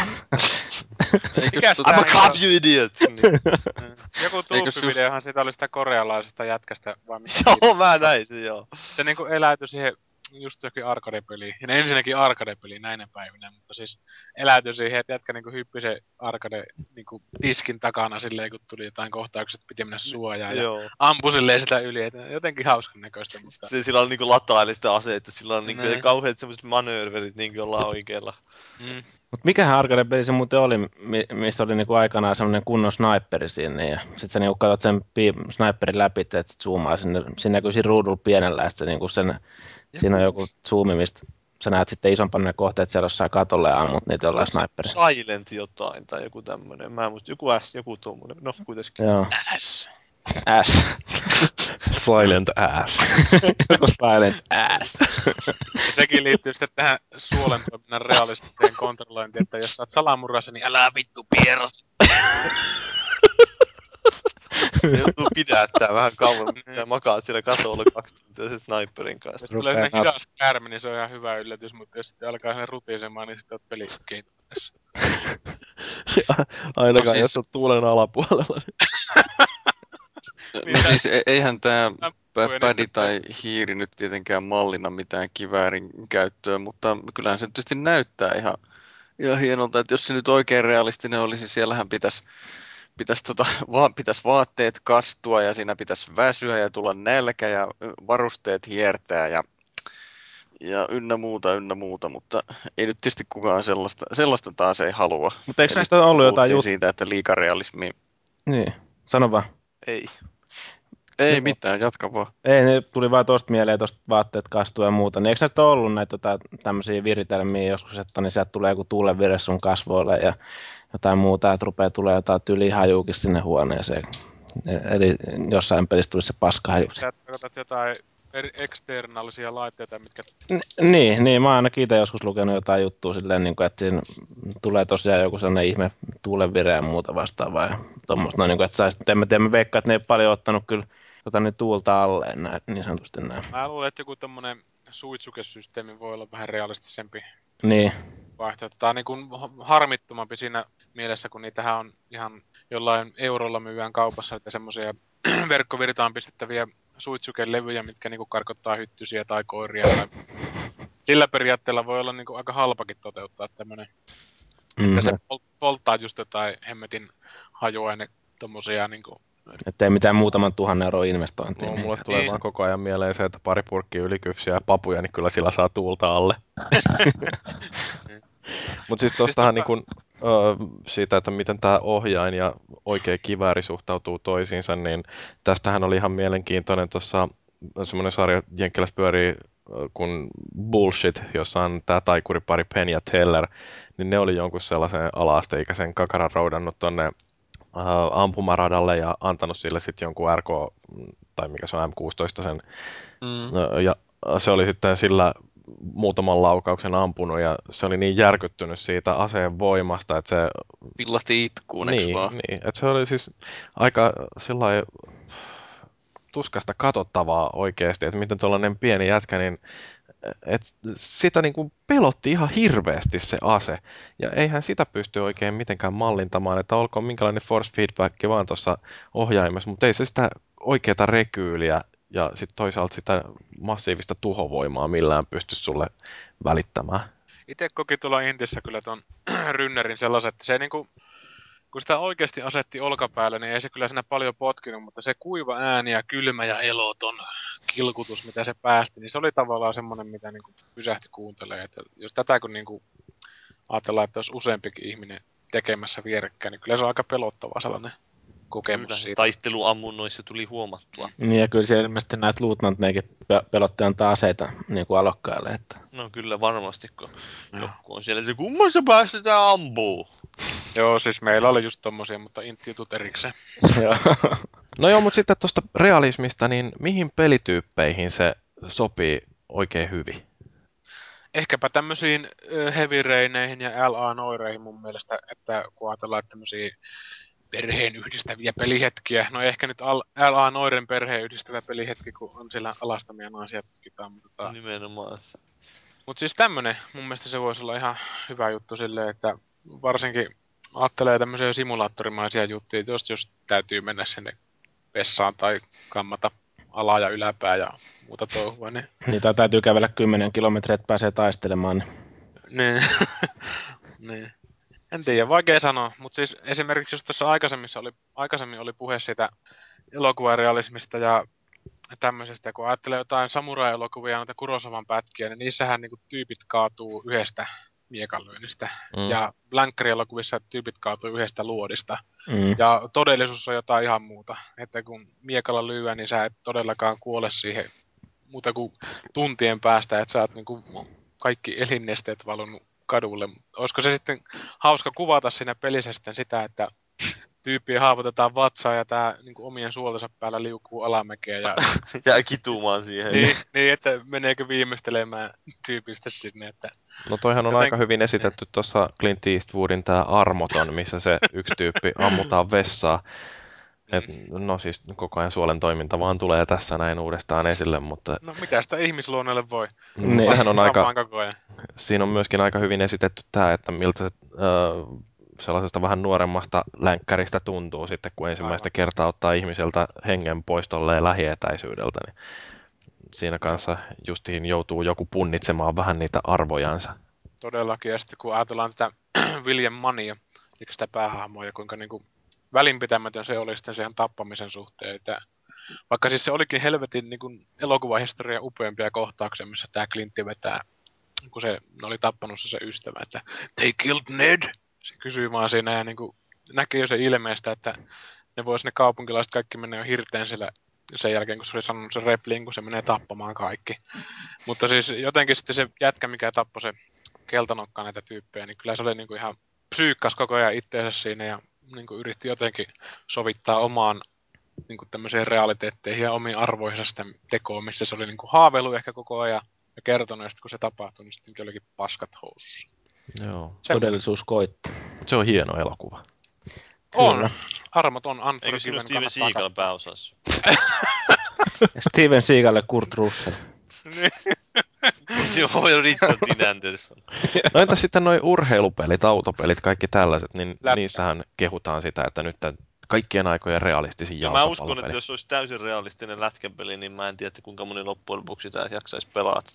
Mikäs I'm a cop, you idiot! Niin. Joku tuuppivideohan siitä oli sitä korealaisesta jätkästä, vai joo, mä näin sen, joo. se niinku eläytyi siihen just jokin arcade-peliin. Ja ne ensinnäkin arcade-peli näinä päivinä, mutta siis eläytyi siihen, että jätkä niinku hyppi se arcade niinku tiskin takana silleen, kun tuli jotain kohtaukset, piti mennä suojaan ja joo. ampui silleen sitä yli, että jotenkin hauskan näköistä, mutta Se, sillä on niinku lataili sitä aseita, sillä on niinku Näin. kauheat semmoiset manööverit niinku jollain oikealla. mm, Mut mikähän arcade-peli se muuten oli, mi- mistä oli niinku aikanaan semmoinen kunnon sniperi sinne. Ja sit sä niinku katsot sen pi- sniperin läpi, että zoomaa sinne. Siinä näkyy siinä ruudulla pienellä, ja sit se niinku sen, siinä on joku zoomi, mistä sä näet sitten isompana ne kohteet siellä jossain katolla ja ammut niitä jollain sniperilla. Silent jotain tai joku tämmönen. Mä en muista, joku S, joku tuommoinen. No kuitenkin. Joo. S. S. Silent ass. Silent ass. Ja sekin liittyy sitten tähän suolen toiminnan realistiseen kontrollointiin, että jos sä oot salamurrassa, niin älä vittu pieras. Joutuu pidättää vähän kauan, mutta sä makaat siellä katolla kaksi tuntia sen sniperin kanssa. Jos tulee sellainen hidas kärmi, niin se on ihan hyvä yllätys, mutta jos sitten alkaa sinne rutisemaan, niin sitten oot pelikeittiössä. Ainakaan No siis- jos on tuulen alapuolella. Niin, No tää- siis e- eihän tämä pädi tai hiiri nyt tietenkään mallina mitään kiväärin käyttöä, mutta kyllähän se tietysti näyttää ihan, ihan hienolta, että jos se nyt oikein realistinen olisi, siellähän pitäisi pitäisi, tota, va, pitäisi vaatteet kastua ja siinä pitäisi väsyä ja tulla nälkä ja varusteet hiertää ja, ja ynnä muuta, ynnä muuta, mutta ei nyt tietysti kukaan sellaista, sellaista taas ei halua. Mutta eikö Eli näistä ollut jotain juttuja? siitä, että liikarealismi Niin, sano vaan. Ei. Ei mitään, jatka vaan. Ei, ne tuli vaan tuosta mieleen, tuosta vaatteet kastuu ja muuta. Niin eikö näitä ole ollut näitä tota, tämmöisiä viritelmiä joskus, että niin sieltä tulee joku tuulevire sun kasvoille ja jotain muuta, että rupeaa tulee jotain tylihajuukin sinne huoneeseen. Eli jossain pelissä tulisi se paskahaju. Sä tarkoitat jotain eri eksternaalisia laitteita, mitkä... N- niin, niin, mä oon ainakin itse joskus lukenut jotain juttua silleen, niin kuin, että siinä tulee tosiaan joku sellainen ihme tuulevire ja muuta vastaavaa. Ja tommoista, no, niin kuin, että sä, en mä tiedä, mä veikkaan, että ne ei paljon ottanut kyllä tota, niin tuulta alleen, näin, niin sanotusti näin. Mä luulen, että joku tommonen suitsukesysteemi voi olla vähän realistisempi Niin, vaihtoehto. Tää on niin kuin harmittomampi siinä mielessä, kun niitähän on ihan jollain eurolla myyään kaupassa että semmoisia verkkovirtaan pistettäviä suitsukelevyjä, mitkä niinku karkottaa hyttysiä tai koiria. Tai... Sillä periaatteella voi olla niinku aika halpakin toteuttaa tämmönen. mm, Mm. Se pol- polttaa just jotain hemmetin hajuaine tommosia niinku... että ei mitään muutaman tuhannen euroa investointia. No, mulle tulee Niin. vaan koko ajan mieleen se, että pari purkkia ylikypsiä ja papuja, niin kyllä sillä saa tuulta alle. Mutta siis tuostahan niin kun, ö, siitä, että miten tämä ohjain ja oikea kivääri suhtautuu toisiinsa, niin tästähän oli ihan mielenkiintoinen tuossa semmoinen sarja Jenkkilässä pyörii kun Bullshit, jossa on tämä taikuripari Penn ja Teller, niin ne oli jonkun sellaisen ala-asteikäisen kakaran roudannut tonne äh, ampumaradalle ja antanut sille sitten jonkun RK, tai mikä se on M16 sen Mm. No, ja se oli sitten sillä muutaman laukauksen ampunut ja se oli niin järkyttynyt siitä aseen voimasta, että se, Pillahti itkuun, niin, vaan? niin, että se oli siis aika sillä tuskasta katsottavaa oikeasti, että miten tuollainen pieni jätkä, niin et sitä niin kuin pelotti ihan hirveästi se ase. Ja eihän sitä pysty oikein mitenkään mallintamaan, että olkoon minkälainen force feedback vaan tuossa ohjaimessa, mutta ei se sitä oikeaa rekyyliä ja sitten toisaalta sitä massiivista tuhovoimaa millään pysty sulle välittämään. Itse koki tuolla Intissä kyllä ton rynnerin sellaisen, että se niinku... Kun sitä oikeasti asetti olkapäälle, niin ei se kyllä siinä paljon potkinut, mutta se kuiva ääni ja kylmä ja eloton kilkutus, mitä se päästi, niin se oli tavallaan semmoinen, mitä niinku pysähti kuuntelemaan. Että jos tätä kun niinku ajatellaan, että olisi useampikin ihminen tekemässä vierekkäin, niin kyllä se on aika pelottava sellainen kokemus Kyllä, siitä. taisteluammunnoissa tuli huomattua. Niin, ja kyllä siellä ilmeisesti näitä luutnantneikin pelotti antaa aseita niin kuin alokkaille. Että. No kyllä varmasti, kun Joo. joku on siellä, että kummassa päästä tää ampuu. Joo, siis meillä oli just tommosia, mutta intti-jutut erikseen. No joo, mutta sitten tuosta realismista, niin mihin pelityyppeihin se sopii oikein hyvin? Ehkäpä tämmöisiin heavy raineihin ja LA-noireihin mun mielestä, että kun ajatellaan että tämmöisiä perheen yhdistäviä pelihetkiä, no ehkä nyt Al- LA-noiden perheen yhdistävä pelihetki, kun on siellä alastamia naisia tutkitaan, mutta, tota, Nimenomaan. mutta siis tämmönen, mun mielestä se voisi olla ihan hyvä juttu silleen, että varsinkin ajattelee tämmöisiä simulaattorimaisia juttuja, jos, jos täytyy mennä sinne vessaan tai kammata ala- ja yläpää ja muuta touhua, niin Niitä täytyy kävellä 10 kilometriä, että pääsee taistelemaan. Niin. Niin. En tiedä, vaikea sanoa, mutta siis esimerkiksi just tuossa aikaisemmin oli, aikaisemmin oli puhe siitä elokuvarealismista ja tämmöisestä, kun ajattelee jotain samurai-elokuvia ja noita Kurosavan pätkiä, niin niissähän niinku tyypit kaatuu yhdestä miekanlyönnistä. Mm. Ja Blankkari-elokuvissa tyypit kaatuu yhdestä luodista. Mm. Ja todellisuus on jotain ihan muuta. Että kun miekalla lyö, niin sä et todellakaan kuole siihen muuta kuin tuntien päästä, että sä oot niinku kaikki elinnesteet valunut kadulle. Olisiko se sitten hauska kuvata siinä pelissä sitten sitä, että tyyppiä haavoitetaan vatsaa ja tää niinku omien suoltensa päällä liukuu alamäkeä ja Jää kitumaan siihen. niin, niin, että meneekö viimeistelemään tyypistä sinne, että No toihan on Joten- aika hyvin esitetty tuossa Clint Eastwoodin tämä Armoton, missä se yksi tyyppi ammutaan vessaa. Et, no siis koko ajan suolen toiminta vaan tulee tässä näin uudestaan esille, mutta no mitä sitä ihmisluonnolle voi? niin. sehän on aika, siinä on myöskin aika hyvin esitetty tämä, että miltä se ö, sellaisesta vähän nuoremmasta länkkäristä tuntuu sitten, kun ensimmäistä kertaa ottaa ihmiseltä hengen pois tolleen lähietäisyydeltä. Niin siinä kanssa justiin joutuu joku punnitsemaan vähän niitä arvojansa. Todellakin, ja sitten kun ajatellaan tätä William Mania, eli sitä päähahmoa, ja kuinka niin kuin välinpitämätön se oli sitten sen tappamisen suhteen, että vaikka siis se olikin helvetin niin kuin elokuvahistorian upeampia kohtauksia, missä tämä Clintti vetää, kun se oli tappanut se, se ystävä, että they killed Ned! Se kysyy vaan siinä ja niin kuin näkee jo se ilmeestä, että ne vois ne kaupunkilaiset kaikki mennä jo hirteen siellä sen jälkeen, kun se oli sanonut sen repliin, kun se menee tappamaan kaikki. Mutta siis jotenkin sitten se jätkä, mikä tappoi se keltanokka näitä tyyppejä, niin kyllä se oli niinku ihan psyykkas koko ajan itteensä siinä ja niinku yritti jotenkin sovittaa omaan niinku tämmöiseen realiteetteihin ja omiin arvoihinsa sitä tekoa, missä se oli niinku haaveilu ehkä koko ajan ja kertonut, ja sitten kun se tapahtui, niin sitten olikin paskat housussa. Joo. Semmoinen. Todellisuus koitti. Mut Se on hieno elokuva. On. Kyllä. Armoton Eikö Unforgiven ole Steven kannattaa Seagal pääosassa? Ja Steven Seagalle Kurt Russell. Se on Richard Anderson. No entä sitten noi urheilupelit, autopelit, kaikki tällaiset, niin Lätkä. niissähän kehutaan sitä, että nyt tän kaikkien aikojen realistisin Ja mä uskon, että jos olisi täysin realistinen lätkäpeli, niin mä en tiedä, että kuinka moni loppujen lopuksi sitä jaksaisi pelata.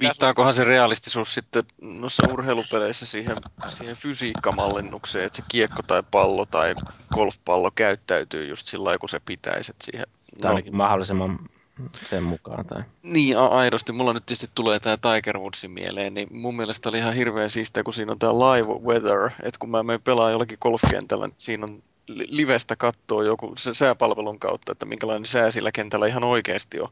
Viittaakohan se realistisuus sitten noissa urheilupeleissä siihen, siihen fysiikkamallinnukseen, että se kiekko tai pallo tai golfpallo käyttäytyy just sillä lailla, kun se pitäisi. Että siihen, ainakin mahdollisimman sen mukaan. Tai... Niin, aidosti. Mulla nyt tietysti tulee tämä Tiger Woodsin mieleen, niin mun mielestä oli ihan hirveän siistiä, kun siinä on tämä live weather, että kun mä menen pelaa jollakin golfkentällä, niin siinä on li- livestä kattoo joku sääpalvelun kautta, että minkälainen sää sillä kentällä ihan oikeasti on.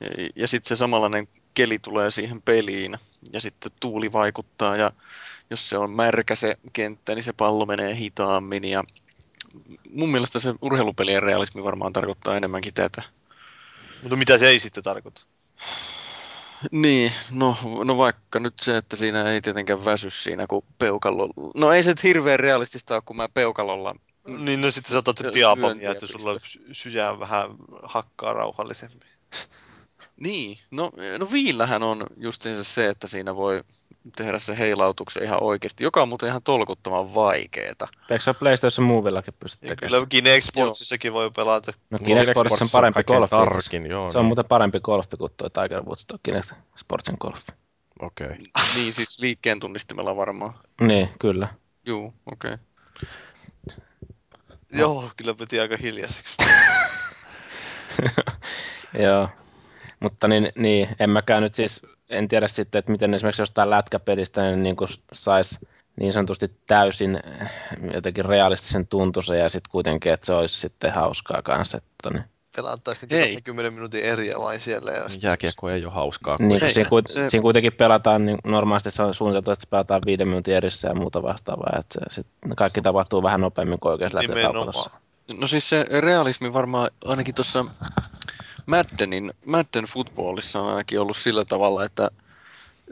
Ja, ja sitten se samanlainen keli tulee siihen peliin ja sitten tuuli vaikuttaa ja jos se on märkä se kenttä, niin se pallo menee hitaammin ja mun mielestä se urheilupelien realismi varmaan tarkoittaa enemmänkin tätä. Mutta mitä se ei sitten tarkoita? Niin, no, no vaikka nyt se, että siinä ei tietenkään väsy siinä, kun peukalolla... No ei se nyt hirveän realistista ole, kun mä peukalolla... Niin no sitten sä otat syöntiä että sulla sy- sydän vähän hakkaa rauhallisemmin. Niin, no, no viillähän on justiinsa se, että siinä voi tehdä se heilautuksen ihan oikeasti, joka on muuten ihan tolkuttoman vaikeeta. Eikö se ole PlayStation Movillakin pysty tekemään? kyllä Kinect Sportsissakin voi pelata. No Kinect Sportsissa on parempi golfi. Tarkin, joo. Se on niin. muuten parempi golfi kuin tuo Tiger Woods, tuo Kinect Sportsin golfi. Okei. Okay. Niin siis liikkeen tunnistimella varmaan. Niin, kyllä. Juu, okei. Okay. Joo, kyllä piti aika hiljaiseksi. Joo. Mutta niin, niin, en mäkään nyt siis, en tiedä sitten, että miten esimerkiksi jostain lätkäpelistä niin, niin saisi niin sanotusti täysin eh, jotenkin realistisen tuntuisen ja sitten kuitenkin, että se olisi sitten hauskaa kanssa. Että, niin. Pelattaisiin Ei. 20 minuutin eriä vain siellä. Ja sitten- Jääkiekko ei ole hauskaa. Niin, kun Ei, siinä, kuit- se- siinä, kuitenkin pelataan, niin normaalisti se on suunniteltu, että se pelataan viiden minuutin erissä ja muuta vastaavaa. Että se, sit kaikki tapahtuu vähän nopeammin kuin oikeassa. Nimenomaan. No siis se realismi varmaan ainakin tuossa Maddenin, Madden footballissa on ainakin ollut sillä tavalla, että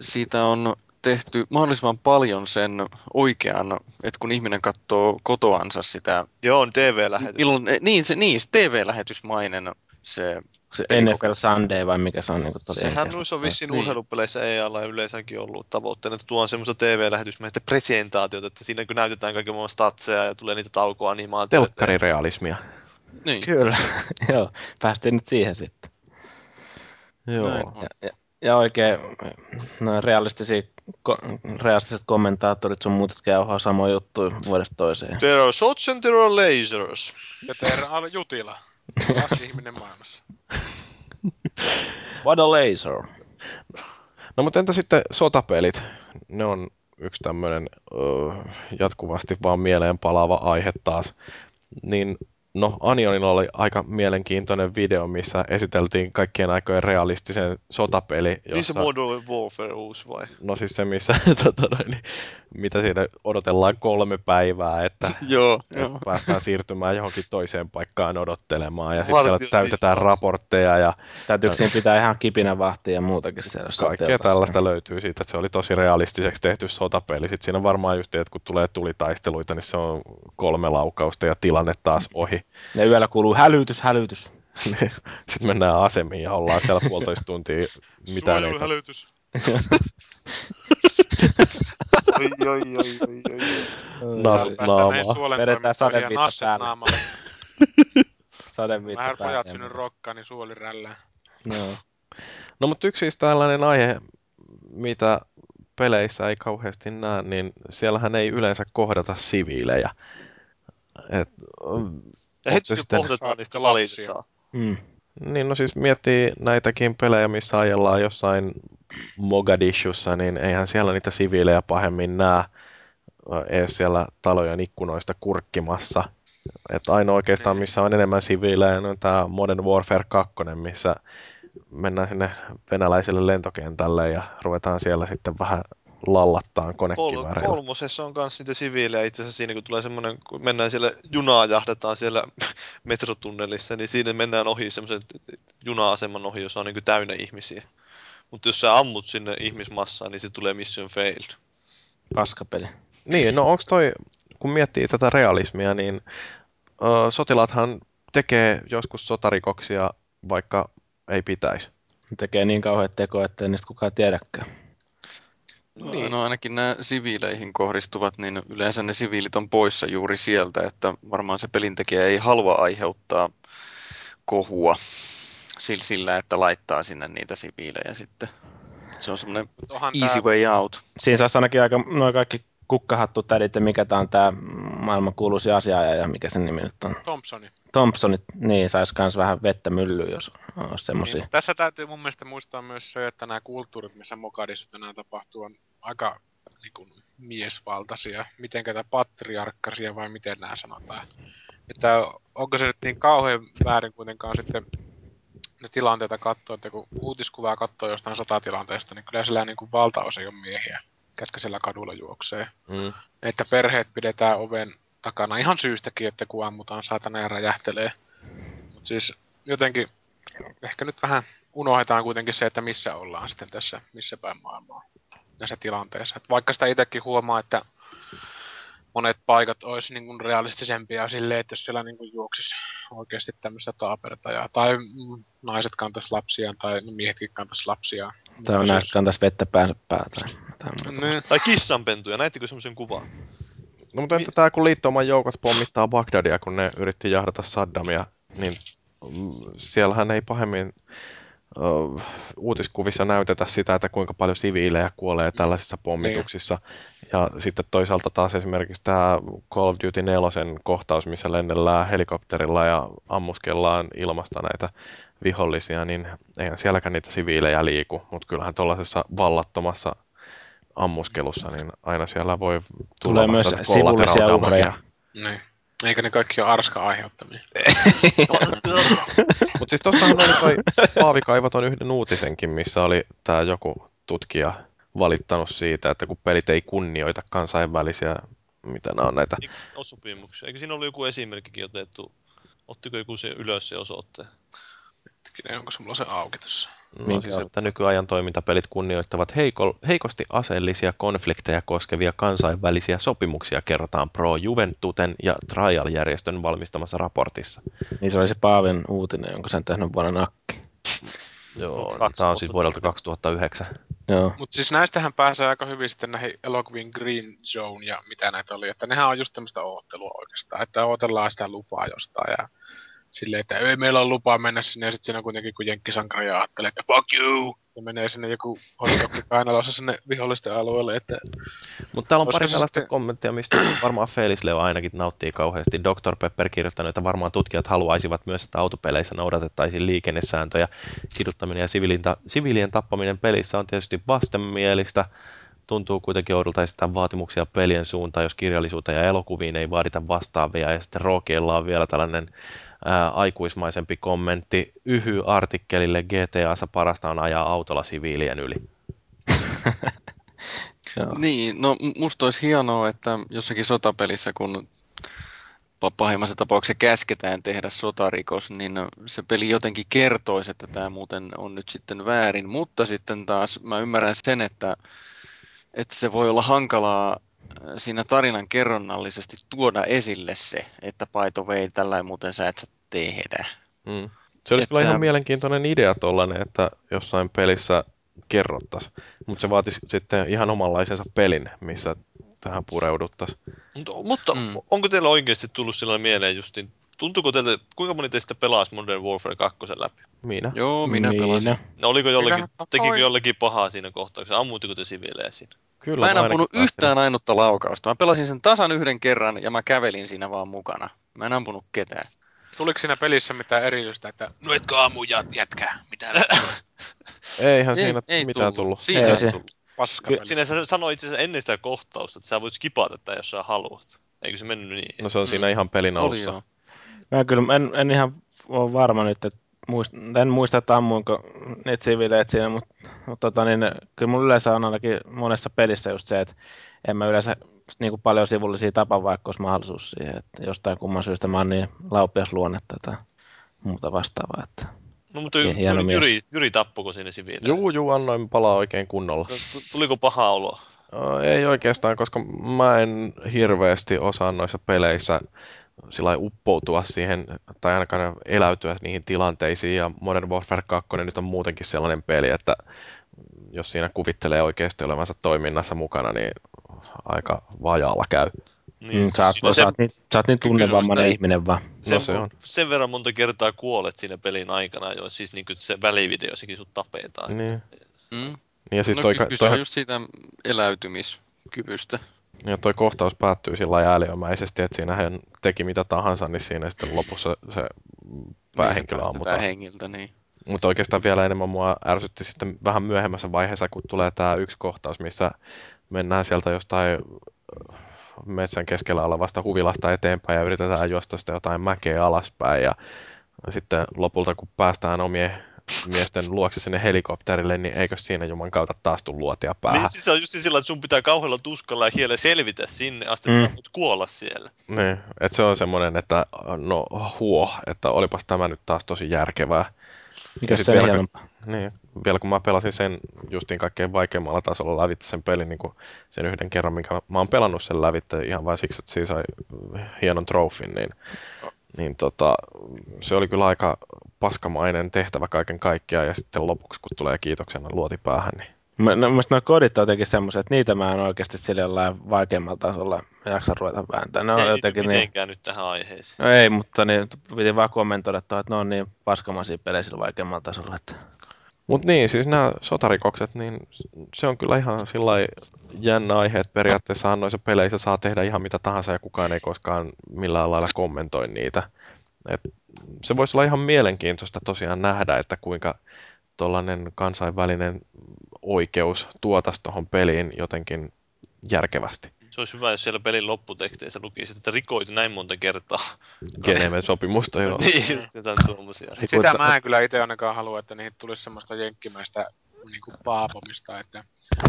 siitä on tehty mahdollisimman paljon sen oikean, että kun ihminen katsoo kotoansa sitä, Joo, on TV-lähetys. eh, niin, se, niin, se TV-lähetysmainen se, Se. NFL Sunday vai mikä se on? Niin kuin Sehän noissa on vissiin Niin. urheilupeleissä EAlla yleensäkin ollut tavoitteena, että tuon semmoista TV-lähetysmäistä presentaatiota, että siinä kun näytetään kaiken maailman statseja ja tulee niitä taukoanimaatioita. Telkkarirealismia. Niin, Kyllä, joo. Päästiin nyt siihen sitten. Joo. Näin on. Ja, ja, ja oikein no, realistisia, ko, realistiset kommentaattorit sun muut käyhää samoja juttuja vuodesta toiseen. There are shots and there are lasers. Ja Teera Al Jutila. Paras ihminen maailmassa. What a laser. No mutta entä sitten sotapelit? Ne on yksi tämmöinen jatkuvasti vaan mieleen palaava aihe taas. Niin no Anionilla oli aika mielenkiintoinen video, missä esiteltiin kaikkien aikojen realistisen sotapeli, Niin se jossa, Modern Warfare uusi vai? no siis se missä, tota, noin, niin, mitä siinä odotellaan kolme päivää, että joo, että joo. päästään siirtymään johonkin toiseen paikkaan odottelemaan ja sitten siellä täytetään raportteja ja Täytyykö siinä pitää ihan kipinä vahtia ja muutakin siellä? kaikkea tällaista löytyy siitä, että se oli tosi realistiseksi tehty sotapeli. Sitten siinä varmaan just, että kun tulee tulitaisteluita, niin se on kolme laukausta ja tilanne taas ohi. Ja yöllä kuuluu hälytys, hälytys. Sitten mennään asemiin ja ollaan siellä puolitoista tuntia mitään ei tapahdu. Suojeluhälytys. Oi, oi, oi, oi, oi. Näihin naamaa. Vedetään nassit päälle. Vähän päälle pojat ja synny muuta. rokkaan, niin suoli rällää. Joo. No mutta yksi siis tällainen aihe, mitä peleissä ei kauheasti näe, niin siellähän ei yleensä kohdata siviilejä. Et, Ja heti kun sitten- kohdataan, niin sitä valitetaan. Mm. Niin, no siis miettii näitäkin pelejä, missä ajellaan jossain Mogadishussa, niin eihän siellä niitä siviilejä pahemmin näe ö, edes siellä talojen ikkunoista kurkkimassa. Että ainoa oikeastaan, missä on enemmän siviilejä, on tämä Modern Warfare 2, missä mennään sinne venäläiselle lentokentälle ja ruvetaan siellä sitten vähän lallattaa Kol- konekivääreillä. kolmosessa on myös niitä siviilejä itse asiassa siinä, kun tulee semmoinen, kun mennään siellä junaa jahdataan siellä metrotunnelissa, niin siinä mennään ohi semmoisen juna-aseman ohi, jossa on niin täynnä ihmisiä. Mutta jos sä ammut sinne ihmismassaan, niin se tulee mission failed. Paskapeli. Niin, no onko toi, kun miettii tätä realismia, niin ö, sotilaathan tekee joskus sotarikoksia, vaikka ei pitäisi. Ne tekee niin kauheat tekoja, ettei niistä kukaan tiedäkään. No, Niin. no ainakin nämä siviileihin kohdistuvat, niin yleensä ne siviilit on poissa juuri sieltä, että varmaan se pelintekijä ei halua aiheuttaa kohua sillä, että laittaa sinne niitä siviilejä sitten. Se on semmoinen easy tää, way out. Siinä saisi ainakin aika, noin kaikki kukkahattutädit ja mikä tämä on tämä maailman kuuluisi asiaaja ja mikä sen nimi nyt on. Thompsoni. Thompsonit, niin saisi myös vähän vettä myllyyn, jos olisi semmoisia. Niin, tässä täytyy mun mielestä muistaa myös se, että nämä kulttuurit, missä Mogadisut nämä tapahtuu, on aika niin kuin, miesvaltaisia. Miten tämä patriarkkasia vai miten nämä sanotaan. Että onko se nyt niin kauhean väärin kuitenkaan sitten ne tilanteita katsoa, että kun uutiskuvaa katsoo jostain sotatilanteesta, niin kyllä siellä niin kuin valtaosa on miehiä, ketkä siellä kadulla juoksee. Mm. Että perheet pidetään oven takana ihan syystäkin, että kun ammutaan saatana ja räjähtelee. Mutta siis jotenkin ehkä nyt vähän unohdetaan kuitenkin se, että missä ollaan sitten tässä, missä päin maailmaa näissä tilanteissa. Et vaikka sitä itsekin huomaa, että monet paikat olisi niin kuin realistisempia silleen, että jos siellä niin kuin juoksisi oikeasti tämmöistä taapertajaa, tai naiset kantaisi lapsiaan, tai no, miehetkin kantaisi lapsiaan. Tai Mutta näistä kantaisi vettä päänsä päältä. Tai muuta. Niin, Tai kissanpentuja, näittekö semmoisen kuvan? No mutta entä tämä, kun liittouman joukot pommittaa Bagdadia, kun ne yritti jahdata Saddamia, niin mm, siellähän ei pahemmin uutiskuvissa näytetä sitä, että kuinka paljon siviilejä kuolee tällaisissa pommituksissa. Ja sitten toisaalta taas esimerkiksi tämä Call of Duty 4 kohtaus, missä lennellään helikopterilla ja ammuskellaan ilmasta näitä vihollisia, niin eihän sielläkään niitä siviilejä liiku, mutta kyllähän tuollaisessa vallattomassa ammuskelussa, niin aina siellä voi tulla Tulee myös sivullisia uhreja. niin. Eikä ne kaikki ole arska aiheuttamia. Mutta siis tuostahan oli toi Paavikaivoton yhden uutisenkin, missä oli tämä joku tutkija valittanut siitä, että kun pelit ei kunnioita kansainvälisiä, mitä nämä on näitä, sopimuksia. Eikö siinä ollut joku esimerkkikin otettu? Ottiko joku se ylös se osoitteen? Hetkinen, onko sulla se auki tuossa? No Minkä siis, on? että nykyajan toimintapelit kunnioittavat heiko, heikosti aseellisia konflikteja koskevia kansainvälisiä sopimuksia, kerrotaan Pro Juventuten ja Trial-järjestön valmistamassa raportissa. Niin se oli se Paavin uutinen, jonka sen tehnyt vuonna nakki. Joo, kaksi tämä on siis vuodelta sitten. 2009. Joo. Mutta siis näistähän pääsee aika hyvin sitten näihin elokuviin Green Zone ja mitä näitä oli. Että nehän on just tämmöistä oottelua oikeastaan. Että ootellaan sitä lupaa jostain ja silleen, että ei meillä ole lupaa mennä sinne ja sitten siinä kuitenkin kun jenkkisankari ajattelee, että fuck you! Ja menee sinne joku hotdogki kainalossa sinne vihollisten alueelle, että Mutta täällä on pari se sellaista sitten- kommenttia, mistä varmaan Felis Leo ainakin nauttii kauheasti. Dr. Pepper kirjoittanut, että varmaan tutkijat haluaisivat myös, että autopeleissä noudatettaisiin liikennesääntöjä. Kiduttaminen ja siviilien, ta- siviilien tappaminen pelissä on tietysti vastenmielistä. Tuntuu kuitenkin oudolta esittää vaatimuksia pelien suuntaan, jos kirjallisuuteen ja elokuviin ei vaadita vastaavia. Ja sitten Rookiella on vielä tällainen ää, aikuismaisempi kommentti. Yhy-artikkelille GTAssa parasta on ajaa autolla siviilien yli. Joo. Niin, no musta olisi hienoa, että jossakin sotapelissä, kun pa- pahimmassa tapauksessa käsketään tehdä sotarikos, niin se peli jotenkin kertoisi, että tämä muuten on nyt sitten väärin. Mutta sitten taas mä ymmärrän sen, että, että se voi olla hankalaa siinä tarinan kerronnallisesti tuoda esille se, että paito vei tällä muuten sä et saa tehdä. Mm. Se olisi Että- kyllä ihan mielenkiintoinen idea tollanen, että jossain pelissä kerrottaisiin. Mutta se vaatisi sitten ihan omanlaisensa pelin, missä tähän pureuduttaisiin. Mutta, mutta Mm. onko teillä oikeasti tullut sellainen mieleen justiin, tuntuuko teille, kuinka moni teistä pelasi Modern Warfare 2 läpi? Minä. Joo, minä Niin, pelasin. No, oliko jollekin, tekikö jollekin pahaa siinä kohtauksessa? Ammuitteko te siviilejä siinä? Kyllä, Mä en ampunut päästin. yhtään ainutta laukausta. Mä pelasin sen tasan yhden kerran ja mä kävelin siinä vaan mukana. Mä en ampunut ketään. Tuliko siinä pelissä mitään erityistä, että no etkö ammu jät- jätkää, mitä Eihän Ei- siinä ei mitään tullut. tullut. Siitä Ei se. tullut. paska Kyllä, Siinä sä sanoit itse asiassa ennen sitä kohtausta, että sä voit skipata tätä, jos sä haluat. Eikö se mennyt niin? No se on siinä ihan pelin alussa. Mä kyllä en, en ihan ole varma nyt, että muist, en muista, että ammuinko niitä siviileitä siinä, mutta, mutta tota, niin, kyllä mun yleensä on ainakin monessa pelissä just se, että en mä yleensä niin kuin paljon sivullisia tapa, vaikka olisi mahdollisuus siihen, että jostain kumman syystä mä oon niin laupias luonnetta tai muuta vastaavaa. Että. No mutta hieno Jyri, mies. Jyri, Jyri tappuko sinne siviilejä? Juu, juu, annoin palaa oikein kunnolla. No, tu- Tuliko paha olo? Ö, Ei oikeastaan, koska mä en hirveästi osaa noissa peleissä sillä uppoutua siihen, tai ainakaan eläytyä niihin tilanteisiin, ja Modern Warfare 2 nyt on muutenkin sellainen peli, että jos siinä kuvittelee oikeasti olevansa toiminnassa mukana, niin aika vajaalla käy. Mm, sä, oot, siinä sä, oot niin, sä oot niin tunnevammainen ihminen vaan. sen, No se on. sen verran monta kertaa kuolet siinä pelin aikana, jo siis niin kuin se välivideossakin sut tapetaan. Niin. Mm. Ja siis no, toi, kyse toi, on just siitä eläytymiskyvystä. ja toi kohtaus päättyy sillä lailla ääliömäisesti, että siinä hän teki mitä tahansa, niin siinä sitten lopussa se päähenkilö Niin, ammutaan. hengiltä, niin. Mutta oikeastaan vielä enemmän mua ärsytti sitten vähän myöhemmässä vaiheessa, kun tulee tämä yksi kohtaus, missä mennään sieltä jostain äh, metsän keskellä olevasta huvilasta eteenpäin ja yritetään juosta sitä jotain mäkeä alaspäin. Ja sitten lopulta, kun päästään omien miesten luokse sinne helikopterille, niin eikö siinä juman kautta taas tullut luotia päähän? Niin siis se on just sillä, että sun pitää kauhealla tuskalla ja hiellä selvitä sinne asti, että Mm. kuolla siellä. Niin, että se on semmoinen, että no huo, että olipas tämä nyt taas tosi järkevää. Mikä sit se vielä- hienompaa? Niin, vielä kun mä pelasin sen justiin kaikkein vaikeimmalla tasolla lävitse sen pelin niin sen yhden kerran, minkä mä oon pelannut sen lävitse ihan vain siksi, että siinä sai hienon trofin, niin, niin tota, se oli kyllä aika paskamainen tehtävä kaiken kaikkiaan ja sitten lopuksi kun tulee kiitoksena luoti päähän, niin Mä, no, mielestäni nuo kodit on jotenkin semmoiset, että niitä mä en oikeasti sillä jollain vaikeimmalla tasolla jaksa ruveta vääntämään. Ne se on ei jotenkin niin... nyt tähän aiheeseen. No ei, mutta niin, piti vaan kommentoida, tuohon, että ne on niin paskamaisia pelejä sillä vaikeimmalla tasolla. Että... Mutta niin, siis nämä sotarikokset, niin se on kyllä ihan sillä lailla jännä aihe, että periaatteessa noissa peleissä saa tehdä ihan mitä tahansa ja kukaan ei koskaan millään lailla kommentoi niitä. Et se voisi olla ihan mielenkiintoista tosiaan nähdä, että kuinka tuollainen kansainvälinen oikeus tuotaisi tuohon peliin jotenkin järkevästi. Se olisi hyvä, jos siellä pelin lopputeksteissä lukisi, että rikoit näin monta kertaa. Geneven sopimusta, joo. niin, just jotain tuommoisia. Sitä mä en kyllä itse ainakaan halua, että niihin tulisi semmoista jenkkimäistä niin kuin paapomista, että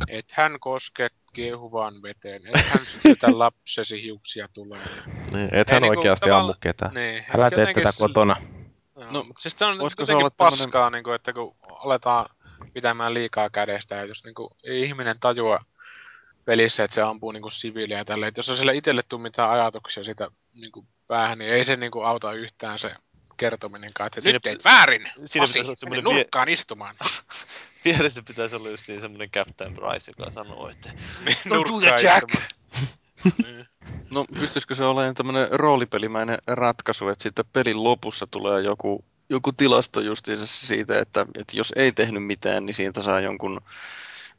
et hän koske kiehuvaan veteen, et hän sytytä lapsesi hiuksia tulee. Niin, et Ei hän niinku oikeasti tavalla- ammu ketään. Niin, Älä tee jotenkin tätä kotona. No, mutta siis se on voisiko se jotenkin olla tämmönen- paskaa, niin kuin, että kun aletaan pitämään liikaa kädestä, ja jos niin kuin, ei ihminen tajua pelissä, että se ampuu niin kuin siviiliä ja tälleen, että jos on sille itselle tule mitään ajatuksia siitä niin kuin päähän, niin ei se niin kuin auta yhtään se kertominenkaan, että Siinä nyt teit väärin, siinä Pasi, pitäisi olla mene semmoinen vie- nurkkaan istumaan. Vieressä pitäisi olla just niin semmoinen Captain Price, joka sanoo, että Don't do that, Jack! Niin. No pystyisikö se olemaan tämmöinen roolipelimäinen ratkaisu, että sitten pelin lopussa tulee joku, joku tilasto justiinsa siitä, että, että jos ei tehnyt mitään, niin siitä saa jonkun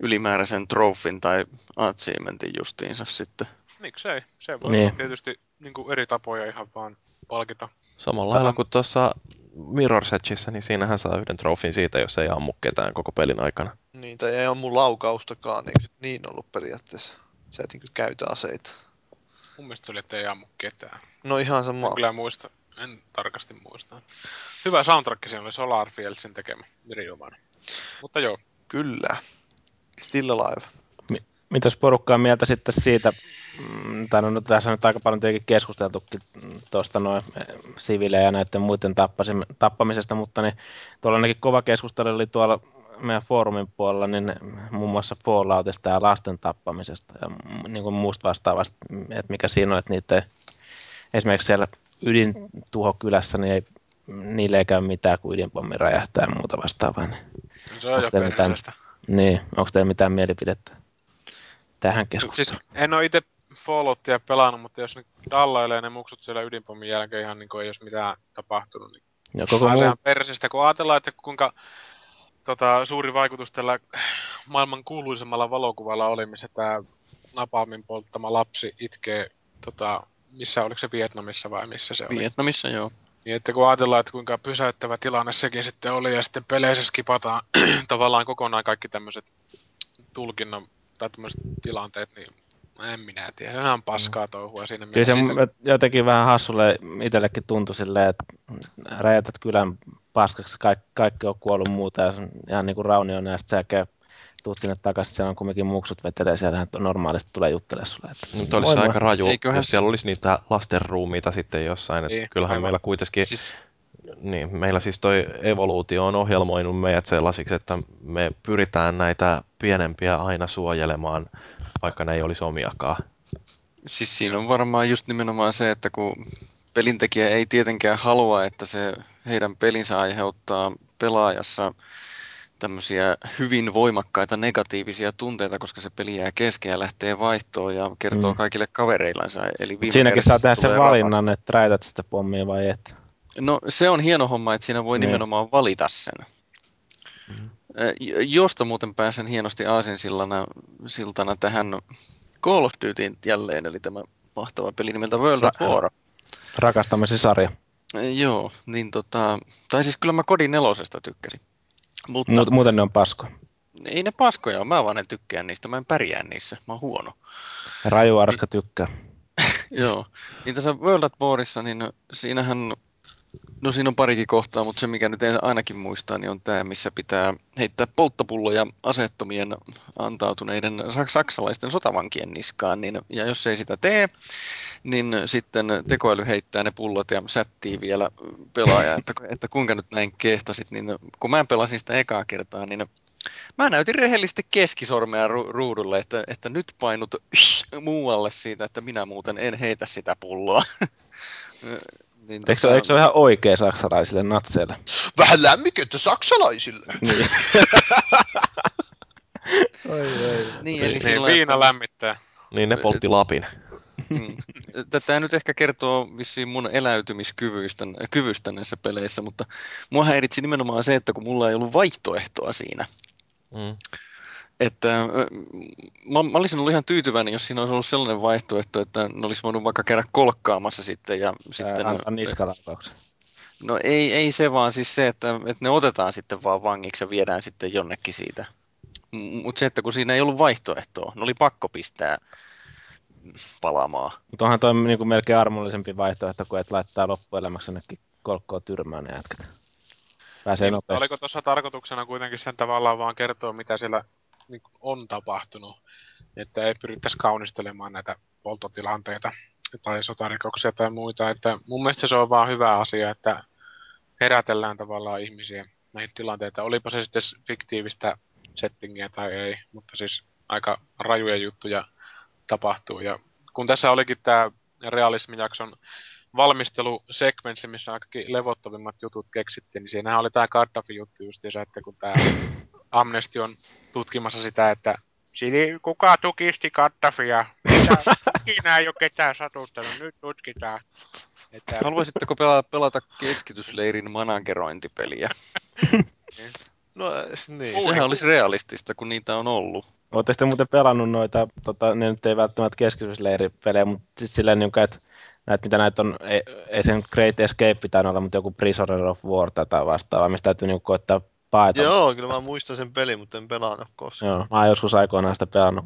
ylimääräisen trofin tai achievementin justiinsa sitten. Miksei? Se voi Niin. niin. olla tietysti niin kuin eri tapoja ihan vaan palkita. Samalla lailla kuin tuossa Mirror's Edgeissä, niin siinähän saa yhden trofin siitä, jos ei ammu ketään koko pelin aikana. Niin, tai ei ammu laukaustakaan, eikö se niin ollut periaatteessa? Sä et niin käytä aseita. Mun mielestä se oli, että ei ammu ketään. No ihan En sama. kyllä muista, en tarkasti muista. Hyvä soundtrack siinä oli Solar Fieldsin tekemä, Mirioman. Mutta joo, Kyllä. Still alive. Mitäs porukkaa mieltä sitten siitä, mm, tai no nyt tässä on nyt aika paljon tietenkin keskusteltukin tuosta noin eh, siviilejä ja näiden muiden tappasim- tappamisesta, mutta niin tuolla ainakin kova keskustelu oli tuolla meidän foorumin puolella, niin muun muassa Falloutista ja lasten tappamisesta ja niin kuin muusta vastaavasta, että mikä siinä on, että niitä ei, esimerkiksi siellä ydintuhokylässä, niin ei, niille ei käy mitään, kun ydinpommi räjähtää ja muuta vastaavaa. Niin, se on Onko jo mitään- niin onko teillä mitään mielipidettä tähän keskusteluun? Siis en ole itse Falloutia pelannut, mutta jos ne dallailee ne muksut siellä ydinpommin jälkeen ihan niin kuin ei olisi mitään tapahtunut, niin Ja koko muu, persistä, kun ajatellaan, että kuinka tota, suuri vaikutus tällä maailman kuuluisemmalla valokuvalla oli, missä tämä napalmin polttama lapsi itkee, tota, missä oliko se Vietnamissa vai missä se oli? Vietnamissa joo. Niin, että kun ajatellaan, että kuinka pysäyttävä tilanne sekin sitten oli, ja sitten peleissä skipataan tavallaan kokonaan kaikki tämmöiset tulkinnan tai tämmöiset tilanteet, niin en minä tiedä, ihan paskaa touhua siinä Kyllä se siis... jotenkin vähän hassulle itsellekin tuntui silleen, että räjätät kylän paskaksi, kaikki, kaikki on kuollut muuta ja ihan niin kuin raunio ja sitten sä käy, tuut sinne takaisin, siellä on kumminkin muksut vetelee siellä, että normaalisti tulee juttelemaan sulle. Että, Nyt olisi aika raju, Eiköhän jos siellä olisi niitä lastenruumiita sitten jossain. Että Niin, kyllähän aivan. meillä kuitenkin, Siis, niin, meillä siis toi evoluutio on ohjelmoinut meidät sellaisiksi, että me pyritään näitä pienempiä aina suojelemaan, vaikka ne ei olisi omiakaan. siis siinä on varmaan just nimenomaan se, että kun pelintekijä ei tietenkään halua, että se heidän pelinsä aiheuttaa pelaajassa tämmöisiä hyvin voimakkaita negatiivisia tunteita, koska se peli jää kesken ja lähtee vaihtoon ja kertoo Mm. kaikille kavereillansa. Eli viime Siinäkin saa tehdä sen valinnan, rahasta. että räjätät sitä pommia vai et. No se on hieno homma, että siinä voi Niin. nimenomaan valita sen. Josta muuten pääsen hienosti aasinsiltana siltana tähän Call of Dutyin jälleen, eli tämä mahtava peli nimeltä World of Ra- War. Rakastamasi sarja. Joo, niin tota, tai siis kyllä mä Kodin nelosesta tykkäsin. Mutta Muut, muuten ne on pasko. ei ne paskoja ole, mä vaan en tykkää niistä, mä en pärjää niissä, mä oon huono. Raju Arska tykkää. Joo, niin tässä World at Warissa, niin siinähän, no siinä on parikin kohtaa, mutta se mikä nyt ainakin muistaa, niin on tämä, missä pitää heittää polttopulloja asettomien antautuneiden sak- saksalaisten sotavankien niskaan, niin, ja jos ei sitä tee, niin sitten tekoäly heittää ne pullot ja sättii vielä pelaaja, että, että kuinka nyt näin kehtasit, niin kun mä pelasin sitä ekaa kertaa, niin Mä näytin rehellisesti keskisormea ru- ruudulle, että, että nyt painut muualle siitä, että minä muuten en heitä sitä pulloa. niin Eikö se, eikö se ole ihan oikea saksalaisille natseille? Vähän lämmikettä saksalaisille. Niin. oi, oi. Niin, eli Niin, sillä, viina että, lämmittää. Niin ne poltti Lapin. mm, Tätä nyt ehkä kertoo vissiin mun eläytymiskyvyistä kyvystä näissä peleissä, mutta mua häiritsi nimenomaan se, että kun mulla ei ollut vaihtoehtoa siinä. Mm. Että mä, mä olisin ollut ihan tyytyväinen, jos siinä olisi ollut sellainen vaihtoehto, että ne olisi voinut vaikka käydä kolkkaamassa sitten. Ja sitten Antaa niskalaukauksen. No ei, ei se vaan siis se, että, että ne otetaan sitten vaan vangiksi ja viedään sitten jonnekin siitä. Mutta se, että kun siinä ei ollut vaihtoehtoa, ne oli pakko pistää palamaan. Mutta onhan toi niinku melkein armollisempi vaihtoehto, kuin että laittaa loppuelämäksi jonnekin kolkkoon tyrmään ne jätkät. Pääsee Niin, nopeasti. oliko tuossa tarkoituksena kuitenkin sen tavallaan vaan kertoa, mitä siellä niin on tapahtunut, että ei pyrittäisi kaunistelemaan näitä polttotilanteita tai sotarikoksia tai muita. Että mun mielestä se on vaan hyvä asia, että herätellään tavallaan ihmisiä näihin tilanteita. Olipa se sitten fiktiivistä settingiä tai ei, mutta siis aika rajuja juttuja tapahtuu. Ja kun tässä olikin tämä realismijakson valmistelusekvenssi, missä aika levottomimmat jutut keksittiin, niin siinähän oli tämä Gaddafi-juttu justiinsa, että kun tämä Amnesty on tutkimassa sitä, että Sili, kuka tukisti? Ketä- Ikinä ei ole ketään satuttanut, nyt tutkitaan. Että, Haluaisitteko pelata, pelata keskitysleirin managerointipeliä? No niin. Sehän olisi realistista, kun niitä on ollut. Oletteko te muuten pelannut noita, tota, ne nyt ei välttämättä keskitysleiripelejä, mutta sitten silleen, niin että näitä, mitä näitä on, ei, ei sen Great Escape pitänyt olla, mutta joku Prisoner of War tai vastaavaa, mistä täytyy niin koettaa paeta. Joo, kyllä mä muistan sen pelin, mutta en pelannut koskaan. Joo, mä oon joskus aikoinaan sitä pelannut.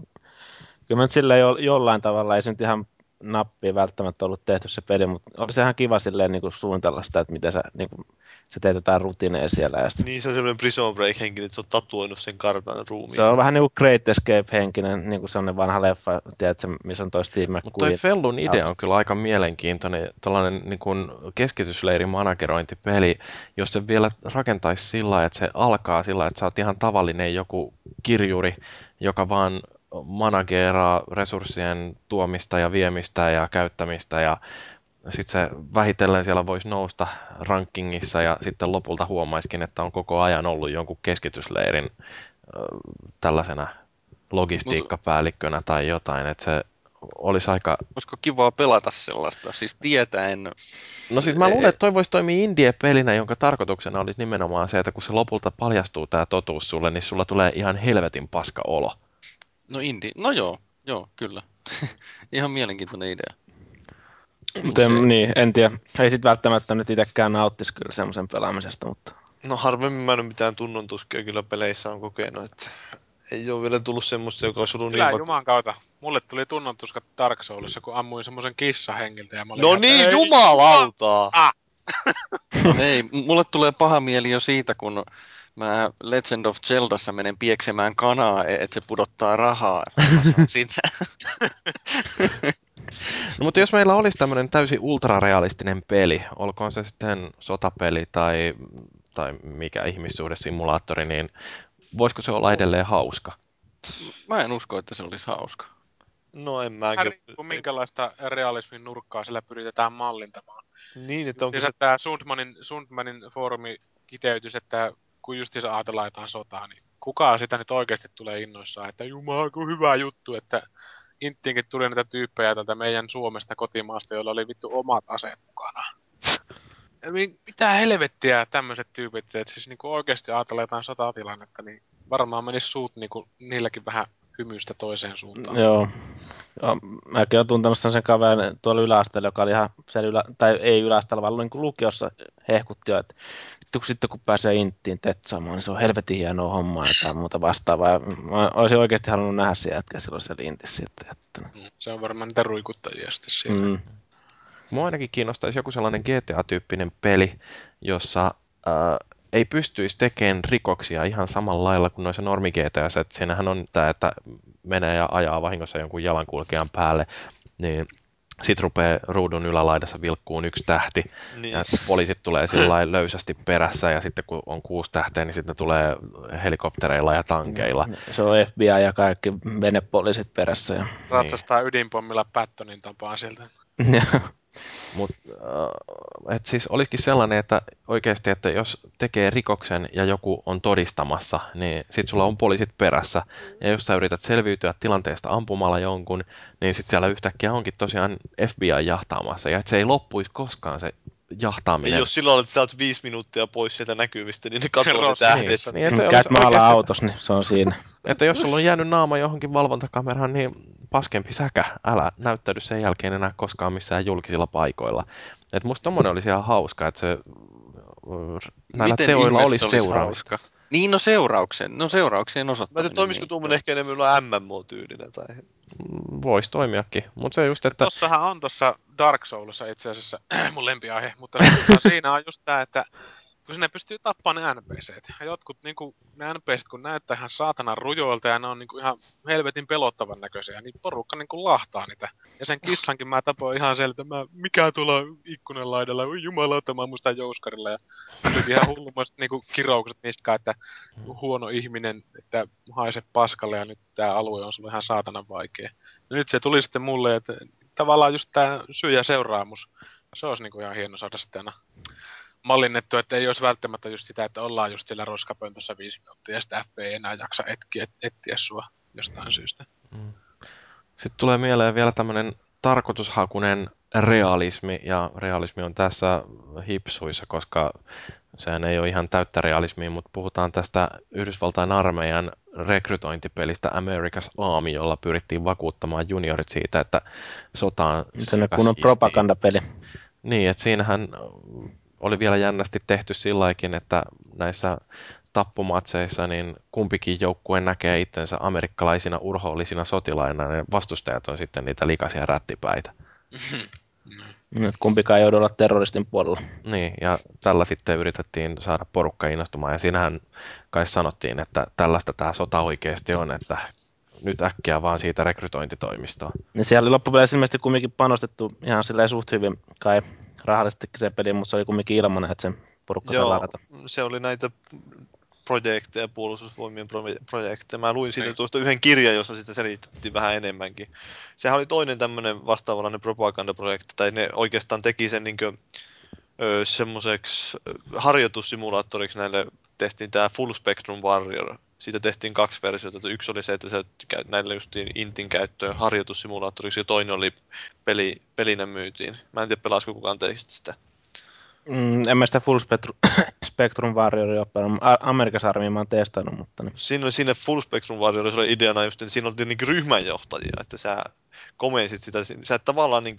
Kyllä mä nyt silleen jo, jollain tavalla, ei se nyt ihan nappia välttämättä ollut tehty se peli, mutta oli se ihan kiva silleen niin kuin suunnitella sitä, että miten sä, niin kuin, sä teet jotain rutiineja siellä. Ja sit, Niin se on semmoinen Prison Break henki, että se on tatuoinut sen kartan ruumiin. se on vähän niin kuin Great Escape-henkinen, niin kuin sellainen vanha leffa, tiedätkö, missä on toi Steve Mutta toi McQueen. Fellun idea on kyllä aika mielenkiintoinen, tällainen niin kuin keskitysleirin managerointipeli, jos se vielä rakentaisi sillä että se alkaa sillä että sä oot ihan tavallinen joku kirjuri, joka vaan manageeraa resurssien tuomista ja viemistä ja käyttämistä ja sitten se vähitellen siellä voisi nousta rankingissa ja sitten lopulta huomaiskin, että on koko ajan ollut jonkun keskitysleirin tällaisena logistiikkapäällikkönä tai jotain, että se olisi aika... Olisiko kivaa pelata sellaista, siis tietäen... No siis mä luulen, että toi voisi toimia indie-pelinä, jonka tarkoituksena olisi nimenomaan se, että kun se lopulta paljastuu tämä totuus sulle, niin sulla tulee ihan helvetin paska olo. No indi, no joo, joo, kyllä. Ihan mielenkiintoinen idea. Mutta en, niin, en tiedä. Ei sit välttämättä nyt itsekään nauttisi kyllä semmoisen pelaamisesta, mutta No harvemmin mä en mitään tunnontuskia kyllä peleissä on kokenut, että Ei ole vielä tullut semmoista, joka olisi ollut Kyllä niin... Juman kautta. Mulle tuli tunnontuska Dark Soulissa, kun ammuin semmoisen kissan hengiltä ja mä olin No ihan, niin, "Ei, jumalautaa! Ei, mulle tulee paha mieli jo siitä, kun mä Legend of Zeldassa menen pieksemään kanaa, e- että se pudottaa rahaa. Sitä. No, mutta jos meillä olisi tämmöinen täysin ultrarealistinen peli, olkoon se sitten sotapeli tai, tai mikä ihmissuhdesimulaattori, niin voisiko se olla edelleen hauska? Mä en usko, että se olisi hauska. No en mäkin. riippuu minkälaista realismin nurkkaa sillä pyritetään mallintamaan. Niin, että onko se... tämä Sundmanin, Sundmanin foorumi kiteytys, että kun justiinsa ajatellaan jotain sotaa, niin kukaan sitä nyt oikeasti tulee innoissaan, että jumala, kun hyvä juttu, että Inttiinkin tuli näitä tyyppejä tältä meidän Suomesta kotimaasta, joilla oli vittu omat aseet mukana. Mitä helvettiä tämmöiset tyypit, että siis niinku oikeasti ajatellaan jotain sotatilannetta, niin varmaan menisi suut niinku niilläkin vähän hymystä toiseen suuntaan. Joo. Joo, mäkin olen tuntenut sen kaverin tuolla yläasteella, joka oli ihan siellä ylä, tai ei yläasteella, vaan niin kuin lukiossa hehkutti jo, että vittu kun sitten kun pääsee inttiin tetsaamaan, niin se on helvetin hienoa hommaa ja jotain muuta vastaavaa. Mä olisin oikeasti halunnut nähdä se jätkä silloin siellä intissä. Että, että, Mm, Se on varmaan niitä ruikuttajia sitten siellä. mm. Mua ainakin kiinnostaisi joku sellainen GTA-tyyppinen peli, jossa ää, ei pystyisi tekemään rikoksia ihan samalla lailla kuin noissa normi että Siinähän on tämä, että menee ja ajaa vahingossa jonkun jalankulkijan päälle, niin sitten rupeaa ruudun ylälaidassa vilkkuun yksi tähti, Niin. ja poliisit tulee sillä löysästi perässä, ja sitten kun on kuusi tähteä, niin sitten ne tulee helikoptereilla ja tankeilla. Se on FBI ja kaikki venepoliisit perässä. Ja, Ratsastaa ydinpommilla Pattonin tapaan sieltä. Mutta äh, et siis olisikin sellainen, että oikeasti, että jos tekee rikoksen ja joku on todistamassa, niin sit sulla on poliisit perässä. Ja jos sä yrität selviytyä tilanteesta ampumalla jonkun, niin sit siellä yhtäkkiä onkin tosiaan FBI jahtaamassa. Ja et se ei loppuisi koskaan se jahtaaminen. Jos silloin, että sä oot viisi minuuttia pois sieltä näkyvistä, niin ne katsoo ne Ross tähdet. niissä. Niin, että, se Käyt maalla oikeasti, autossa, niin se on siinä. että jos sulla on jäänyt naama johonkin valvontakameraan, niin paskempi säkä. Älä näyttäydy sen jälkeen enää koskaan missään julkisilla paikoilla. Et musta tommonen olisi ihan hauska, että se näillä Miten teoilla olisi seuraamista. hauska? Niin, no seurauksen. No seurauksien Mä osoittaminen. en tiedä, toimisiko niin. tuommoinen ehkä enemmän olla MMO-tyylinen tai... Voisi toimiakin, mutta se just, että Tossahan on tossa Dark Soulissa itse asiassa mun lempiaihe, mutta siinä on just tää, että kun sinne pystyy tappamaan ne NPCt. Ja jotkut niinku, ne NPCt kun näyttää ihan saatanan rujoilta ja ne on niinku ihan helvetin pelottavan näköisiä, niin porukka niinku lahtaa niitä. Ja sen kissankin mä tapoin ihan sieltä, mä, mikä tuolla ikkunan laidalla, oi jumalauta, mä muistan jouskarilla. Ja tuli ihan hullumaiset niinku kiroukset niistä, että huono ihminen, että haise paskalle ja nyt tää alue on sulle ihan saatanan vaikea. Ja nyt se tuli sitten mulle, että tavallaan just tämä syy ja seuraamus, se olisi niinku ihan hieno saada sitten aina mallinnettu, että ei olisi välttämättä just sitä, että ollaan just siellä roskapöntössä viisi minuuttia ja sitten FP ei enää jaksa etkiä, etsiä sua jostain syystä. sitten tulee mieleen vielä tämmöinen tarkoitushakunen realismi, ja realismi on tässä hipsuissa, koska sehän ei ole ihan täyttä realismia, mutta puhutaan tästä Yhdysvaltain armeijan rekrytointipelistä America's Army, jolla pyrittiin vakuuttamaan juniorit siitä, että sotaan Se on kunnon propagandapeli. Niin, että siinähän oli vielä jännästi tehty silläkin, että näissä tappomatseissa niin kumpikin joukkue näkee itsensä amerikkalaisina urhoollisina sotilaina, ja vastustajat on sitten niitä likaisia rättipäitä. Nyt kumpikaan ei joudu olla terroristin puolella. Niin, ja tällä sitten yritettiin saada porukka innostumaan, ja siinähän kai sanottiin, että tällaista tämä sota oikeasti on, että nyt äkkiä vaan siitä rekrytointitoimistoa. Niin siellä oli loppupeleissä ilmeisesti kumminkin panostettu ihan silleen suht hyvin, kai rahallisestikin se peli, mutta se oli kumminkin ilmanen, että se porukka saa Joo, ladata. se oli näitä projekteja, puolustusvoimien proje- projekteja. Mä luin siitä tuosta yhden kirjan, jossa sitä selitettiin vähän enemmänkin. Sehän oli toinen tämmöinen vastaavanlainen propagandaprojekti, tai ne oikeastaan teki sen niin semmoiseksi harjoitussimulaattoriksi näille tehtiin tämä Full Spectrum Warrior. Siitä tehtiin kaksi versiota. Yksi oli se, että se näille justiin Intin käyttöön harjoitussimulaattoriksi, ja toinen oli peli, pelinä myytiin. Mä en tiedä, pelaasiko kukaan teistä sitä. Mm, en mä sitä Full Spectrum, Spectrum Warrioria ole pelannut. A- Amerikan Army mä oon testannut, mutta niin. Siinä oli sinne Full Spectrum Warriorissa oli ideana just, että siinä oltiin niin ryhmänjohtajia, että sä komensit sitä, sä et tavallaan niin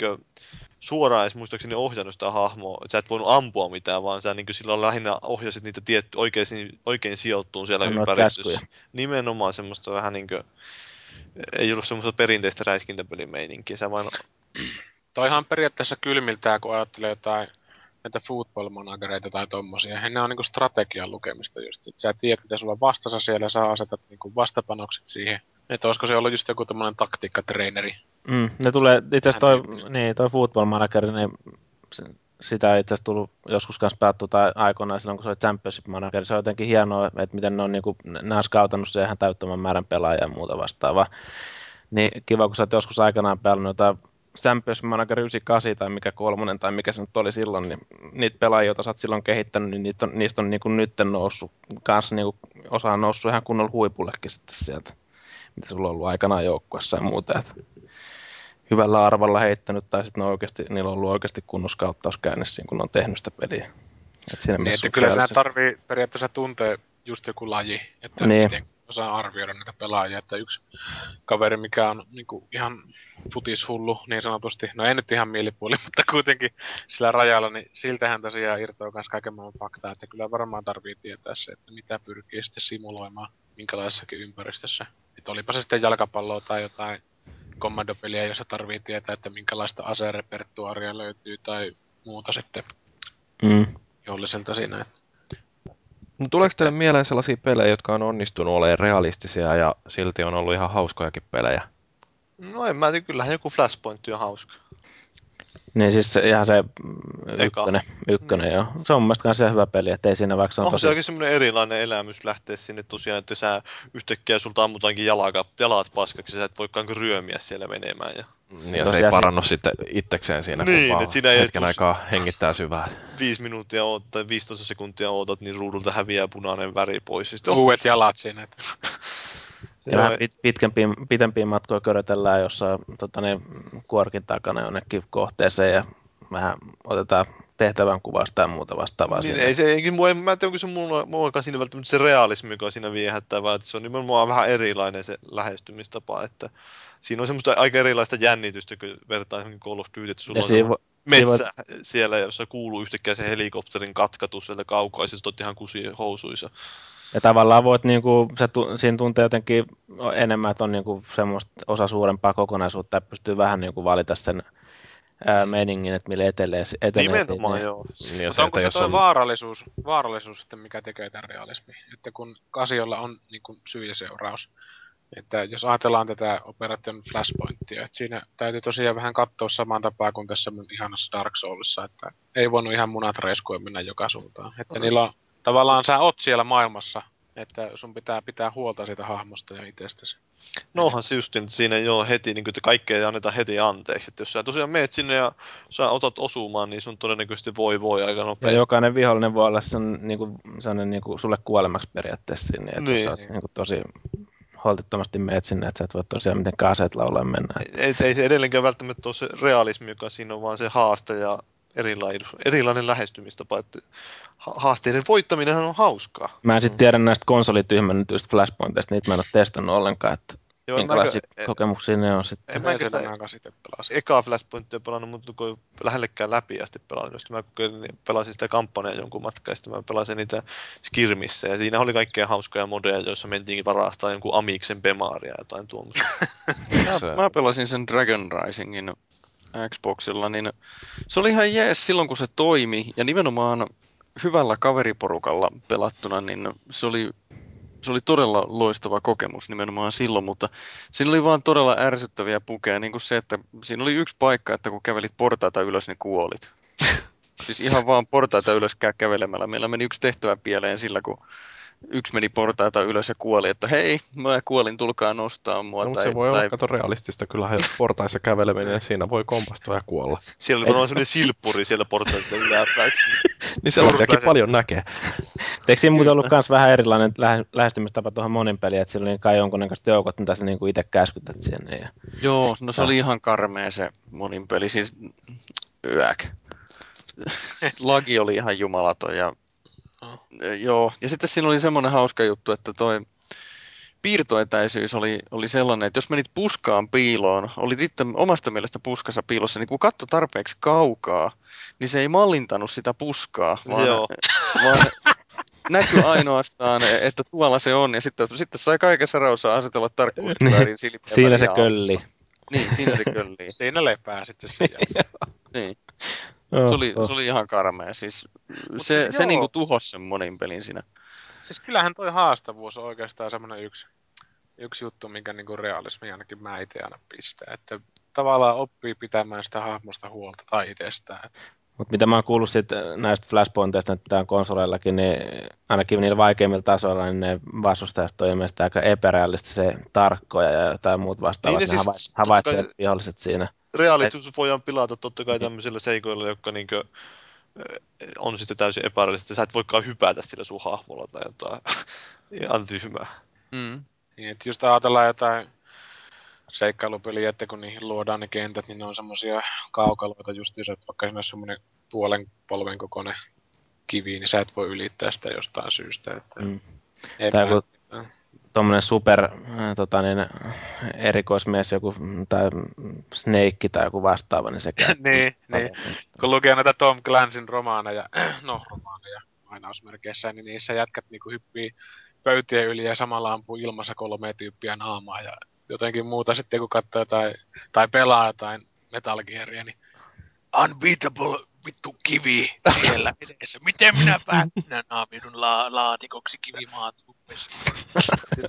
suoraan edes muistaakseni ohjannut sitä hahmoa. Sä et voinut ampua mitään, vaan sä niin silloin lähinnä ohjasit niitä tietty, oikein, oikein sijoittuun siellä Annoit ympäristössä. käskyjä. Nimenomaan semmoista vähän niin kuin, ei ollut semmoista perinteistä räiskintäpelimeininkiä. Sä vain Toihan periaatteessa kylmiltään, kun ajattelee jotain näitä football managereita tai tommosia. He ne on niinku strategian lukemista just. Et sä tiedät, mitä sulla on vastassa siellä, sä asetat niinku vastapanokset siihen. Että olisiko se ollut just joku tämmönen taktiikkatreeneri. Mm, ne tulee, itse asiassa toi, niin, toi Football Manager, niin sitä ei itse asiassa tullut joskus kanssa pelattu tai aikoinaan silloin, kun se oli Championship Manager. Se on jotenkin hienoa, että miten ne on, niin kuin, ne on scoutannut siihen ihan täyttömän määrän pelaajia ja muuta vastaavaa. Niin kiva, kun sä oot joskus aikanaan pelannut jotain Championship Manager 98 tai mikä kolmonen tai mikä se nyt oli silloin, niin niitä pelaajia, joita sä oot silloin kehittänyt, niin niitä on, niistä on niin kuin nyt noussut, kanssa niin kuin, osa on noussut ihan kunnolla huipullekin sitten sieltä, mitä sulla on ollut aikanaan joukkuessa ja muuta. Että hyvällä arvalla heittänyt, tai sitten oikeasti, niillä on ollut oikeasti kunnossa kauttaus käynnissä, kun ne on tehnyt sitä peliä. Et siinä Niin, että kyllä sinä tarvii periaatteessa tuntea just joku laji, että Niin. miten osaa arvioida näitä pelaajia. Että yksi kaveri, mikä on niin kuin ihan futishullu niin sanotusti, no ei nyt ihan mielipuoli, mutta kuitenkin sillä rajalla, niin siltähän tosiaan irtoaa myös kaiken maailman faktaa, että kyllä varmaan tarvii tietää se, että mitä pyrkii sitten simuloimaan minkälaisessakin ympäristössä. Että olipa se sitten jalkapalloa tai jotain kommandopeliä, jossa tarvii tietää, että minkälaista aserepertuaaria löytyy tai muuta sitten Mm. jolliselta siinä. Että No, tuleeko teille mieleen sellaisia pelejä, jotka on onnistunut olemaan realistisia ja silti on ollut ihan hauskojakin pelejä? No en mä tiedä, kyllähän joku Flashpoint on hauska. Niin siis se, ihan se mm, ykkönen, ykkönen joo. Se on mun mielestä ihan hyvä peli, että ei siinä vaikka se on On tosi... se semmoinen erilainen elämys lähteä sinne tosiaan, että sä yhtäkkiä sulta ammutaankin jalaka, jalat paskaksi ja sä et voikaan kuin ryömiä siellä menemään. Ja Niin, ja se ei parannu sitten itsekseen siinä, kun Niin, vaan et siinä ei hetken tus- aikaa hengittää syvää. viisi minuuttia oot, tai 15 sekuntia ootat, niin ruudulta häviää punainen väri pois. Ja sitten, uudet jalat siinä. Ja vähän pit, pitkempiin, pitempiin matkoja körötellään jossain tota, niin, kuorkin takana jonnekin kohteeseen ja vähän otetaan tehtävän kuvasta ja muuta vastaavaa. Niin, siinä. ei se, ei, mua, mä en tiedä, onko se mulla, mulla siinä välttämättä se realismi, joka on siinä viehättävää, että se on nimenomaan vähän erilainen se lähestymistapa, että siinä on semmoista aika erilaista jännitystä, kun vertaa johonkin Call of Duty, että sulla ja on siinä, vo- metsä siellä, jossa kuuluu yhtäkkiä se helikopterin katkatus sieltä kaukaa, ja sitten oot ihan kusi housuissa. Ja tavallaan voit, niinku, se, tu, siinä tuntee jotenkin enemmän, että on niinku semmoista osa suurempaa kokonaisuutta ja pystyy vähän niinku valita sen ää, meningin, että millä etelee, etenee Nimenomaan siinä. joo. Niin, Mutta onko se jos toi on- vaarallisuus, vaarallisuus sitten, mikä tekee tämän realismin? Että kun asioilla on niin kuin syy ja seuraus. Että jos ajatellaan tätä Operation Flashpointia, että siinä täytyy tosiaan vähän katsoa samaan tapaan kuin tässä mun ihanassa Dark Soulissa, että ei voinut ihan munat reiskua mennä joka suuntaan. Että niillä on, tavallaan sä oot siellä maailmassa, että sun pitää pitää huolta siitä hahmosta ja itsestäsi. No onhan se just, niin, että siinä ei ole heti, niin kuin, että kaikkea ei anneta heti anteeksi. Että jos sä tosiaan meet sinne ja sä otat osumaan, niin sun todennäköisesti voi voi aika Ja nopeasti. jokainen vihollinen voi olla sen, niinku, sellainen niinku, sulle kuolemaksi periaatteessa sinne, että Niin. niin. sä oot niinku, tosi holtittomasti meet sinne, että sä et voi tosiaan mitenkään aseet laulaa mennä. Ei, ei se edelleenkään välttämättä ole se realismi, joka siinä on, vaan se haaste ja erilainen, erilainen lähestymistapa. Että ha- haasteiden voittaminen on hauskaa. Mä en sitten tiedä näistä konsolityhmennetyistä flashpointeista, niitä mä en ole testannut ollenkaan, että Joo, minkälaisia mäkään- kokemuksia ne on sitten. en itse pelasin. ekaa Flashpointia pelannut, mutta kun lähellekään läpi asti pelannut, jos mä kokeilin, niin pelasin sitä kampanjaa jonkun matkaa, ja sitten mä pelasin niitä skirmissä, ja siinä oli kaikkea hauskoja modeja, joissa mentiin varastaa jonkun Amiksen Bemaaria ja jotain tuommoista. Mä, mä pelasin sen Dragon Risingin Xboxilla, niin se oli ihan jees silloin, kun se toimi, ja nimenomaan hyvällä kaveriporukalla pelattuna, niin se oli, se oli todella loistava kokemus nimenomaan silloin, mutta siinä oli vaan todella ärsyttäviä pukeja, niin kuin se, että siinä oli yksi paikka, että kun kävelit portaita ylös, niin kuolit. Siis ihan vaan portaita ylös kä- kävelemällä. Meillä meni yksi tehtävä pieleen sillä, kun yksi meni portaita ylös ja kuoli, että hei, mä kuolin, tulkaa nostaa mua. No, mutta tai, se voi tai, olla kato realistista, kyllähän portaissa käveleminen, siinä voi kompastua ja kuolla. Siellä varmaan sellainen silppuri siellä portaista yläpäästä. Niin sellaisiakin paljon näkee. Eikö siinä muuten ollut myös vähän erilainen lähe- lähestymistapa tuohon monin peliin, että sillä oli kai jonkunnäköiset joukot, mitä sä niinku itse käskytät sinne. Ja... Joo, no se oli ihan karmea se monin peli, siis yäk. Lagi oli ihan jumalaton ja Oh. joo, ja sitten siinä oli semmoinen hauska juttu, että toi piirtoetäisyys oli, oli sellainen, että jos menit puskaan piiloon, olit itse omasta mielestä puskassa piilossa, niin kun katto tarpeeksi kaukaa, niin se ei mallintanut sitä puskaa, vaan, Joo. vaan näkyi ainoastaan, että tuolla se on, ja sitten, sitten sai kaikessa rauhassa asetella tarkkuuskiväärin silmiä Siinä se kölli. Niin, siinä se köllii. Siinä lepää sitten sen jälkeen. Niin. Oh, Se oli, oh. se oli ihan karmea. Siis Mut se, siis se joo. niinku tuhosi sen monin pelin siinä. Siis kyllähän toi haastavuus on oikeastaan semmoinen yksi, yksi juttu, minkä niinku realismi ainakin mä itse aina pistää. Että tavallaan oppii pitämään sitä hahmosta huolta tai itsestään. Mutta mitä mä oon kuullut sit näistä flashpointeista nyt täällä konsoleillakin, niin ainakin niillä vaikeimmilla tasoilla, niin ne vastustajat on ilmeisesti aika epärealistisen tarkkoja ja jotain muut vastaavat. Niin ne ne siis- havaitsee kai- viholliset siinä. Realistisuus voidaan pilata totta kai tämmöisillä seikoilla, jotka niinkö, on sitten täysin epärealistista. Sä et voikaan hypätä sillä sun hahmolla tai jotain. Ihan tyhmää. Mm. Niin, että just ajatellaan jotain seikkailupeliä, että kun niihin luodaan ne kentät, niin ne on semmosia kaukaloita just että vaikka siinä on semmoinen puolen polven kokoinen kivi, niin sä et voi ylittää sitä jostain syystä. Että Mm. Tai kun tuommoinen super äh, tota niin, erikoismies, joku tai Snake tai joku vastaava, niin sekään. niin, niin. kun lukee näitä Tom Clansin romaaneja, no romaaneja lainausmerkeissä, niin niissä jätkät niinku hyppii pöytien yli ja samalla ampuu ilmassa kolme tyyppiä naamaa ja jotenkin muuta sitten kun katsoo tai, tai pelaa jotain Metal Gearia, niin unbeatable vittu kivi siellä edessä. Miten minä päätän naamidun la- laatikoksi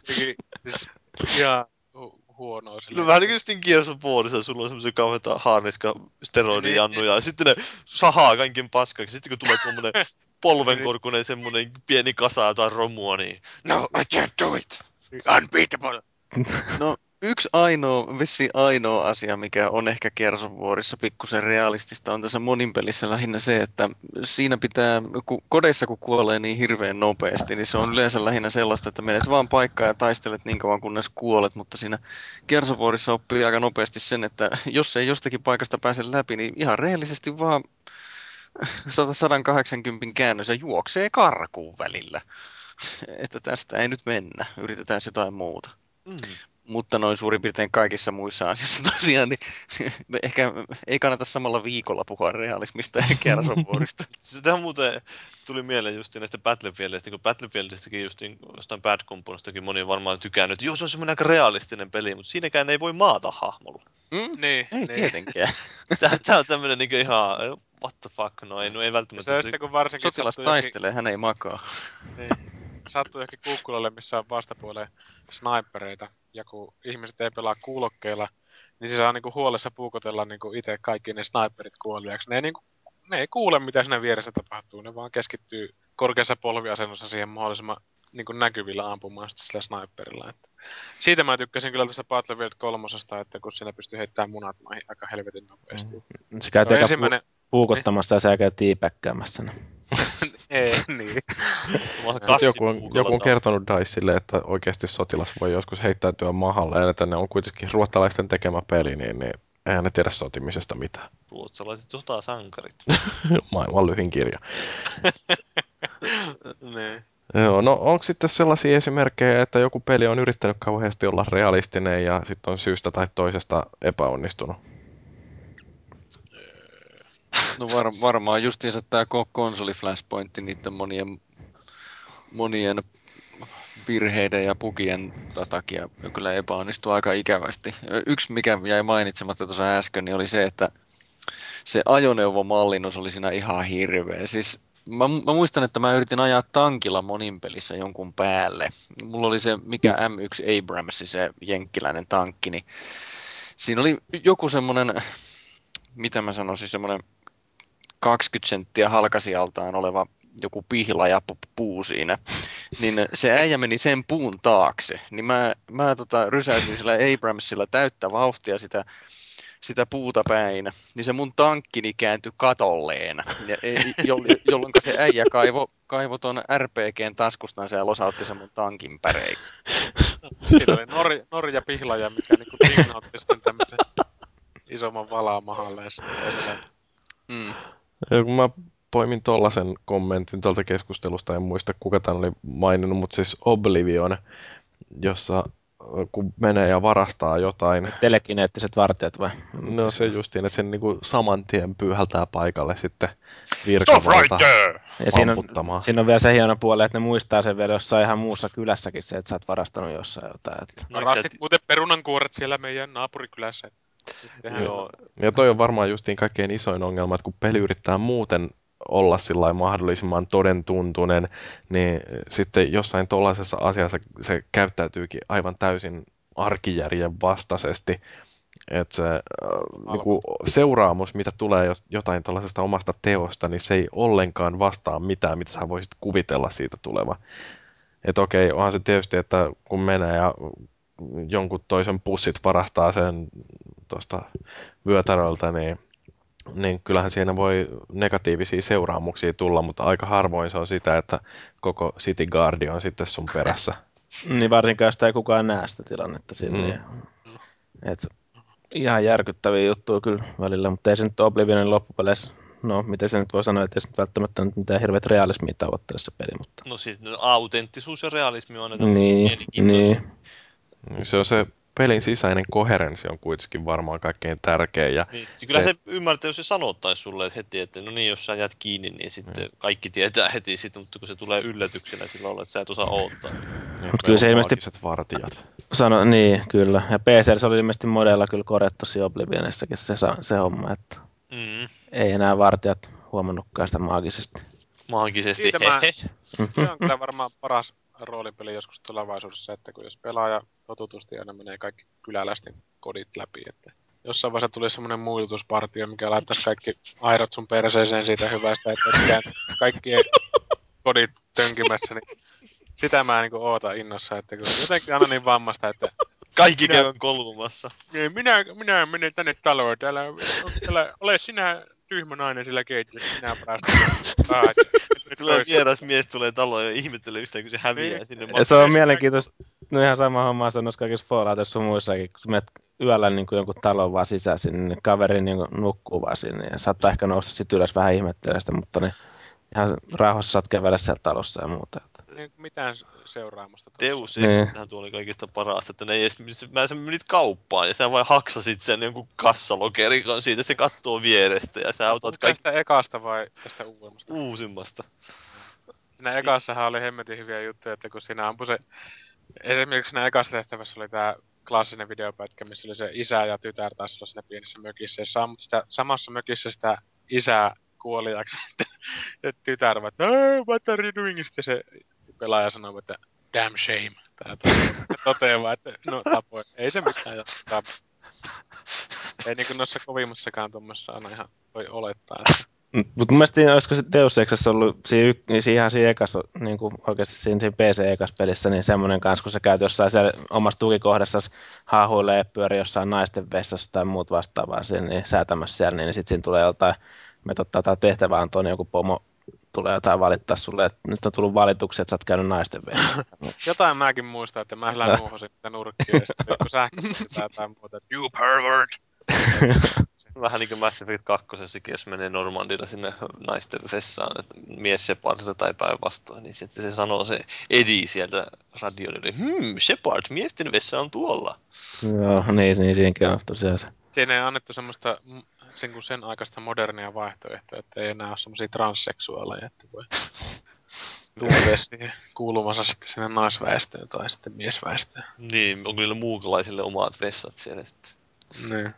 siis ihan hu- huonoa sille. No vähän niin kuin just Gears of Warissa, sulla on semmoisia kauheita haarniska steroidijannuja, ja sitten ne sahaa kaiken paskaksi. Sitten kun tulee tuommoinen polvenkorkunen semmoinen pieni kasa jotain romua, niin no, I can't do it. Unbeatable! No yksi ainoa, vissi ainoa asia, mikä on ehkä Kersovuorissa pikkusen realistista, on tässä monin pelissä lähinnä se, että siinä pitää, kun kodeissa kun kuolee niin hirveän nopeasti, niin se on yleensä lähinnä sellaista, että menet vaan paikkaan ja taistelet niin kauan kunnes kuolet, mutta siinä Kersovuorissa oppii aika nopeasti sen, että jos ei jostakin paikasta pääse läpi, niin ihan rehellisesti vaan 180 käännös ja juoksee karkuun välillä. Että tästä ei nyt mennä, yritetään jotain muuta. Mm. Mutta noin suurin piirtein kaikissa muissa asioissa tosiaan, niin ehkä ei kannata samalla viikolla puhua realismista ja kersovuorista. Sitä muuten tuli mieleen just näistä Battlefieldistä, kun Battlefieldistäkin just niin jostain Bad Companystakin moni on varmaan tykännyt, että joo se on semmoinen aika realistinen peli, mutta siinäkään ei voi maata hahmolla. Mm? Niin, Ei niin. tietenkään. Tää, tää on tämmönen niinku ihan, what the fuck, no ei, no ei välttämättä. Se on sitten kun varsinkin Sotilas sattuu johonkin- taistelee, hän ei makaa. Niin. Sattuu johonkin kukkulalle, missä on vastapuoleen snipereita, ja kun ihmiset ei pelaa kuulokkeilla, niin se saa niinku huolessa puukotella niinku itse kaikki ne sniperit kuoliaksi. Ne ei, niinku, ne ei kuule, mitä siinä vieressä tapahtuu, ne vaan keskittyy korkeassa polviasennossa siihen mahdollisimman niinku näkyvillä ampumaan sitten sillä sniperilla. Että siitä mä tykkäsin kyllä tästä Battlefield 3, että kun siinä pystyy heittämään munat maihin aika helvetin nopeasti. Mm. Se käy Se on eka ensimmäinen... pu- puukottamassa ja se käy tiipäkkäämässä. ne. Ei, niin. Joku, on, joku on kertonut Dicelle, että oikeasti sotilas voi joskus heittäytyä mahalle, ja että ne on kuitenkin ruottalaisten tekemä peli, niin, niin eihän ne tiedä sotimisesta mitään. Ruotsalaiset sotasankarit. Maailman lyhin kirja. niin. Joo, no onko sitten sellaisia esimerkkejä, että joku peli on yrittänyt kauheasti olla realistinen ja sitten on syystä tai toisesta epäonnistunut? No var, varmaan justiinsa tämä konsoli Flashpoint niiden monien, monien virheiden ja pukien takia kyllä epäonnistui aika ikävästi. Yksi, mikä jäi mainitsematta tuossa äsken, niin oli se, että se ajoneuvomallinnus oli siinä ihan hirveä. Siis mä, mä muistan, että mä yritin ajaa tankilla monin pelissä jonkun päälle. Mulla oli se, mikä M1 Abrams, se jenkkiläinen tankki, niin siinä oli joku semmoinen, mitä mä sanoisin, semmoinen 20 senttiä halkasijaltaan oleva joku pihla puu siinä, niin se äijä meni sen puun taakse. Niin mä, mä tota, rysäytin sillä Abramsilla täyttä vauhtia sitä, sitä puuta päin, niin se mun tankkini kääntyi katolleen, ja, jo, jolloin se äijä kaivo, kaivo ton RPGn taskustansa ja losautti sen mun tankin päreiksi. Siinä oli Nor- Norja pihlaja, mikä niinku tignautti sitten tämmöisen isomman valaa mahalle. Mm. Ja kun mä poimin tollasen kommentin tuolta keskustelusta, en muista kuka tämän oli maininnut, mutta siis Oblivion, jossa kun menee ja varastaa jotain, Telekineettiset vartijat vai? no se justiin, että sen niinku saman tien pyyhältää paikalle sitten virkavalta right! Ja siinä on, siinä on vielä se hieno puoli, että ne muistaa sen vielä jossain ihan muussa kylässäkin se, että sä oot varastanut jossain jotain. Että... No, Varastit muuten perunankuoret siellä meidän naapurikylässä. Joo, Ja toi on varmaan justiin kaikkein isoin ongelma, että kun peli yrittää muuten olla sillä mahdollisimman todentuntunen, niin sitten jossain tuollaisessa asiassa se käyttäytyykin aivan täysin arkijärjen vastaisesti. Että se äh, niinku, seuraamus, mitä tulee jos jotain tuollaisesta omasta teosta, niin se ei ollenkaan vastaa mitään, mitä sä voisit kuvitella siitä tuleva. Että okei, onhan se tietysti, että kun menee ja jonkun toisen pussit varastaa sen tuosta vyötäröltä, niin, niin kyllähän siinä voi negatiivisia seuraamuksia tulla, mutta aika harvoin se on sitä, että koko City Guardi on sitten sun perässä. Niin varsinkaan, jos ei kukaan näe sitä tilannetta siinä. Mm. Et, ihan järkyttäviä juttuja kyllä välillä, mutta ei se nyt Oblivionin loppupeleissä, no miten se nyt voi sanoa, että ei se nyt välttämättä nyt mitään hirveät realismia tavoittele se peli, mutta... no siis no, autenttisuus ja realismi on näitä Niin, niin. Niin Se on se pelin sisäinen koherenssi on kuitenkin varmaan kaikkein tärkein. Ja Niin, siis kyllä Se- se, se ymmärtää, jos se sanottaisi sulle että heti, että no niin, jos sä jäät kiinni, niin sitten kaikki tietää heti, sitten, mutta kun se tulee yllätyksenä sillä lailla, että sä et osaa odottaa. niin, kyllä se ilmeisesti- vartijat. Sano, niin, kyllä. Ja PC se oli ilmeisesti modella kyllä korjattu siinä Oblivionissakin se, se homma, että Mm, ei enää vartijat huomannutkaan sitä maagisesti. maagisesti. Siitä mä-. Se on kyllä varmaan paras roolipeli joskus tulevaisuudessa, että kun jos pelaaja totutusti aina menee kaikki kyläläisten kodit läpi, että jossain vaiheessa tuli semmoinen muistutuspartio, mikä laittaisi kaikki airot sun perseeseen siitä hyvästä, että et käy kaikkien kodit tönkimässä, niin sitä mä niin ootan innossa, että kun jotenkin aina niin vammasta, että Kaikki Minä- käydään kolmassa. niin minä, minä menen tänne taloon, täällä, täällä ole sinä tyhmä nainen sillä keittiössä. Ah, nyt Tulee vieras mies tulee taloon ja ihmettelee yhtään, kun se häviää Niin. sinne. Ja se on mielenkiintoista, no ihan sama homma se on noissa kaikissa Falloutissa sun muissakin, kun sä menet yöllä niin kuin jonkun talon vaan sisään sinne, niin kaveri niin kuin nukkuu vaan sinne ja saattaa ehkä nousta sit ylös vähän ihmettelee sitä, mutta niin ihan rauhassa saat kävellä siellä talossa ja muuta. Että. Niin, mitään seuraamusta. tuossa. Deus Niin. Exissähän tuo oli kaikista parasta, että ne ei edes, mä sä menit kauppaan ja sä vain haksasit sen jonkun kassalokerikon siitä, se kattoo vierestä ja sä autat kaikki Tästä ekasta vai tästä uudemmasta? uusimmasta. Siinä Si- ekassahan oli hemmetin hyviä juttuja, että kun siinä ampui se... Esimerkiksi siinä ekassa tehtävässä oli tämä klassinen videopätkä, missä oli se isä ja tytär taas olla siinä pienessä mökissä. Ja ammut sitä, samassa mökissä sitä isää kuoliaksi. Ja tytär vaan, että "No, what are you doing? Sitten se pelaaja sanoo, että damn shame. Vaan, että no tapoin. Ei se mitään jatkaa. Ei niinku noissa kovimmassakaan tuommoissa aina ihan voi olettaa. Että... Mutta mun mielestä olisiko se Deus Exassa ollut siinä, niin siinä ihan siinä ekassa, niin kuin oikeasti siinä, siinä PC-ekas pelissä, niin semmoinen kanssa, kun sä käyt jossain siellä omassa tukikohdassa haahuilee, pyöri jossain naisten vessassa tai muut vastaavaa siinä, niin säätämässä siellä, niin sitten siinä tulee jotain, me jotain tehtävää antoon, niin joku pomo tulee jotain valittaa sulle, että nyt on tullut valituksia, että sä oot käynyt naisten vessassa. Jotain mäkin muistan, että mä sillä nuohosin sitä nurkkia ja sitten kun sähköistä tai muuta, että you pervert! Vähän niin kuin Mass Effect 2, jos menee Normandilla sinne naisten vessaan, että mies Shepardilta tai päinvastoin, niin sitten se sanoo se Eddie sieltä radiolle, hmm, Shepard, miesten vessa on tuolla. Joo, niin, niin siinäkin on tosiaan se. Siinä ei annettu semmoista mm, sen, kuin sen aikaista modernia vaihtoehtoa, että ei enää ole semmoisia transseksuaaleja, että voi tuntea siihen kuulumansa sitten sinne naisväestöön tai sitten miesväestöön. Niin, onko niillä muukalaisille omat vessat siellä sitten Niin.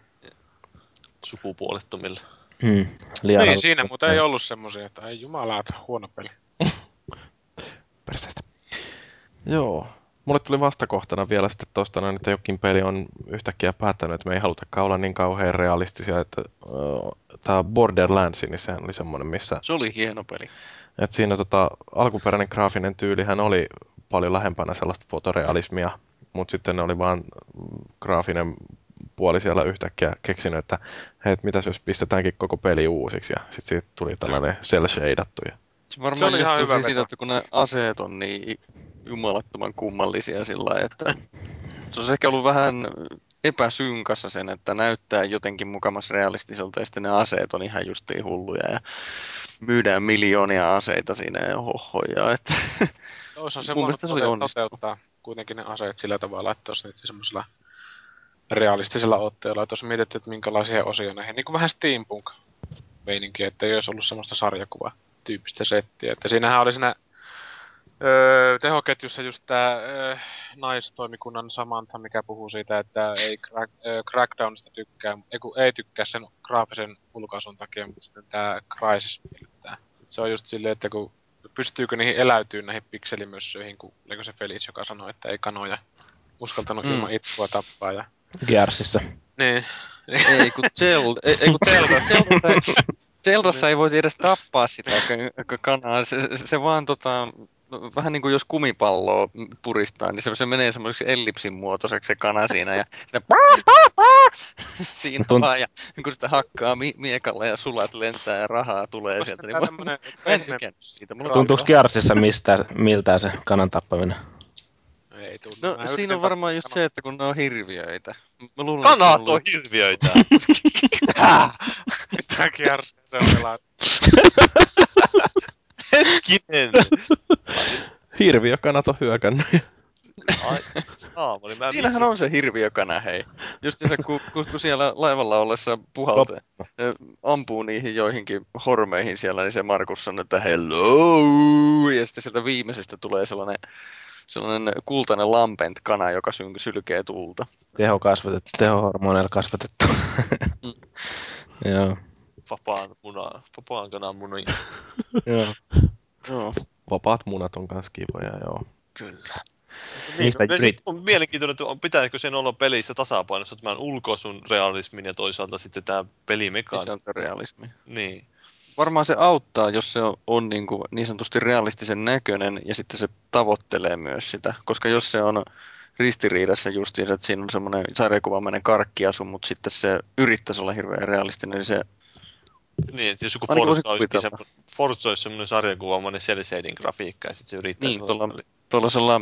sukupuolettomille? Hmm. Liian Niin, siinä mutta ei ollut semmoisia, että ei jumalauta, huono peli. Perseestä. Joo. Mulle tuli vastakohtana vielä sitten noin, että jokin peli on yhtäkkiä päättänyt, että me ei halutakaan olla niin kauhean realistisia, että uh, tämä Borderlands, niin sehän oli semmoinen, missä Se oli hieno peli. et siinä tota, alkuperäinen graafinen tyylihän oli paljon lähempänä sellaista fotorealismia, mutta sitten ne oli vaan graafinen puoli siellä yhtäkkiä keksinyt, että hei, et mitäs jos pistetäänkin koko peli uusiksi ja sitten siitä tuli tällainen cel shadattu. Ja... Se varmaan Se oli ihan hyvä siitä, että kun ne aseet on niin jumalattoman kummallisia sillä lailla, että se on ehkä ollut vähän epäsynkassa sen, että näyttää jotenkin mukamas realistiselta ja sitten ne aseet on ihan justiin hulluja ja myydään miljoonia aseita siinä ja hohoja. Että se Mun voinut mielestä se oli tote- onnistunut. toteuttaa kuitenkin ne aseet sillä tavalla, että olisi nyt semmoisella realistisella otteella, että jos mietitty, että minkälaisia osia näihin, niin kuin vähän steampunk meininkiä, että ei olisi ollut semmoista sarjakuva tyyppistä settiä. Että siinähän oli siinä öö, tehoketjussa just tämä öö, naistoimikunnan Samantha, mikä puhuu siitä, että ei crack, öö, Crackdownista tykkää, ei, kun ei tykkää sen graafisen ulkoasun takia, mutta sitten tämä Crysis miellyttää. Se on just silleen, että kun pystyykö niihin eläytyy näihin pikselimössöihin, kun oliko se Felix, joka sanoi, että ei kanoja uskaltanut mm. ilman itkua tappaa. Ja... Gearsissa. Niin. Ei kun Zelda, ei, ei kun Zelda, Zeldassa, ei, Zeldassa ei voisi edes tappaa sitä kanaa. Se, se vaan tota, vähän niin kuin jos kumipalloa puristaa, niin se, se menee semmoiseksi ellipsin muotoiseksi se kana siinä ja sitä siinä Tunt... vaan ja kun sitä hakkaa mi- miekalla ja sulat lentää ja rahaa tulee Koska sieltä, niin mä, mä en tykännyt siitä. Mulla Tuntuuko Gearsissa mistä, miltä se kanan tappaminen? Ei No mä siinä on varmaan just se, että kun ne on hirviöitä. Mä luulen, Kanat on, on hirviöitä! Mitä Gearsissa on? Hetkinen! Hirviökanat on hyökännyt. Ai, saamari, mä Siinähän missin. on se hirviökana, hei. Just se, kun, kun, kun siellä laivalla ollessa puhaltaa, ampuu niihin joihinkin hormeihin siellä, niin se Markus sanoo, että hello! Ja sitten sieltä viimeisestä tulee sellainen, sellainen kultainen lampent kana, joka sylkee tulta. Teho kasvatettu, tehohormoneilla kasvatettu. Mm. Joo vapaan, muna, vapaan kanan munia. joo. joo. Vapaat munat on kans kivoja, joo. Kyllä. Niin, Mistä no, sit on mielenkiintoinen, että pitääkö sen olla pelissä tasapainossa tämän ulkoisun realismin ja toisaalta sitten tämä pelimekaniikka. realismi. Niin. Varmaan se auttaa, jos se on, on niin, kuin niin sanotusti realistisen näköinen ja sitten se tavoittelee myös sitä. Koska jos se on ristiriidassa justiin, että siinä on semmoinen sarjakuvamainen karkkiasu, mutta sitten se yrittäisi olla hirveän realistinen, niin se niin, että jos joku Forza olisi, semmoinen, Forza olisi semmoinen sarjakuvaamainen cel grafiikka ja sitten se yrittää... Niin, tuolla, tuollaisella,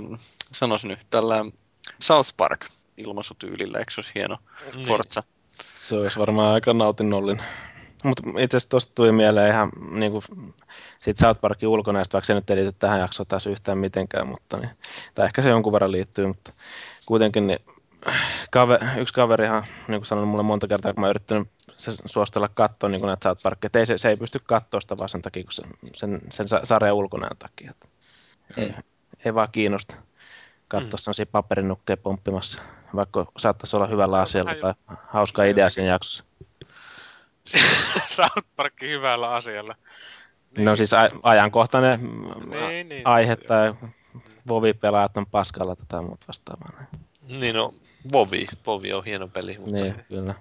sanois nyt, tällä South Park ilmaisutyylillä, eikö se olisi hieno niin. Forza? Se olisi varmaan aika nautinnollinen. Mutta itse asiassa tuosta tuli mieleen ihan niin kuin, siitä South Parkin ulkonäöstä, vaikka se nyt ei liity tähän jaksoon taas yhtään mitenkään, mutta niin, tai ehkä se jonkun verran liittyy, mutta kuitenkin niin, kave, yksi kaverihan, niin kuin sanoin mulle monta kertaa, kun mä yrittänyt se suostella katsoa niin näitä South Parkia. Ei, se, se, ei pysty katsoa sitä vaan sen takia, kun se, sen, sen sarjan ulkonäön takia. Että mm. ei, ei, vaan kiinnosta katsoa mm. sellaisia paperinukkeja pomppimassa, vaikka saattaisi olla hyvällä asialla tai hauska idea siinä jaksossa. South Park hyvällä asialla. Niin. No siis a- ajankohtainen niin, niin, aihe tai Vovi-pelaajat on paskalla tätä muut vastaavaa. Niin no, Vovi. Vovi on hieno peli. Mutta... Niin, kyllä.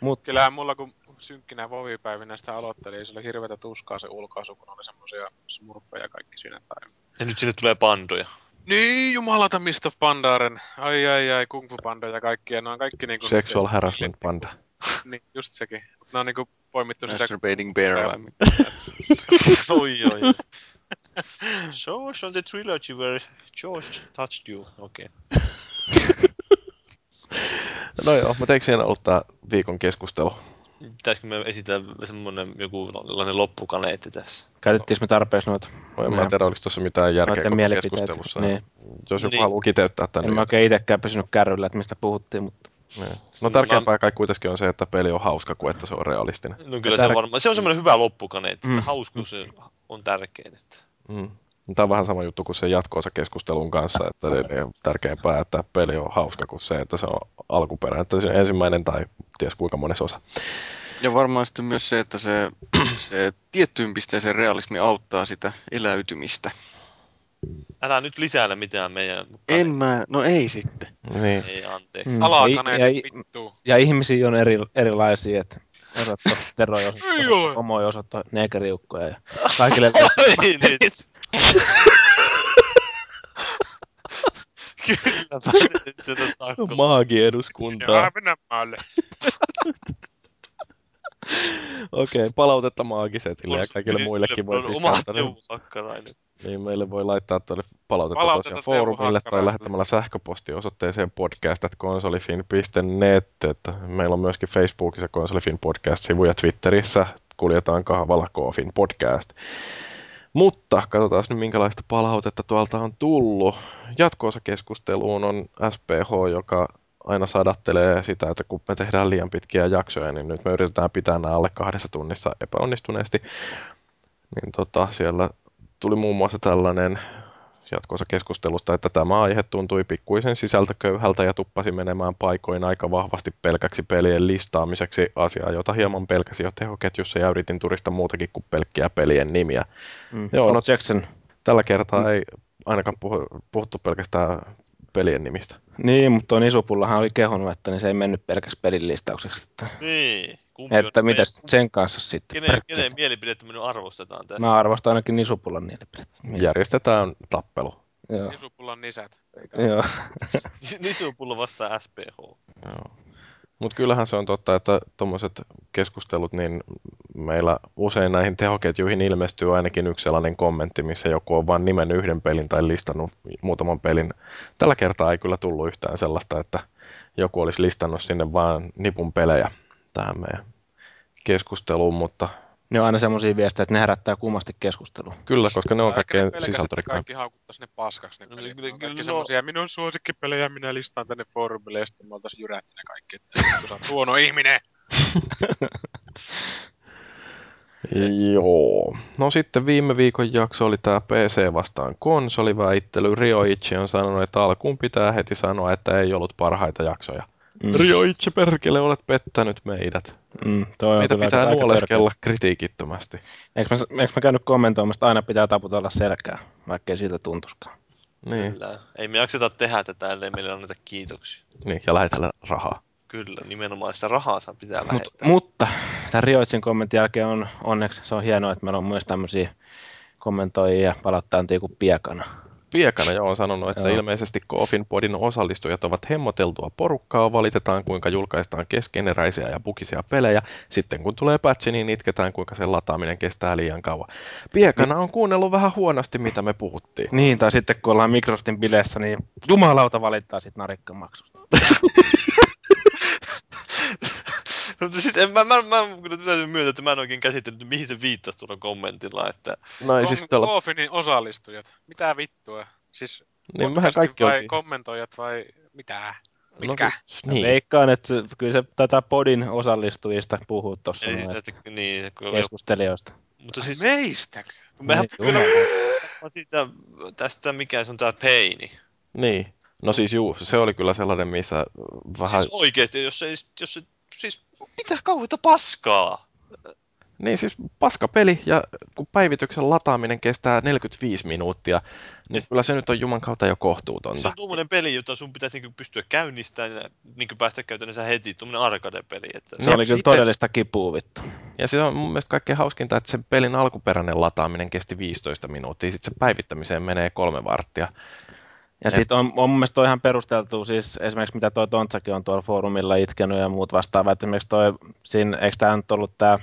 Mut... Kyllähän mulla kun synkkinä vovipäivinä sitä aloitteli, se oli hirveätä tuskaa se ulkoasu, kun oli semmosia smurfeja kaikki siinä päin. Ja nyt sinne tulee pandoja. Niin, jumalata Mist of Pandaren. Ai ai ai, Kung Fu Panda ja kaikkia. Ne on kaikki niinku... Sexual harassment panda. niin, just sekin. Ne on niinku poimittu sitä... Masturbating bear. oi oi. so, on the trilogy where George touched you. Okei. Okay. No joo, mutta eikö siinä ollut tämä viikon keskustelu? Pitäisikö me esitellä semmoinen joku loppukaneetti tässä? Käytettiinkö me tarpeeksi noita? En mä tiedä, oliko tuossa mitään järkeä koko keskustelussa. Niin. Jos joku niin. haluaa kiteyttää tänne. En mä oikein itsekään pysynyt kärryllä, että mistä puhuttiin, mutta... Niin. No tärkeämpää kai kuitenkin on se, että peli on hauska kuin että se on realistinen. No kyllä se on varmaan. Se on semmoinen hyvä loppukaneetti, että mm. hauskuus on tärkein. Että... Mm. Tämä on vähän sama juttu kuin se jatkoosa keskustelun kanssa, että on tärkeämpää, että peli on hauska kuin se, että se on alkuperäinen, että se on ensimmäinen tai ties kuinka monessa osa. Ja varmaan sitten myös se, että se, se tiettyyn pisteeseen realismi auttaa sitä eläytymistä. Älä nyt lisäällä mitään meidän... En mä, no ei sitten. Niin. Ei, anteeksi. Mm. Alakaneet, ja, vittu. Ja ihmisiä on eri, erilaisia, että osoittaa teroi osoittaa, homo osoittaa negeriukkoja ja kaikille... Oi nyt! Kyllä sieltä takkoon. Maagieduskuntaa. Jaa, mennä maalle. Okei, okay, palautetta maagisetille ja kaikille muillekin voi pistää. Niin, meille voi laittaa tuolle palautetta, palautetta tosiaan foorumille tai lähettämällä sähköpostiosoitteeseen podcast.konsolifin.net. Että meillä on myöskin Facebookissa Konsolifin podcast-sivu ja Twitterissä kuljetaan kahvalla Koofin podcast. Mutta katsotaan nyt minkälaista palautetta tuolta on tullut. Jatkoosa keskusteluun on SPH, joka aina sadattelee sitä, että kun me tehdään liian pitkiä jaksoja, niin nyt me yritetään pitää nämä alle kahdessa tunnissa epäonnistuneesti. Niin tota, siellä tuli muun muassa tällainen jatkoosa keskustelusta, että tämä aihe tuntui pikkuisen sisältököyhältä ja tuppasi menemään paikoin aika vahvasti pelkäksi pelien listaamiseksi asiaa, jota hieman pelkäsi jo tehoketjussa ja yritin turista muutakin kuin pelkkiä pelien nimiä. Mm. Joo, no- Objection. Tällä kertaa ei ainakaan puhu, puhuttu pelkästään pelien nimistä. Niin, mutta tuon Isupullahan oli kehunut, että niin se ei mennyt pelkäksi pelin listaukseksi. Että, Niin. Kumpi että on mitäs sen kanssa sitten? Kenen, kenen mielipidettä me nyt arvostetaan tässä? Mä arvostan ainakin Nisupullan mielipidettä. Järjestetään tappelu. Joo. Isupullan nisät. Joo. Nisupullo vastaa SPH. Mutta kyllähän se on totta, että tuommoiset keskustelut, niin meillä usein näihin tehoketjuihin ilmestyy ainakin yksi sellainen kommentti, missä joku on vain nimen yhden pelin tai listannut muutaman pelin. Tällä kertaa ei kyllä tullut yhtään sellaista, että joku olisi listannut sinne vain nipun pelejä tähän meidän keskusteluun, mutta Ne on aina semmoisia viestejä, että ne herättää kummasti keskustelua. kyllä, koska ne on kaikkein sisältörikkain. Kaikki haukuttais ne paskaksi ne No, pelit. kyllä- Ne on kyllä kaikki no- semmosia minun suosikkipelejä, minä listaan tänne foorumille ja sitten me oltais jyrätty ne kaikki, että sä oot huono ihminen. Joo. No sitten viime viikon jakso oli tämä PC vastaan konsoliväittely. Rioichi on sanonut, että alkuun pitää heti sanoa, että ei ollut parhaita jaksoja. Mm. Rioichi, perkele, olet pettänyt meidät. Mm, toi on Meitä pitää aika- aika nuoleskella kritiikittömästi. Eikö mä, eikö mä käynyt kommentoimassa, että aina pitää taputella selkää, vaikkei siltä tuntuskaan. Niin, Kyllä. Ei me jakseta tehdä tätä, ellei meillä anneta kiitoksia. niin ja lähetellä rahaa. Kyllä, nimenomaan sitä rahaa saa pitää Mut, lähettää. mutta tämän Rioitsin kommentin jälkeen on onneksi se on hienoa, että meillä on myös tämmöisiä kommentoijia ja palauttaa kuin piekana. Piekana jo on sanonut, että Joo. ilmeisesti Koofin podin osallistujat ovat hemmoteltua porukkaa, valitetaan kuinka julkaistaan keskeneräisiä ja bugisia pelejä. Sitten kun tulee patchi, niin itketään kuinka sen lataaminen kestää liian kauan. Piekana on kuunnellut vähän huonosti, mitä me puhuttiin. Niin, tai sitten kun ollaan Microsoftin bileissä, niin jumalauta valittaa sitten narikkamaksusta. Mutta siis en, mä, mä, mä, kyllä täytyy myöntää, että mä en oikein käsitellyt, mihin se viittasi tuolla kommentilla. Että, No ei siis tällä, Koofinin osallistujat. Mitä vittua? Siis niin vähän kaikki vai oltiin. kommentoijat vai mitä? No Mitkä? siis, Niin. Veikkaan, että kyllä se tätä podin osallistujista puhuu tuossa, eli siis näistä, niin, kun, keskustelijoista. mutta siis Meistäkö? mehän Niin, kyllä jumalauta. siitä, tästä, mikä se on tää peini. niin. No siis juu, se oli kyllä sellainen, missä vähän... Siis oikeesti, jos ei, jos se, siis mitä kauheita paskaa. Niin siis paska peli ja kun päivityksen lataaminen kestää 45 minuuttia, niin kyllä se nyt on juman kautta jo Se kohtuutonta. on tuommoinen peli, jota sun pitäisi niinku pystyä käynnistämään ja niinku päästä käytännössä heti. Tuommoinen arcade-peli. Että Se oli kyllä sitten- todellista kipua vittu. Ja se on mun mielestä kaikkein hauskinta, että sen pelin alkuperäinen lataaminen kesti 15 minuuttia, sitten se päivittämiseen menee kolme varttia. Ja sitten on, on mun mielestä ihan perusteltu, siis esimerkiksi mitä toi Tontsakin on tuolla foorumilla itkenyt ja muut vastaavaa, että esimerkiksi toi, siinä, eikö tämä nyt ollut tämä,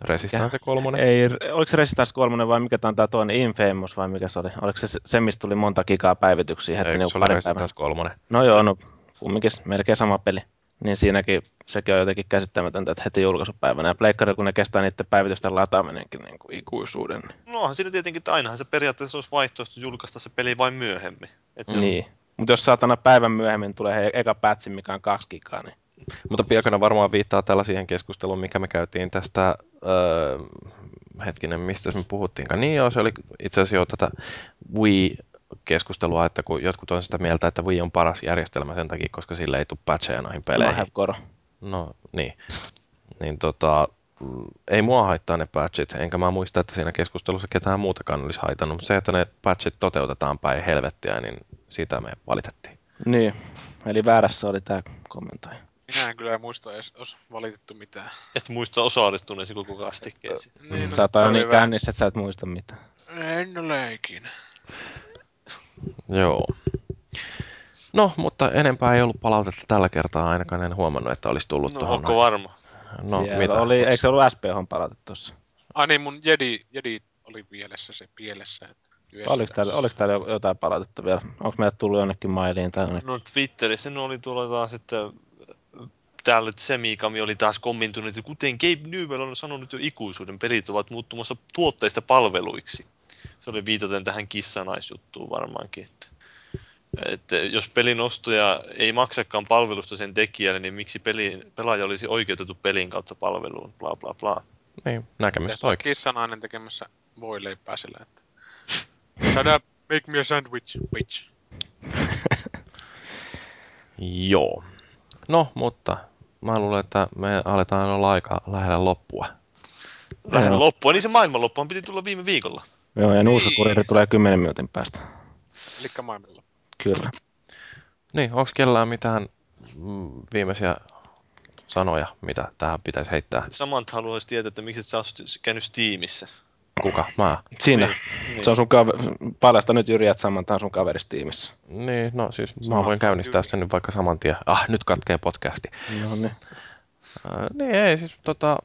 Resistance kolmonen. ei, oliko se Resistance 3 vai mikä tämä on tämä toinen, Infamous vai mikä se oli, oliko se se, mistä tuli monta gigaa päivityksiä heti Eikö niin se oli päivää? Resistance kolmonen? No joo, no kumminkin melkein sama peli. Niin siinäkin sekin on jotenkin käsittämätöntä, että heti julkaisupäivänä. Ja pleikkari, kun ne kestää niiden päivitysten lataaminenkin niin kuin ikuisuuden. no onhan siinä tietenkin, että ainahan se periaatteessa olisi vaihtoehto julkaista se peli vain myöhemmin. Että Mm. Niin. Mutta jos saatana päivän myöhemmin tulee he, eka patchi, mikä on kaksi gigaa, niin Mutta Piakana varmaan viittaa tällä siihen keskusteluun, mikä me käytiin tästä, öö, hetkinen, mistä me puhuttiinkaan. Niin joo, se oli itse asiassa jo tätä Wii-keskustelua, että kun jotkut on sitä mieltä, että Wii on paras järjestelmä sen takia, koska sille ei tule patcheja noihin peleihin. Mahevkoro. No niin. Niin tota, mm, ei mua haittaa ne patchit, enkä mä muista, että siinä keskustelussa ketään muutakaan olisi haitannut, mutta se, että ne patchit toteutetaan päin helvettiä, niin siitä me valitettiin. Niin. Eli väärässä oli tämä kommentoija. Minä en kyllä muista edes, olisi valitettu mitään. et muista osallistuneesi koko kastikkeesi. Niin, Sä oot niin vähän- kännissä, että sä et muista mitään. En ole ikinä. Joo. No, mutta enempää ei ollut palautetta tällä kertaa, ainakaan en huomannut, että olisi tullut No, tuohon. onko varma? No, Siellä mitä? Oli, eikö se ollut SPH palaute tuossa? Ai niin, mun jedi, jedi oli mielessä se pielessä. Oliko täällä, oliko täällä jo- jotain palautetta vielä? Onko meillä tullut jonnekin mailiin tai jonnekin? No Twitterissä ne oli tuolla taas, että täällä Semikami oli taas kommentoinut, että kuten Gabe Newell on sanonut jo ikuisuuden, pelit ovat muuttumassa tuotteista palveluiksi. Se oli viitaten tähän kissanaisjuttuun varmaankin. Että, että jos pelin ostaja ei maksakaan palvelusta sen tekijälle, niin miksi peli, pelaaja olisi oikeutettu pelin kautta palveluun, bla bla bla. Niin, on oikein. kissanainen tekemässä voi leipää sillä, että... Shut up, make me a sandwich, bitch. Joo. No, mutta mä luulen, että me aletaan olla aika lähellä loppua. Joo. loppua, niin se maailmanloppuhan piti tulla viime viikolla. Joo, ja nuuskakuriiri Niin. tulee 10 minuutin päästä. Elikkä maailmalla. Kyllä. Niin, onko kellään mitään viimeisiä sanoja, mitä tähän pitäisi heittää? Samant haluaisi tietää, että miksi et sä oot käynyt Steamissa. Kuka? Mä? Siinä. Niin. Se on sun kaveri, paljasta nyt Jyri, että saman sun kaveristiimissä. Niin, no siis mä Sama. voin käynnistää sen nyt vaikka saman tien. Ah, nyt katkee podcasti. No niin. Äh, niin ei, siis tota,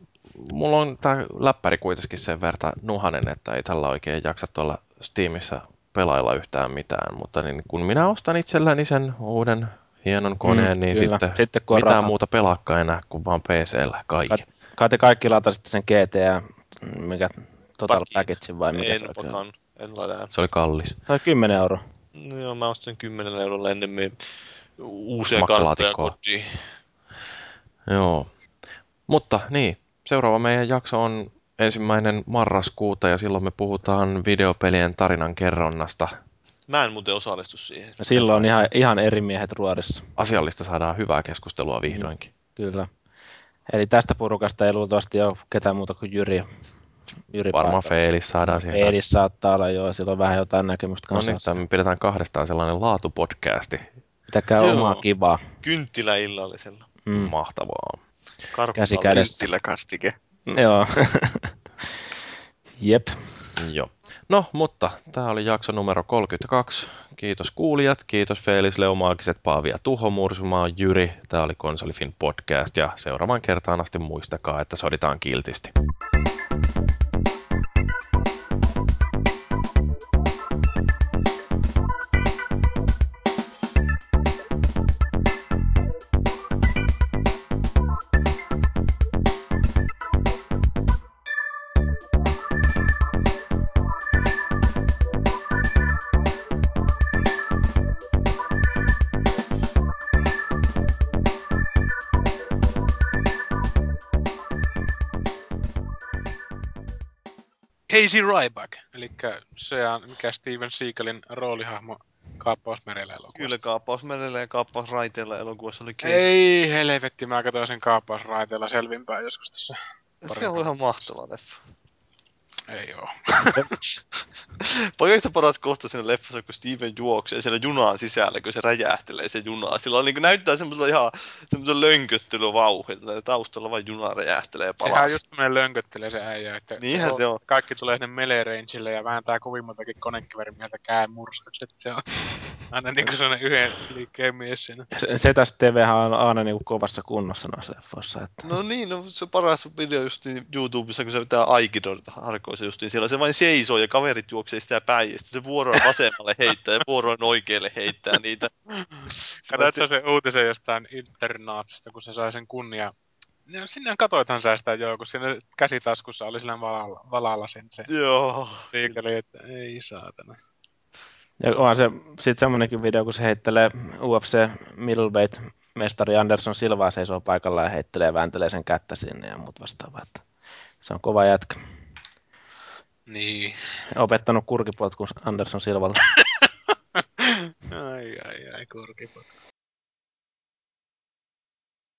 mulla on tää läppäri kuitenkin sen verran nuhanen, että ei tällä oikein jaksa tuolla Steamissa pelailla yhtään mitään, mutta niin kun minä ostan itselläni sen uuden hienon koneen, Mm, niin kyllä. sitten, Sitten kun mitään rahaa. muuta pelaakaan enää kuin vaan PCllä kaikki. Kai, kai te kaikki latasitte sen GTA, mikä Total. Package vai mikä En se pakan, en ladää. Se oli kallis. Se oli 10 euroa. No joo, mä ostin 10 eurolla ennemmin uusia karttoja kotiin. Joo. Mutta niin, seuraava meidän jakso on ensimmäinen marraskuuta ja silloin me puhutaan videopelien tarinan kerronnasta. Mä en muuten osallistu siihen. Ja silloin on ihan, ihan eri miehet ruodissa. Asiallista saadaan hyvää keskustelua vihdoinkin. Kyllä. Eli tästä porukasta ei luultavasti ole ketään muuta kuin Jyri. Jyri Varmaan. Feilis saadaan siihen. Feilis saattaa olla joo, sillä on vähän jotain näkemystä No kanssa. niin, että me pidetään kahdestaan sellainen laatupodcasti. Pitäkää Joo. omaa kivaa. Kynttilä illallisella. Mm. Mahtavaa. Käsi kädessä. Sillä kastike. Joo. Jep. Joo. No, mutta tämä oli jakso numero 32. Kiitos kuulijat, kiitos Felis Leomaagiset, Paavi ja Tuho Mursumaa, Jyri. Tämä oli Konsolifin podcast ja seuraavan kertaan asti muistakaa, että soditaan kiltisti. Casey Ryback, eli se on mikä Steven Seagalin roolihahmo Kaappausmerellä elokuvassa. Kyllä kaappaus merellä ja kaappaus raiteella elokuvassa oli Casey. Ei helvetti, mä katsoin sen kaappausraiteella selvinpäin joskus tässä. Se on ihan mahtava leffa. Ei oo. Kaikista paras kohta siinä leffassa, kun Steven juoksee siellä junaan sisällä, kun se räjähtelee se junaa. Sillä on, niin näyttää semmoisella ihan semmoisella lönköttelyvauhdilla. Taustalla vain juna räjähtelee Sehän palas. just tämmönen lönköttelee se äijä, että Niinhän se on. kaikki tulee sinne melee ja vääntää kovin montakin konekivärin mieltä kään murskaukset. Se on aina niinku sellainen yhden liikkeen mies siinä. Se, se tästä TVhän on aina niin kuin kovassa kunnossa noissa leffoissa. Että... No niin, no se paras video just YouTubessa, kun se pitää Aikidon harkoissa justiin. Siellä se vain seisoo ja kaverit juoksee sitä päin ja sitten se vuoroin vasemmalle heittää ja vuoroin oikealle heittää niitä. Katsoitko se uutisen jostain internaatsista, kun se sai sen kunnia. No, sinne katoithan sä sitä joo, kun siinä käsitaskussa oli sillä valalla, valalla sen se Joo. liikeli, että ei saatana. Ja onhan se sitten semmoinenkin video, kun se heittelee UFC middleweight mestari Anderson Silvaa seisoo paikalla ja heittelee ja vääntelee sen kättä sinne ja muut vastaavaa. Että se on kova jätkä. Niin. Opettanut kurkipotku Anderson Silvalle. ai ai ai, korkipot.